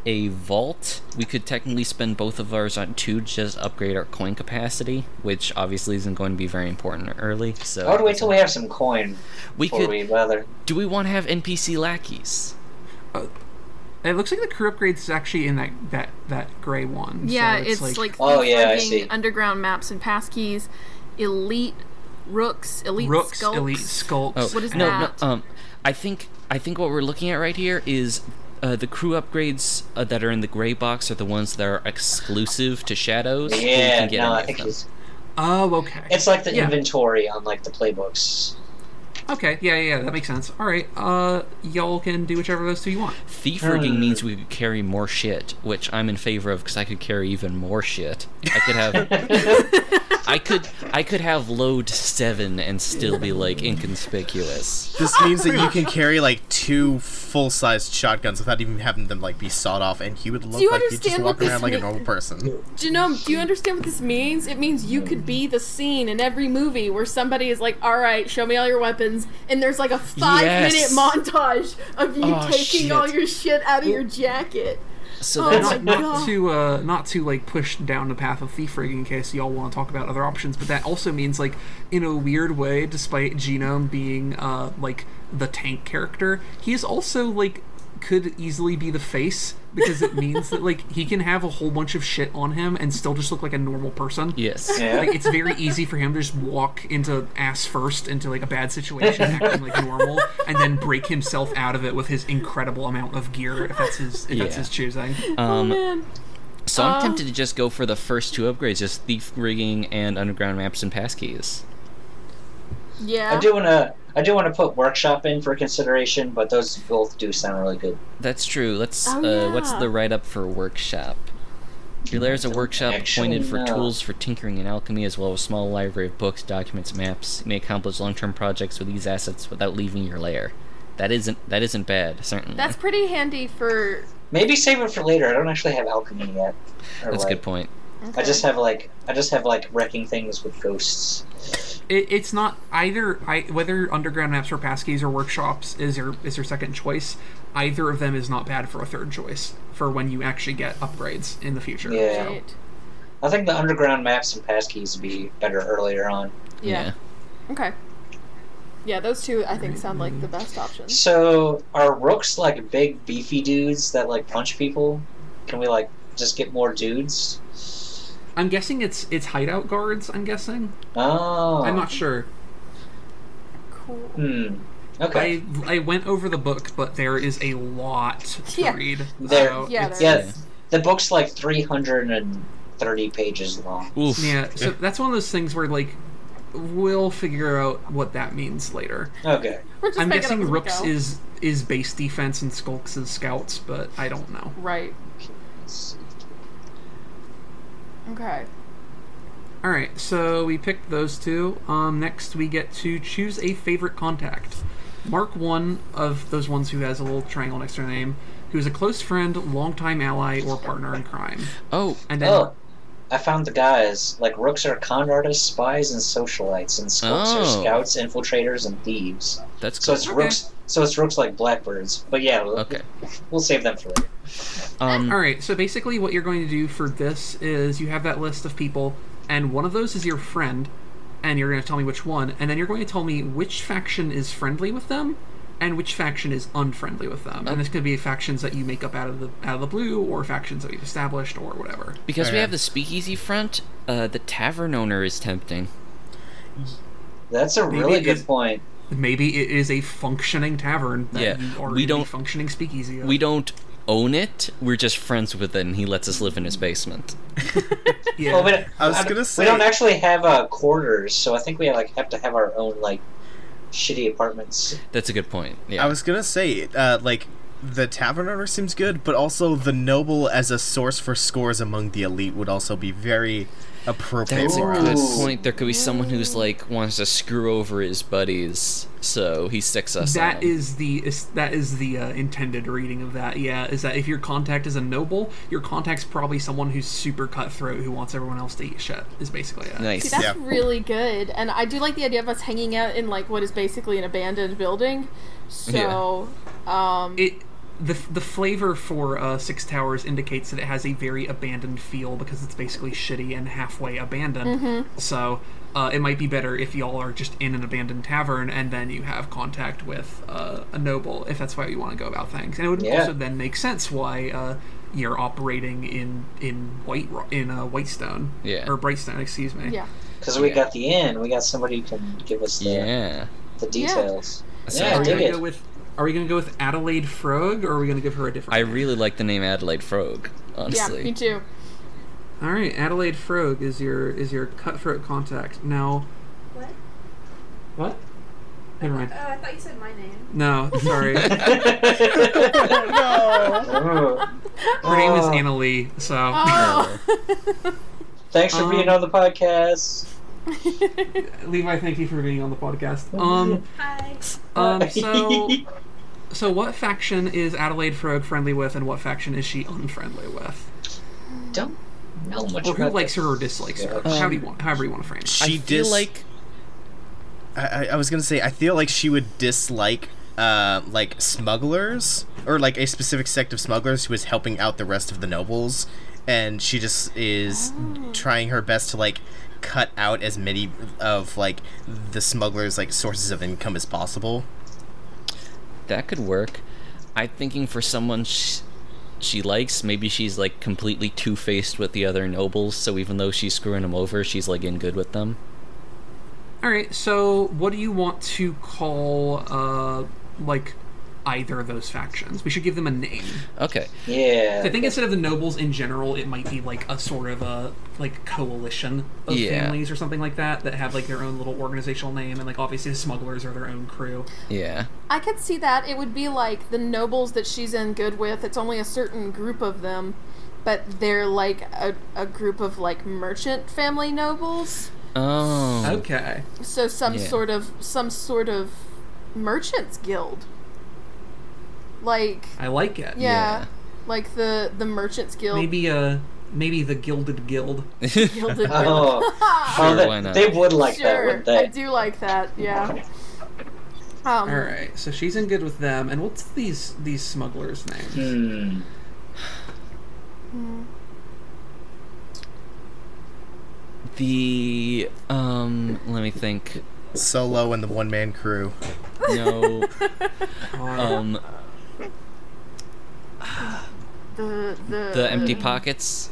Speaker 2: a vault. We could technically spend both of ours on two to just upgrade our coin capacity, which obviously isn't going to be very important early. So
Speaker 4: I would wait till we have some coin
Speaker 2: we could.
Speaker 4: we bother.
Speaker 2: Do we want to have NPC lackeys?
Speaker 1: It looks like the crew upgrades is actually in that that that gray one. So
Speaker 6: Yeah, it's, like,
Speaker 4: Oh, yeah, I see.
Speaker 6: underground maps and passkeys, elite rooks, elite
Speaker 1: Rooks,
Speaker 6: skulks.
Speaker 1: elite skulks.
Speaker 2: Oh,
Speaker 6: What is
Speaker 2: no,
Speaker 6: that?
Speaker 2: no. Um, I think I think what we're looking at right here is uh, the crew upgrades uh, that are in the gray box are the ones that are exclusive to Shadows. so we
Speaker 4: Yeah,
Speaker 2: can get
Speaker 4: no, I think
Speaker 2: them.
Speaker 4: it's,
Speaker 1: Oh, okay.
Speaker 4: it's like the
Speaker 1: Yeah.
Speaker 4: inventory on like the playbooks.
Speaker 1: Okay, yeah, yeah, yeah, that makes sense. All right, uh, y'all can do whichever of those two you want.
Speaker 2: Thief rigging
Speaker 4: Hmm.
Speaker 2: means we could carry more shit, which I'm in favor of because I could carry even more shit. I could have, I could, I could have load seven and still be like inconspicuous.
Speaker 3: This means that you can carry like two full-sized shotguns without even having them like be sawed off, and he would look
Speaker 6: you
Speaker 3: like he'd just walk
Speaker 6: what this
Speaker 3: around like a normal person.
Speaker 6: Genome, do you understand what this means? It means you could be the scene in every movie where somebody is like, "All right, show me all your weapons," and there's like a five-minute montage of you
Speaker 2: Oh,
Speaker 6: taking
Speaker 2: shit.
Speaker 6: all your shit out of your jacket.
Speaker 2: So
Speaker 6: Oh
Speaker 2: that's
Speaker 1: not, not
Speaker 6: God.
Speaker 1: to uh, not to like push down the path of thief rigging in case y'all want to talk about other options, but that also means like in a weird way, despite Genome being uh, like the tank character, he is also like could easily be the face because it means that like he can have a whole bunch of shit on him and still just look like a normal person.
Speaker 2: Yes.
Speaker 4: Yeah.
Speaker 1: Like it's very easy for him to just walk into ass first into like a bad situation, acting like normal, and then break himself out of it with his incredible amount of gear if that's his if that's his choosing.
Speaker 2: Um,
Speaker 6: Man.
Speaker 2: so I'm
Speaker 6: Uh,
Speaker 2: tempted to just go for the first two upgrades, just thief rigging and underground maps and passkeys.
Speaker 6: Yeah.
Speaker 4: I do wanna I do wanna put workshop in for consideration, but those both do sound really good.
Speaker 2: That's true. Let's.
Speaker 6: Oh,
Speaker 2: uh, What's the write up for workshop? Your lair is a workshop
Speaker 4: actually
Speaker 2: appointed for
Speaker 4: know.
Speaker 2: tools for tinkering and alchemy, as well as a small library of books, documents, maps. You may accomplish long-term projects with these assets without leaving your lair. That isn't that isn't bad, certainly.
Speaker 6: That's pretty handy for.
Speaker 4: Maybe save it for later. I don't actually have alchemy yet.
Speaker 2: That's a
Speaker 4: like,
Speaker 2: good point.
Speaker 4: I just have like I just have like wrecking things with ghosts.
Speaker 1: It, it's not either. I whether underground maps or passkeys or workshops is your is your second choice. Either of them is not bad for a third choice for when you actually get upgrades in the future.
Speaker 4: Yeah.
Speaker 1: So,
Speaker 4: I think the underground maps and passkeys would be better earlier on.
Speaker 6: Yeah. Okay. Yeah, those two I think sound like the best options.
Speaker 4: So are rooks like big beefy dudes that like punch people? Can we like just get more dudes?
Speaker 1: I'm guessing it's it's hideout guards. I'm guessing.
Speaker 4: Oh,
Speaker 1: I'm not sure.
Speaker 6: Cool.
Speaker 4: Hmm. Okay.
Speaker 1: I I went over the book, but there is a lot to
Speaker 6: Yeah.
Speaker 1: read.
Speaker 4: There-
Speaker 1: so
Speaker 6: Yeah,
Speaker 1: it's-
Speaker 6: there
Speaker 4: yeah, the book's like 330 pages long.
Speaker 2: Oof.
Speaker 1: yeah. So that's one of those things where like we'll figure out what that means later.
Speaker 4: Okay.
Speaker 6: We're just
Speaker 1: I'm guessing Rooks is is base defense and Skulks is scouts, but I don't know.
Speaker 6: right. Okay.
Speaker 1: All right, so we picked those two. Um, next, we get to choose a favorite contact. Mark one of those ones who has a little triangle next to their name, who is a close friend, longtime ally, or partner in crime.
Speaker 2: Oh,
Speaker 1: And then,
Speaker 4: Oh, I found the guys. Like rooks are con artists, spies, and socialites, and skulks
Speaker 2: Oh.
Speaker 4: are scouts, infiltrators, and thieves.
Speaker 2: that's
Speaker 4: So it's
Speaker 1: Okay.
Speaker 4: rooks. So it's rooks like blackbirds. But yeah, we'll,
Speaker 2: Okay.
Speaker 4: we'll save them for later.
Speaker 2: Um,
Speaker 1: all right, so basically, what you're going to do for this is you have that list of people, and one of those is your friend, and you're going to tell me which one, and then you're going to tell me which faction is friendly with them. And which faction is unfriendly with them? And this could be factions that you make up out of the out of the blue, or factions that you've established, or whatever.
Speaker 2: because we have the speakeasy front, uh, the tavern owner is tempting.
Speaker 4: That's a
Speaker 1: Maybe
Speaker 4: really
Speaker 1: it
Speaker 4: good
Speaker 1: is-
Speaker 4: point.
Speaker 1: Maybe it is a functioning tavern that
Speaker 2: Yeah,
Speaker 1: you are
Speaker 2: we
Speaker 1: in the
Speaker 2: don't-
Speaker 1: functioning speakeasy. Of.
Speaker 2: We don't own it. We're just friends with it, and he lets us live in his basement.
Speaker 1: Yeah.
Speaker 4: Well, we, don't-
Speaker 3: I was
Speaker 4: don't-
Speaker 3: gonna say- we
Speaker 4: don't actually have uh, quarters, so I think we like have to have our own like shitty apartments.
Speaker 2: That's a good point. Yeah.
Speaker 3: I was gonna say, uh, like, the tavern owner seems good, but also the noble as a source for scores among the elite would also be very appropriate
Speaker 2: That's a good point. There could be someone who's like wants to screw over his buddies, so he sticks us.
Speaker 1: That
Speaker 2: on.
Speaker 1: is the is, that is the uh, intended reading of that. Yeah, is that if your contact is a noble, your contact's probably someone who's super cutthroat who wants everyone else to eat shit. Is basically it.
Speaker 2: nice.
Speaker 6: See, that's
Speaker 3: Yeah.
Speaker 6: really good, and I do like the idea of us hanging out in like what is basically an abandoned building. So, um,
Speaker 1: It the the flavor for uh, Six Towers indicates that it has a very abandoned feel because it's basically shitty and halfway abandoned. So. Uh, it might be better if y'all are just in an abandoned tavern and then you have contact with uh, a noble, if that's why you want to go about things. And it would
Speaker 4: Yeah.
Speaker 1: also then make sense why uh, you're operating in in White Ro- in uh, Whitestone
Speaker 2: Yeah.
Speaker 1: or Brightstone, excuse me.
Speaker 6: yeah,
Speaker 4: Because we
Speaker 2: Yeah.
Speaker 4: got the inn, we got somebody who can give us the,
Speaker 2: Yeah.
Speaker 4: the details.
Speaker 2: So
Speaker 4: Yeah,
Speaker 1: Are we
Speaker 4: dig it.
Speaker 1: go with Are we gonna go with Adelaide Frog, or are we gonna give her a different?
Speaker 2: I
Speaker 1: name?
Speaker 2: really like the name Adelaide Frog. Honestly.
Speaker 6: Yeah, me too.
Speaker 1: All right, Adelaide Frog is your is your cutthroat contact. Now,
Speaker 7: What?
Speaker 1: what? Never mind.
Speaker 7: Oh, I thought you said my name.
Speaker 1: No, sorry. her
Speaker 4: Oh.
Speaker 1: name is
Speaker 4: Oh.
Speaker 1: Anna Lee. So
Speaker 6: Oh.
Speaker 4: Thanks for being
Speaker 1: Um,
Speaker 4: on the podcast.
Speaker 1: Levi, thank you for being on the podcast. Um,
Speaker 7: Hi.
Speaker 1: um, so, so what faction is Adelaide Frog friendly with, and what faction is she unfriendly with?
Speaker 4: don't know much
Speaker 1: Or who
Speaker 4: about
Speaker 1: likes
Speaker 4: this.
Speaker 1: her or dislikes her?
Speaker 4: Yeah.
Speaker 1: How do you want? However you want to frame it.
Speaker 3: She
Speaker 2: I feel
Speaker 3: dis-
Speaker 2: like
Speaker 3: I, I- I was gonna say I feel like she would dislike uh like smugglers or like a specific sect of smugglers who is helping out the rest of the nobles and she just is trying her best to like cut out as many of like the smugglers like sources of income as possible.
Speaker 2: That could work. I'm thinking for someone sh- she likes, maybe she's like completely two faced with the other nobles. So even though she's screwing them over, she's like in good with them.
Speaker 1: All right. So, what do you want to call, uh, like, either of those factions? We should give them a name.
Speaker 2: Okay.
Speaker 4: Yeah.
Speaker 1: I think instead of the nobles in general, it might be like a sort of a like coalition of
Speaker 2: Yeah.
Speaker 1: families or something like that that have like their own little organizational name, and like obviously the smugglers are their own crew.
Speaker 2: Yeah.
Speaker 5: I could see that. It would be like the nobles that she's in good with. It's only a certain group of them, but they're like a, a group of like merchant family nobles.
Speaker 2: Oh.
Speaker 1: Okay.
Speaker 5: So some
Speaker 2: Yeah.
Speaker 5: sort of some sort of merchants guild. Like
Speaker 1: I like it.
Speaker 5: yeah,
Speaker 2: Yeah.
Speaker 5: like the the merchants guild.
Speaker 1: Maybe uh maybe the Gilded Guild.
Speaker 5: Gilded
Speaker 4: Oh,
Speaker 5: guild.
Speaker 4: oh,
Speaker 2: Sure,
Speaker 4: they,
Speaker 2: why not?
Speaker 4: they would like that,
Speaker 5: sure,
Speaker 4: wouldn't
Speaker 5: I do like that. Yeah. Um,
Speaker 1: All right. So she's in good with them. And what's these these smugglers' names?
Speaker 4: Hmm.
Speaker 2: the um. Let me think.
Speaker 3: Solo and the one man crew.
Speaker 2: No.
Speaker 1: Uh,
Speaker 2: um.
Speaker 5: The the
Speaker 2: The empty pockets.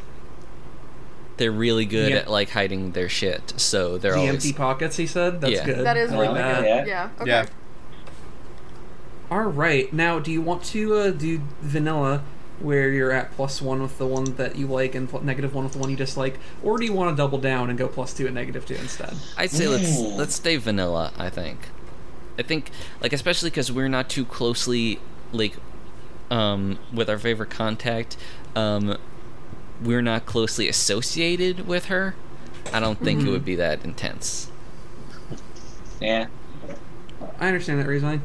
Speaker 2: They're really good
Speaker 1: Yeah.
Speaker 2: at like hiding their shit, so they're
Speaker 1: the
Speaker 2: always.
Speaker 1: empty pockets. He said. That's
Speaker 2: Yeah.
Speaker 1: good.
Speaker 5: That is really
Speaker 1: like
Speaker 5: good.
Speaker 1: that.
Speaker 4: Yeah.
Speaker 5: Yeah. Okay.
Speaker 3: Yeah.
Speaker 1: All right. Now, do you want to uh, do vanilla, where you're at plus one with the one that you like and pl- negative one with the one you dislike, or do you want to double down and go plus two and negative two instead?
Speaker 2: I'd say let's let's stay vanilla. I think. I think like especially because we're not too closely like um with our favorite contact. Um, we're not closely associated with her. I don't think
Speaker 1: Mm-hmm.
Speaker 2: it would be that intense.
Speaker 4: Yeah.
Speaker 1: I understand that reasoning.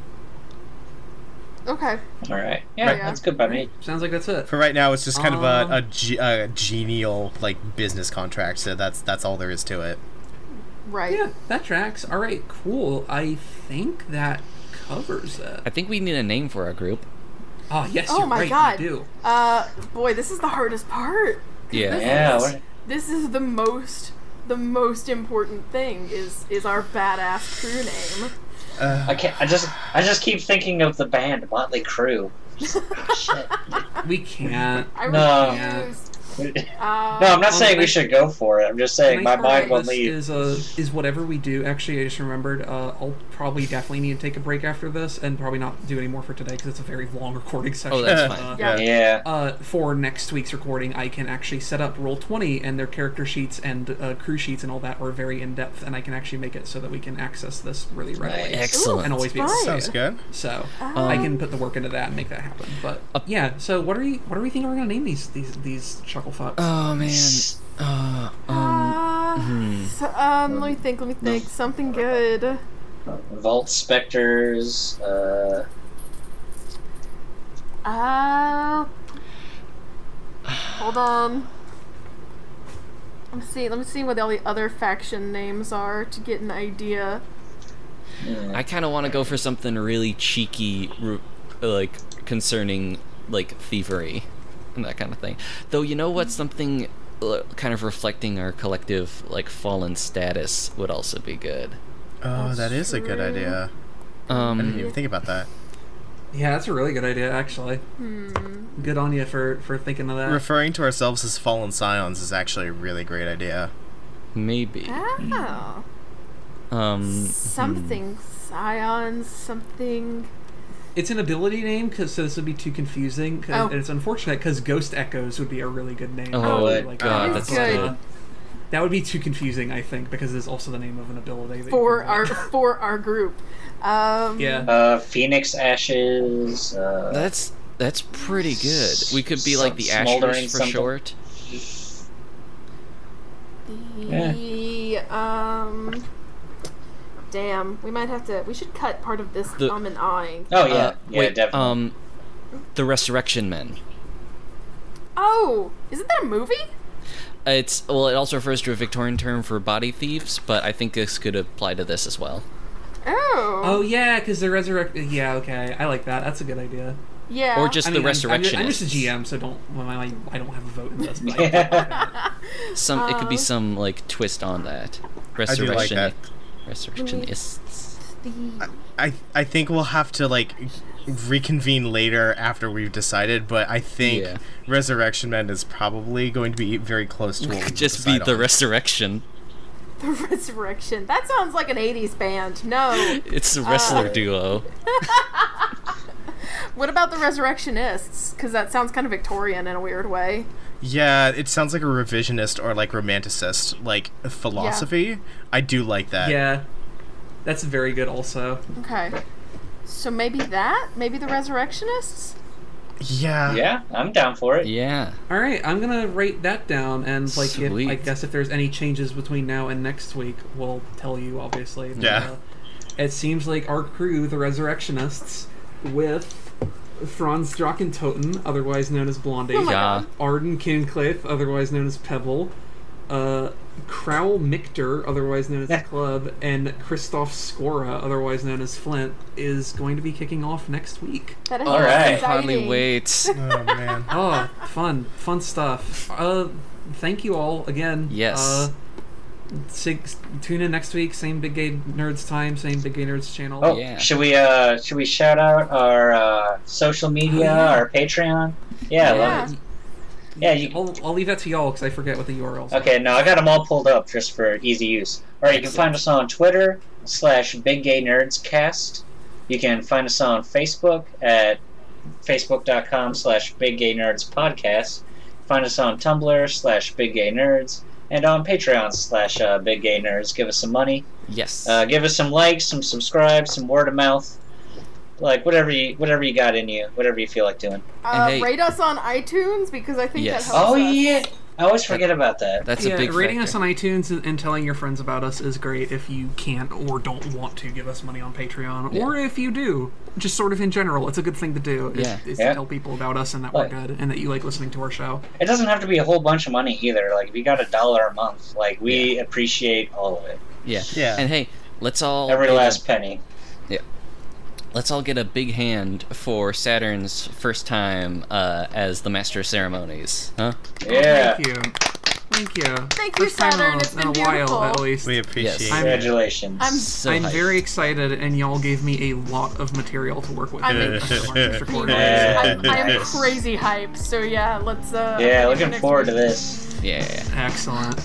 Speaker 5: Okay.
Speaker 4: All right. Yeah,
Speaker 3: Right.
Speaker 4: that's good by me.
Speaker 1: Sounds like that's it.
Speaker 3: For right now, it's just kind
Speaker 1: Um,
Speaker 3: of a, a, ge- a genial like business contract. So that's that's all there is to it.
Speaker 5: Right.
Speaker 1: Yeah, that tracks. All right, cool. I think that covers it.
Speaker 2: I think we need a name for our group.
Speaker 1: Oh yes,
Speaker 5: Oh
Speaker 1: you're
Speaker 5: my
Speaker 1: right.
Speaker 5: God.
Speaker 1: You do.
Speaker 5: Uh, boy, this is the hardest part.
Speaker 2: Yeah.
Speaker 4: Yeah. what-
Speaker 5: This is the most the most important thing is is our badass crew name.
Speaker 3: Uh,
Speaker 4: I can't. I just. I just keep thinking of the band Motley Crue. Shit.
Speaker 1: We can't.
Speaker 5: I
Speaker 4: No.
Speaker 5: Refused.
Speaker 4: no,
Speaker 5: Uh,
Speaker 4: I'm not
Speaker 1: Um,
Speaker 4: saying we should go for it. I'm just saying my
Speaker 1: Nice
Speaker 4: mind won't leave.
Speaker 1: Is uh is whatever we do. Actually, I just remembered. Uh, I'll probably definitely need to take a break after this, and probably not do any more for today because it's a very long recording session.
Speaker 2: Oh, that's
Speaker 1: Uh.
Speaker 5: Yeah.
Speaker 4: Yeah.
Speaker 1: uh, for next week's recording, I can actually set up Roll Twenty, and their character sheets and uh, crew sheets and all that are very in depth, and I can actually make it so that we can access this really readily
Speaker 4: Nice.
Speaker 2: Excellent.
Speaker 1: and always be able to see
Speaker 3: sounds
Speaker 1: it.
Speaker 3: good.
Speaker 1: So
Speaker 5: Ah.
Speaker 1: I can put the work into that and make that happen. But yeah, so what are we what are we thinking we're gonna name these these these chuckle fucks?
Speaker 2: Oh man. Uh, um.
Speaker 5: Uh,
Speaker 2: hmm.
Speaker 5: so, um, let me think. Let me think. Something good.
Speaker 4: Vault Specters. Uh,
Speaker 5: Uh, hold on. Let me see. Let me see what all the other faction names are to get an idea.
Speaker 2: I kind of want to go for something really cheeky, like concerning like thievery and that kind of thing. Though you know what, something uh, kind of reflecting our collective like fallen status would also be good.
Speaker 3: Oh,
Speaker 5: That's
Speaker 3: that is a good
Speaker 5: true.
Speaker 3: idea. I didn't
Speaker 2: Um,
Speaker 3: even think about that.
Speaker 1: yeah, that's a really good idea actually.
Speaker 5: Hmm.
Speaker 1: Good on you for for thinking of that.
Speaker 3: Referring to ourselves as fallen scions is actually a really great idea.
Speaker 2: maybe.
Speaker 5: Oh.
Speaker 2: Um, hmm.
Speaker 5: Something scions. Something.
Speaker 1: It's an ability name, cause so this would be too confusing. 'cause-
Speaker 5: Oh.
Speaker 1: and it's unfortunate because Ghost Echoes would be a really good name.
Speaker 2: Oh,
Speaker 1: I
Speaker 4: God,
Speaker 1: that.
Speaker 2: that's
Speaker 1: But,
Speaker 5: good.
Speaker 1: that would be too confusing, I think, because it's also the name of an ability.
Speaker 5: for our for our group. Um,
Speaker 1: yeah.
Speaker 4: uh, Phoenix Ashes. Uh,
Speaker 2: That's that's pretty good. We could be like the
Speaker 4: Some smoldering
Speaker 2: Ashers for
Speaker 4: something.
Speaker 2: short.
Speaker 5: The um. Damn, we might have to. We should cut part of this
Speaker 2: The-
Speaker 5: um and ahing.
Speaker 4: oh yeah,
Speaker 2: Uh,
Speaker 4: yeah,
Speaker 2: wait,
Speaker 4: definitely.
Speaker 2: um, the Resurrection Men.
Speaker 5: Oh, isn't that a movie?
Speaker 2: It's well, it also refers to a Victorian term for body thieves, but I think this could apply to this as well.
Speaker 5: Oh.
Speaker 1: Oh yeah, because they're resurrected. Yeah, okay, I like that. That's a good idea.
Speaker 5: yeah.
Speaker 2: Or just
Speaker 1: I
Speaker 2: the
Speaker 1: mean, I'm- I'm, ju- I'm just a GM, so don't. Well, I, I don't have a vote in this. But I like that.
Speaker 2: Some it could be
Speaker 5: Uh,
Speaker 2: some like twist on that.
Speaker 3: I do like
Speaker 2: Resurrection.
Speaker 3: that.
Speaker 2: Resurrectionists.
Speaker 6: the
Speaker 3: I I think we'll have to like reconvene later after we've decided, but I think
Speaker 2: Yeah.
Speaker 3: Resurrection Men is probably going to be very close to what we
Speaker 2: Just be the
Speaker 3: on.
Speaker 2: resurrection.
Speaker 6: the resurrection. That sounds like an '80s band. No.
Speaker 2: It's a wrestler
Speaker 6: Uh,
Speaker 2: duo.
Speaker 6: What about the resurrectionists? Because that sounds kind of Victorian in a weird way.
Speaker 3: Yeah, it sounds like a revisionist or like romanticist like philosophy. I do like that.
Speaker 1: Yeah, that's very good. Also,
Speaker 6: Okay. So maybe that? Maybe the resurrectionists?
Speaker 3: Yeah.
Speaker 4: Yeah, I'm down for it.
Speaker 2: Yeah.
Speaker 1: all right, I'm gonna write that down, and like, if, I guess if there's any changes between now and next week, we'll tell you. Obviously. But,
Speaker 3: Yeah.
Speaker 1: uh, it seems like our crew, the Resurrectionists, with Franz Drachentoten, otherwise known as Blondie,
Speaker 6: Oh
Speaker 2: Yeah.
Speaker 1: Arden Kincliffe, otherwise known as Pebble, uh, Crowl Michter, otherwise known as Club, and Christoph Skora, otherwise known as Flint, is going to be kicking off next week.
Speaker 6: That is
Speaker 4: All right.
Speaker 6: exciting.
Speaker 2: Hardly wait.
Speaker 3: Oh man.
Speaker 1: Oh, fun, fun stuff. Uh, thank you all again.
Speaker 2: Yes.
Speaker 1: Uh, six, tune in next week. Same Big Gay Nerds time. Same Big Gay Nerds channel.
Speaker 4: Oh,
Speaker 2: Yeah.
Speaker 4: should we uh should we shout out our uh, social media,
Speaker 1: Oh, yeah.
Speaker 4: our Patreon? Yeah,
Speaker 6: Yeah.
Speaker 4: love it. Yeah, you
Speaker 1: I'll, I'll leave that to y'all because I forget what the URLs. are.
Speaker 4: Okay, no, I got them all pulled up just for easy use. All right, you can find us on Twitter slash Big Gay Nerds Cast. You can find us on Facebook at facebook.com slash Big Gay Nerds Podcast. Find us on Tumblr slash Big Gay Nerds and on Patreon slash uh, Big Gay Nerds. Give us some money.
Speaker 2: Yes.
Speaker 4: Uh, give us some likes, some subscribes, some word of mouth. Like whatever you whatever you got in you, whatever you feel like doing.
Speaker 6: Uh,
Speaker 2: hey-
Speaker 6: rate us on iTunes because I think
Speaker 2: Yes.
Speaker 6: that helps
Speaker 4: Oh
Speaker 6: us.
Speaker 4: yeah, I always forget about that.
Speaker 2: That's
Speaker 1: yeah,
Speaker 2: a big
Speaker 1: rating
Speaker 2: factor.
Speaker 1: us on iTunes and, and telling your friends about us is great if you can't or don't want to give us money on Patreon,
Speaker 2: Yeah.
Speaker 1: or if you do, just sort of in general, it's a good thing to do. Is,
Speaker 2: Yeah.
Speaker 1: is
Speaker 4: Yeah.
Speaker 1: to tell people about us and that we're good and that you like listening to our show.
Speaker 4: It doesn't have to be a whole bunch of money either. Like if you got a dollar a month, like we appreciate all of it,
Speaker 2: yeah.
Speaker 3: Yeah.
Speaker 2: And hey, let's all
Speaker 4: every
Speaker 2: get a-
Speaker 4: last penny.
Speaker 2: Let's all get a big hand for Saturn's first time uh, as the master of ceremonies. Huh?
Speaker 4: Yeah,
Speaker 1: Thank you. Thank you.
Speaker 6: Thank you,
Speaker 1: First
Speaker 6: Saturn. It's been
Speaker 1: in a while,
Speaker 6: beautiful.
Speaker 1: at least.
Speaker 3: We appreciate
Speaker 2: Yes.
Speaker 3: it.
Speaker 4: Congratulations.
Speaker 6: I'm
Speaker 2: So
Speaker 1: I'm very excited, and y'all gave me a lot of material to work with.
Speaker 6: I'm
Speaker 1: after our first recording.
Speaker 4: Yeah.
Speaker 6: I'm, I'm crazy hyped. So yeah, let's. uh
Speaker 4: yeah, looking
Speaker 6: next
Speaker 4: forward to this.
Speaker 2: Yeah.
Speaker 1: Excellent.